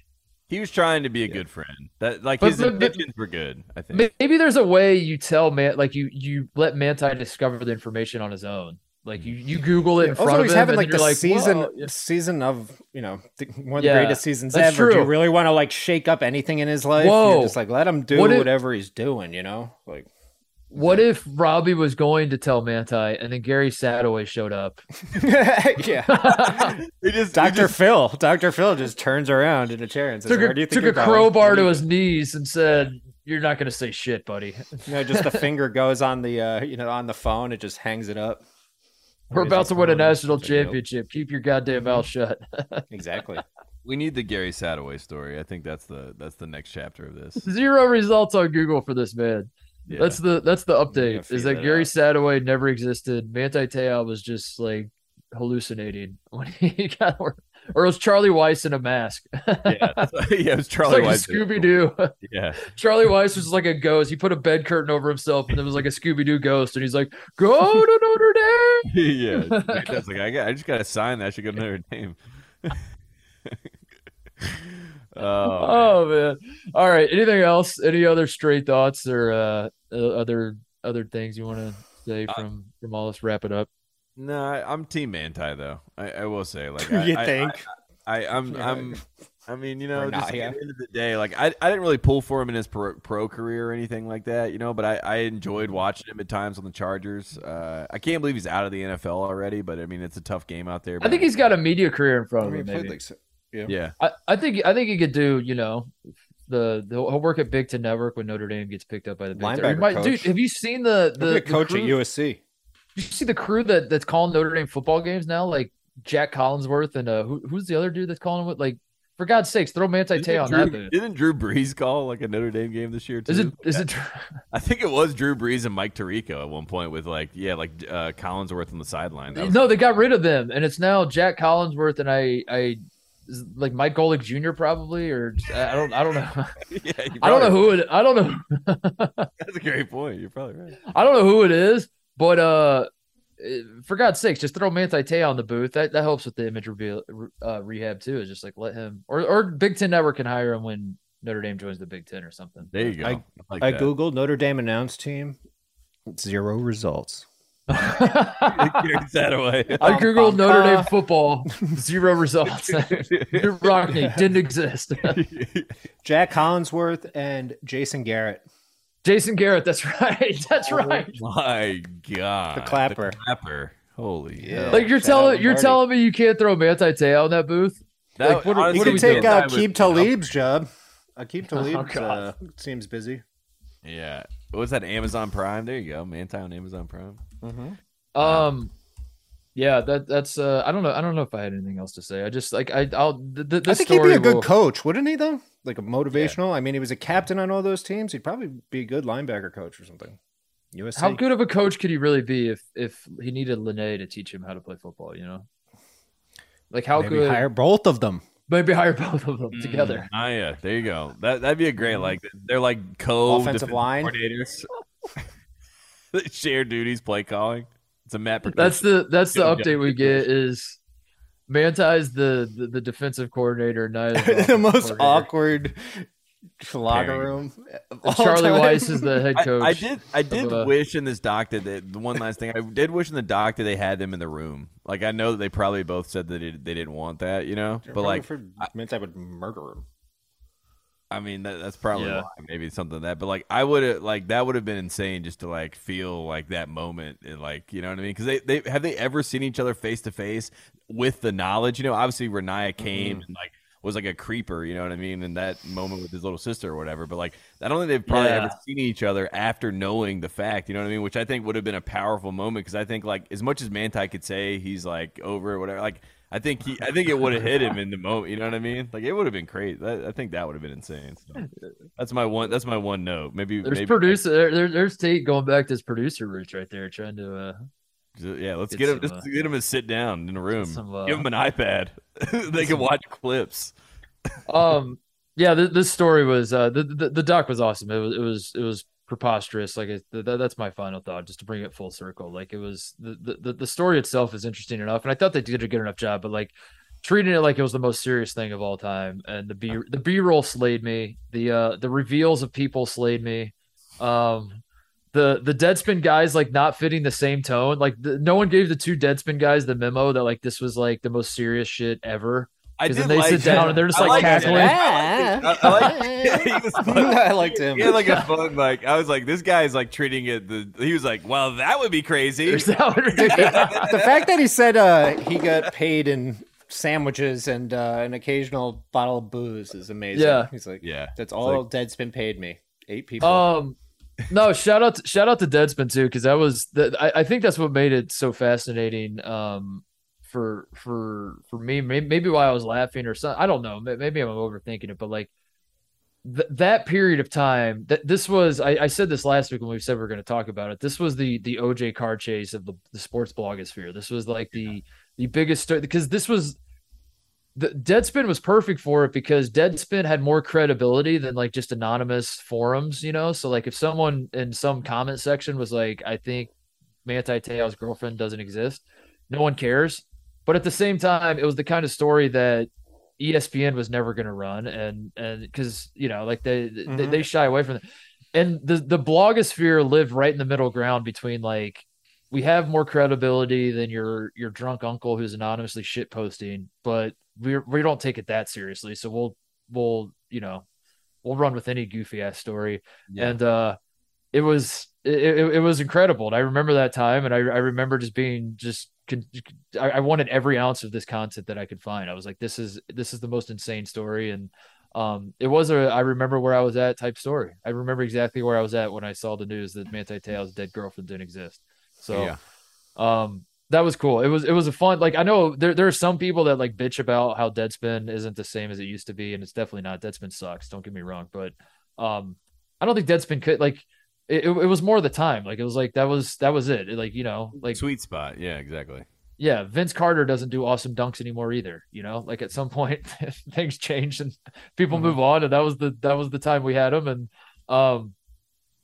he was trying to be a good friend. That like But- his but- but- intentions were good. I think. maybe there's a way you tell man like you you let Manti discover the information on his own. Like you you Google it in front also, of he's him, having like the like season yeah. season of you know one of Yeah, the greatest seasons that's ever. Do you really want to like shake up anything in his life? Whoa. You're just like let him do What if- whatever he's doing. You know, like What if Robbie was going to tell Manti, and then Gary Sadoway showed up? <laughs> yeah. <laughs> He just, Doctor Phil, Doctor Phil just turns around in a chair and says, took a, do you took you're a crowbar to his knees and said, "You're not going to say shit, buddy. You know, just the finger goes on the uh, you know on the phone. It just hangs it up. We're about to win a national It's like, championship. Keep your goddamn mouth shut." <laughs> Exactly. we need the Gary Sadoway story. I think that's the that's the next chapter of this. Zero results on Google for this man. Yeah. That's the that's the update. Is that Gary out. Sadoway never existed? Manti Te'o was just like hallucinating <laughs> when he got, or, or it was Charlie Weis in a mask. <laughs> yeah, yeah, it was Charlie like Weis. Scooby Doo. <laughs> Yeah, Charlie Weis was like a ghost. He put a bed curtain over himself, and there was like a Scooby Doo ghost, and he's like, "Go to Notre Dame." yeah. That's like I got. I just got to sign that. I should go to Notre Dame. oh, Oh man! All right. Anything else? Any other stray thoughts or uh, uh, other other things you want to say Uh, from from all this? Wrap it up. no, I, I'm Team Manti though. I, I will say, like, <laughs> I, you I- think? I, I, I'm, Yeah. I'm, I mean, you know, just at the end of the day, like, I, I didn't really pull for him in his pro, pro career or anything like that, you know, but I, I enjoyed watching him at times on the Chargers. Uh, I can't believe he's out of the NFL already, but I mean, it's a tough game out there. I think he's got a media career in front I of mean, him. he Maybe. like yeah. yeah. I, I think I think he could do. You know, the, the he'll work at Big Ten Network when Notre Dame gets picked up by the Big Ten. Linebacker might- coach. dude, have you seen the the, the coach crew, at USC. You see the crew that that's calling Notre Dame football games now, like Jack Collinsworth and uh, who, who's the other dude that's calling it? Like, for God's sakes, throw Manti Te'o on Didn't that dude. didn't Drew Brees call like a Notre Dame game this year too? Is it is it? I think it was Drew Brees and Mike Tirico at one point with like, yeah, like uh, Collinsworth on the sideline. No, they got rid of them, and it's now Jack Collinsworth and I I is it like Mike Golic Jr. probably or I don't I don't know <laughs> yeah, you I don't know who it I don't know <laughs> That's a great point. You're probably right. I don't know who it is, but uh, for God's sakes, just throw Manti Te'o on the booth. That that helps with the image reveal, uh, rehab too. Is just like let him or or Big Ten Network can hire him when Notre Dame joins the Big Ten or something. There you go. I- like I googled Notre Dame announced team. Zero results. Gary <laughs> Sadoway. I googled Notre Dame Uh, football, zero results. <laughs> Drew Rockney didn't exist. Jack Collinsworth and Jason Garrett. Jason Garrett, that's right, that's right. My God, The clapper. clapper. Holy Yeah. hell. Like you're Shout telling you're Lombardi. telling me you can't throw Manti Te'o in that booth? That- like, what are- honestly, You what could we take doing? uh, I Keep Talib's job. Aqib <laughs> Talib God. uh, seems busy. Yeah. What was that? Amazon Prime. There you go. Manti on Amazon Prime. Um, yeah, that that's uh, I don't know, I don't know if I had anything else to say. I just like I I'll the, the, I this think he'd be a good will- coach, wouldn't he? Though, like a motivational. I mean, he was a captain on all those teams. He'd probably be a good linebacker coach or something. USC. How good of a coach could he really be if if he needed Lennay to teach him how to play football? You know, Like how Maybe could hire both of them. Maybe hire <laughs> both of them together? Ah, yeah, there you go. That that'd be a great like they're like co Offensive line. coordinators. <laughs> Share duties, play calling. It's a Matt. That's the that's the Good update we get <laughs> is Manti's the, the the defensive coordinator, and Nia is the the most awkward locker room. of And all Charlie time. Weis is the head coach. I did. I did uh, wish in this doc that they, the one last thing I did wish in the doc that they had them in the room. Like I know that they probably both said that it, they didn't want that, you know. But like, for meant I would murder him. I mean, that, that's probably Yeah. why. maybe something like that. But like, I would have like that would have been insane just to like feel like that moment and like you know what I mean? Because they they have they ever seen each other face to face with the knowledge? You know, obviously Ronaiah came and like was like a creeper. You know what I mean? In that moment with his little sister or whatever. But like, I don't think they've probably Yeah. ever seen each other after knowing the fact. You know what I mean? Which I think would have been a powerful moment because I think like as much as Manti could say he's like over or whatever, like. I think he, I think it would have hit him in the moment. You know what I mean? Like it would have been crazy. That, I think that would have been insane. So. That's my one. That's my one note. Maybe. There's maybe producer. There- there's Tate going back to his producer roots right there, trying to. Uh, Yeah, let's Get him. some, Just uh, get him to sit down in a room. some, uh, Give him an iPad. <laughs> they can watch clips. <laughs> um, yeah, th- this story was uh, the, the the doc was awesome. It was it was it was preposterous. Like it, th- that's my final thought, just to bring it full circle. Like it was the, the the- the story itself is interesting enough, and I thought they did a good enough job. But like treating it like it was the most serious thing of all time, and the b the b roll slayed me. The uh the reveals of people slayed me. Um. The the Deadspin guys like not fitting the same tone. Like the, no one gave the two Deadspin guys the memo that like this was like the most serious shit ever. I 'Cause did then they like sit down and they're just, I like, liked cackling. I, I like. <laughs> He was <laughs> fun. I liked him. He had like a fun like. I was like, this guy's like treating it. The he was like, well, that would be crazy. Is that what it is? <laughs> the fact that he said uh, he got paid in sandwiches and uh, an occasional bottle of booze is amazing. Yeah. he's like, Yeah, that's all like- Deadspin paid me. Eight people. Um, no, shout out, to, shout out to Deadspin too, because that was the. I, I think that's what made it so fascinating. Um, for for for me, maybe, why I was laughing or something. I don't know. Maybe I'm overthinking it, but like th- that period of time. That this was. I, I said this last week when we said we are going to talk about it. This was the the OJ car chase of the, the sports blogosphere. This was like the the biggest story because this was the Deadspin was perfect for it because Deadspin had more credibility than like just anonymous forums, you know. So like if someone in some comment section was like, "I think Manti Te'o's girlfriend doesn't exist," no one cares. But at the same time, it was the kind of story that ESPN was never going to run, and and because you know, like they, they Mhm. they shy away from it. And the the blogosphere lived right in the middle ground between like we have more credibility than your your drunk uncle who's anonymously shit posting, but we we don't take it that seriously. So we'll we'll you know we'll run with any goofy ass story. Yeah. And uh, it was it, it, it was incredible. And I remember that time, and I I remember just being just I, wanted every ounce of this content that I could find. I was like, this is this is the most insane story, and um, it was a I remember where I was at type story. I remember exactly where I was at when I saw the news that Manti Te'o's dead girlfriend didn't exist. So yeah. um that was cool. It was it was a fun like I know there there are some people that like bitch about how Deadspin isn't the same as it used to be, and it's definitely not. Deadspin sucks. Don't get me wrong, but um I don't think Deadspin could like it, it, it was more the time. Like it was like that was that was it. It, like you know like Sweet spot. Yeah, exactly. yeah, Vince Carter doesn't do awesome dunks anymore either. You know, like at some point <laughs> things change and people Mhm. move on, and that was the that was the time we had him, and um,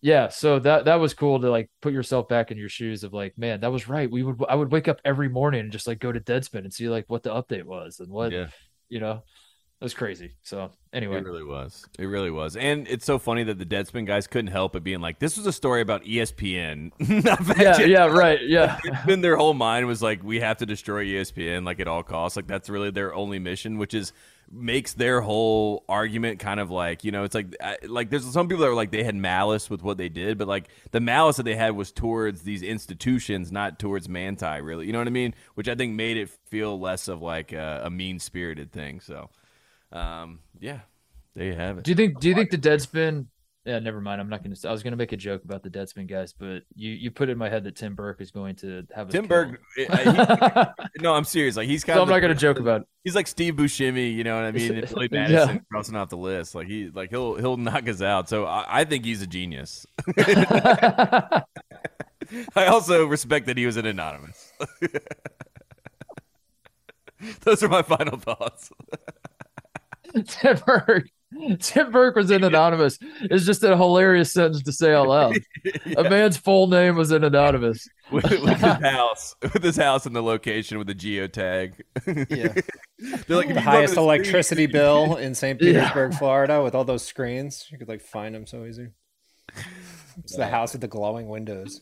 yeah, so that that was cool to like put yourself back in your shoes of like, man, that was right. We would I would wake up every morning and just like go to Deadspin and see like what the update was and what Yeah. you know, it was crazy. So anyway, It really was. It really was. And it's so funny that the Deadspin guys couldn't help but being like, this was a story about ESPN. <laughs> Yeah, yeah, right, yeah, It's their whole mind was like, we have to destroy ESPN like at all costs. Like that's really their only mission, which is makes their whole argument kind of like you know it's like like there's some people that are like they had malice with what they did but like the malice that they had was towards these institutions not towards manti really you know what i mean which i think made it feel less of like a, a mean spirited thing so um yeah there you have it Do you think? Do you think the Deadspin? Yeah, never mind. I'm not going to. I was going to make a joke about the Deadspin guys, but you you put in my head that Tim Burke is going to have a Tim kill Berg, him. Eh, I- he- <laughs> no, I'm serious. Like he's kind so of I'm not going to joke about. It. He's like Steve Buscemi, you know what I mean? And Billy <laughs> Yeah. Madison crossing off the list. Like he, like he'll he'll knock us out. So I, I think he's a genius. <laughs> I also respect that he was an anonymous. Those are my final thoughts. Tim Burke. <laughs> Tim Burke was in anonymous. It's just a hilarious sentence to say out loud. <laughs> A man's full name was in anonymous. <laughs> with, with his house, with his house and the location with the geotag. Yeah. They're like the you go to highest electricity street- bill in St. Yeah. Petersburg, Florida, with all those screens. You could like find them so easy. It's the house with the glowing windows.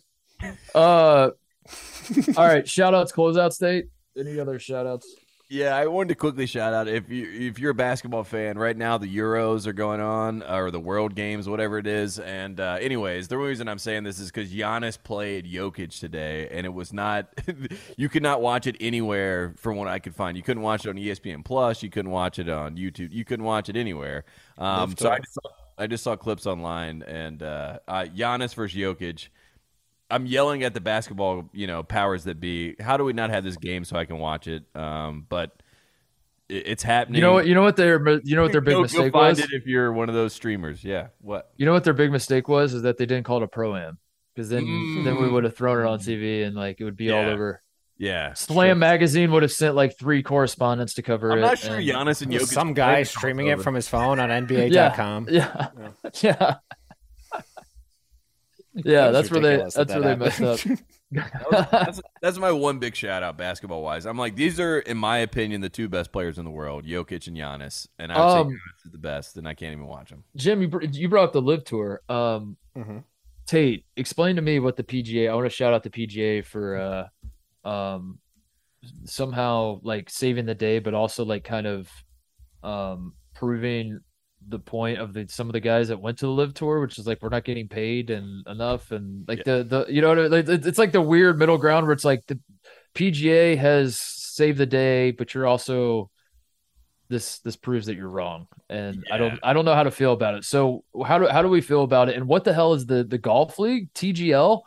Uh, all right. Shout outs, closeout state. Any other shout outs? Yeah, I wanted to quickly shout out if you if you're a basketball fan right now, the Euros are going on or the World Games, whatever it is. And uh, anyways, the reason I'm saying this is because Giannis played Jokic today, and it was not <laughs> you could not watch it anywhere from what I could find. You couldn't watch it on ESPN Plus, you couldn't watch it on YouTube, you couldn't watch it anywhere. Um, so I just, saw, I just saw clips online, and uh, uh, Giannis versus Jokic. I'm yelling at the basketball, you know, powers that be. How do we not have this game so I can watch it? Um, but it, it's happening. You know what? You know what their you know what their big Go- go mistake find was. it if you're one of those streamers. Yeah. What? You know what their big mistake was is that they didn't call it a pro am because then then we Mm. would have thrown it on TV and like it would be all over. Yeah. Slam magazine would have sent like three correspondents to cover it. I'm it. not sure and- Giannis and Jokic. Some guy streaming it from his phone on <laughs> NBA.com. Yeah, yeah, <laughs> yeah. That's where they ridiculous that that's where they that messed up. <laughs> that's, that's my one big shout out basketball wise. I'm like, these are, in my opinion, the two best players in the world, Jokic and Giannis. And I would Um, say Giannis is the best, and I can't even watch them. Jim, you br- you brought up the LIV tour. Um, Mhm. Tate, explain to me what the PGA. I want to shout out the PGA for uh, um, somehow like saving the day, but also like kind of um proving the point of the some of the guys that went to the LIV tour, which is like we're not getting paid and enough, and like the the you know I- like, it's it's like the weird middle ground where it's like the PGA has saved the day, but you're also this this proves that you're wrong. And i don't i don't know how to feel about it. So how do how do we feel about it? And what the hell is the the golf league? Tgl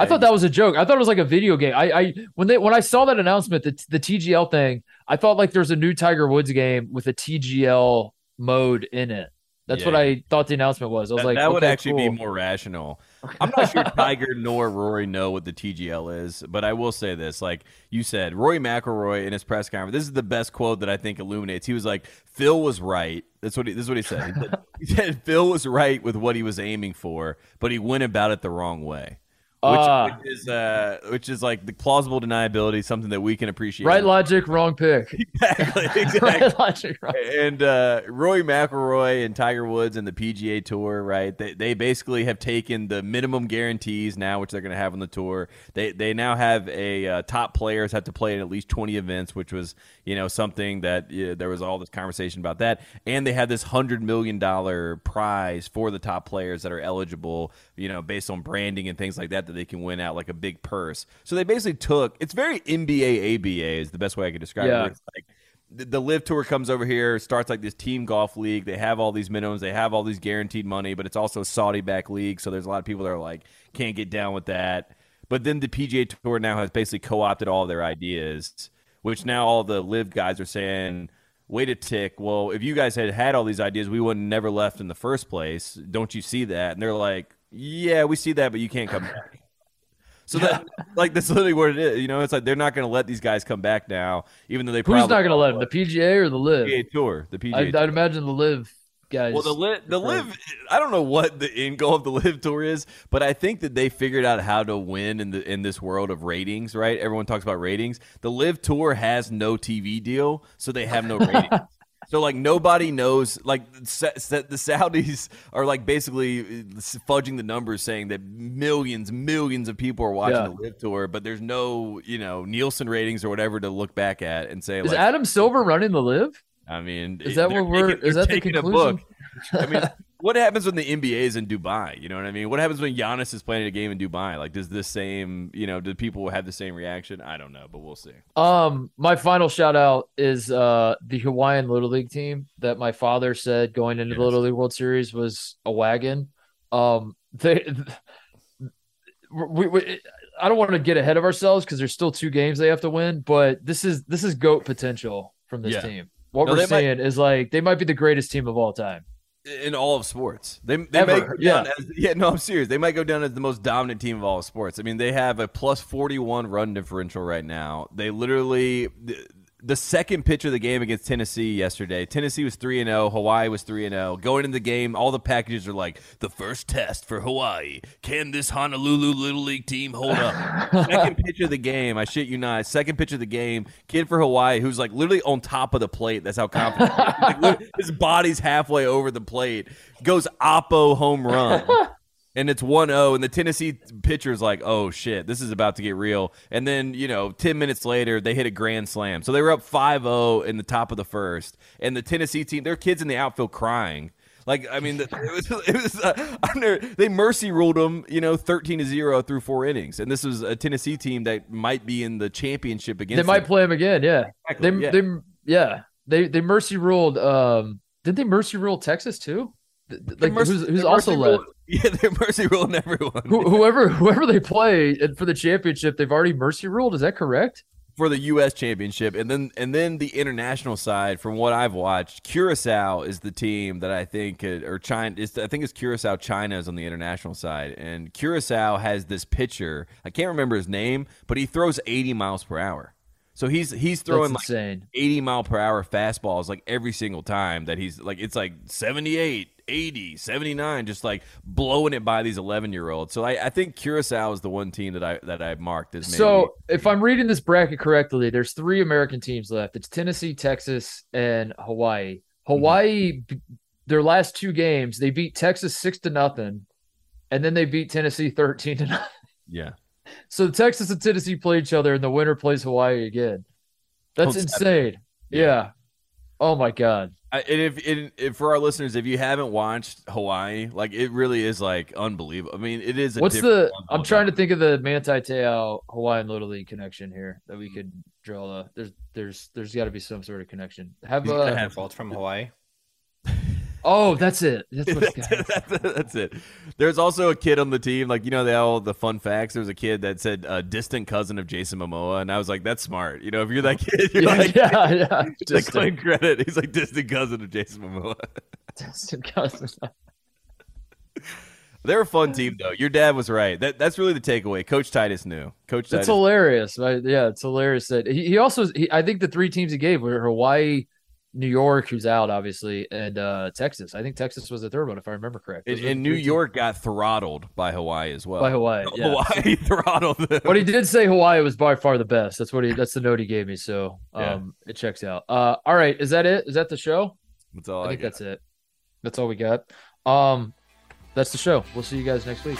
i thought that was a joke. I thought it was like a video game. I i when they when i saw that announcement the, the tgl thing i thought like there's a new tiger woods game with a tgl mode in it that's what i thought the announcement was i was that, like that would actually cool. be more rational. <laughs> I'm not sure Tiger nor Rory know what the TGL is, but I will say this: like you said, Rory McIlroy in his press conference. This is the best quote that I think illuminates. He was like, "Phil was right." That's what he, this is what he said. He said, <laughs> he said Phil was right with what he was aiming for, but he went about it the wrong way. Which, Ah. which is uh, which is like the plausible deniability, something that we can appreciate. right logic wrong pick <laughs> exactly, <laughs> exactly. right logic wrong. And uh, Rory McIlroy and Tiger Woods and the PGA Tour, right? They, they basically have taken the minimum guarantees now, which they're going to have on the tour. They they now have a uh, top players have to play in at least twenty events, which was you know something that yeah, there was all this conversation about that. And they had this hundred million dollar prize for the top players that are eligible, you know, based on branding and things like that, that they can win out like a big purse. So they basically took it's very NBA ABA is the best way I could describe it. Yeah. where it's like the, the LIV tour comes over here starts like this team golf league. They have all these minimums they have all these guaranteed money but it's also a saudi back league. So there's a lot of people that are like can't get down with that. But then the pga tour now has basically co-opted all their ideas which now all the LIV guys are saying wait a tick. Well if you guys had had all these ideas we would have never left in the first place. Don't you see that? And they're like yeah we see that but you can't come back so that <laughs> like that's literally what it is you know it's like they're not going to let these guys come back now even though they who's probably not gonna let him the pga or the LIV PGA Tour. The PGA. I'd, Tour. I'd imagine the LIV guys well, the li- the LIV. I don't know what the end goal of the LIV tour is, but I think that they figured out how to win in the in this world of ratings. Right? Everyone talks about ratings. The LIV tour has no TV deal, so they have no <laughs> ratings. So like nobody knows. Like sa- sa- the Saudis are like basically uh, fudging the numbers, saying that millions, millions of people are watching Yeah. the LIV tour, but there's no you know Nielsen ratings or whatever to look back at and say is like, Adam Silver running the LIV? I mean, Is that what we're- taking- is that the conclusion? book. I mean, what happens when the NBA is in Dubai? You know what I mean? What happens when Giannis is playing a game in Dubai? Like, does this same, you know, do people have the same reaction? I don't know, but we'll see. Um, my final shout out is uh the Hawaiian Little League team that my father said going into the Little League World Series was a wagon. Um, they we, we I don't want to get ahead of ourselves because there's still two games they have to win, but this is this is goat potential from this Yeah. team. What No, we're they might- is like they might be the greatest team of all time. In all of sports, they they Ever, might go yeah. as, <laughs> yeah. No, I'm serious. They might go down as the most dominant team of all of sports. I mean, they have a plus 41 run differential right now. They literally the second pitch of the game against Tennessee yesterday. Tennessee was 3 and 0, Hawaii was 3 and 0. Going into the game, all the packages are like the first test for Hawaii. Can this Honolulu Little League team hold up? <laughs> second pitch of the game, I shit you not. Second pitch of the game, kid for Hawaii who's like literally on top of the plate. That's how confident. <laughs> Like, his body's halfway over the plate. Goes oppo home run <laughs> and it's 1-0 and the Tennessee pitcher's like, "Oh shit, this is about to get real." And then, you know, 10 minutes later, they hit a grand slam. So they were up 5-0 in the top of the first. And the Tennessee team, their kids in the outfield crying. Like, I mean, <laughs> it was it was uh, under, they mercy ruled them, you know, 13 to 0 through 4 innings. And this was a Tennessee team that might be in the championship against They might them. play them again. Yeah. Exactly, They yeah. they yeah. They they mercy ruled. Um, did they mercy rule Texas too? Like Mercy- who's, who's also left? <laughs> Yeah, they're mercy ruling everyone. Who, <laughs> whoever whoever they play and for the championship, they've already mercy ruled. Is that correct? for the U.S. championship, and then and then the international side. From what I've watched, Curacao is the team that I think, uh, or China. Is, I think it's Curacao. China is on the international side, and Curacao has this pitcher. I can't remember his name, but he throws 80 miles per hour. So he's he's throwing like 80 mile per hour fastballs like every single time that he's like it's like 78 80 79 just like blowing it by these 11 year olds so I, I think curacao is the one team that i that i marked as maybe So if I'm reading this bracket correctly, there's three American teams left. It's Tennessee, Texas, and Hawaii. Hawaii, mm-hmm. b- their last two games, they beat Texas six to nothing, and then they beat Tennessee thirteen to <laughs> nothing. yeah So Texas and Tennessee play each other, and the winner plays Hawaii again. That's Oh, insane. Yeah. Oh my god. I, and if, and if for our listeners, if you haven't watched Hawaii, like it really is like unbelievable. I mean, it is. A What's the? I'm of trying to think of the Manti Te'o Hawaiian Little League connection here that we could draw. A, there's there's there's got to be some sort of connection. Have He's uh, gonna have both from <laughs> Hawaii. <laughs> oh that's it. That's what it's <laughs> that's, <laughs> that's it. There's also a kid on the team, like you know, they all the fun facts. There was a kid that said uh, distant cousin of Jason Momoa, and I was like, that's smart. You know, if you're that kid, <laughs> you're yeah, like, yeah, yeah. like Just claim credit. He's like distant cousin of Jason Momoa. Distant cousin. They're a fun team, though. Your dad was right. That that's really the takeaway. Coach Titus knew. Coach That's Titus. hilarious. Right? Yeah, it's hilarious that he, he also he, I think the three teams he gave were Hawaii, New York, who's out obviously, and uh Texas. I think Texas was the third one if I remember correct. And, and New teams. York got throttled by Hawaii as well. by Hawaii. <laughs> Yeah. Hawaii <laughs> throttled them. But he did say Hawaii was by far the best. That's what he. That's the note he gave me. So Yeah. um, it checks out. Uh, all right, is that it? Is that the show? That's all I I, think got. that's it. That's all we got. Um, that's the show. We'll see you guys next week.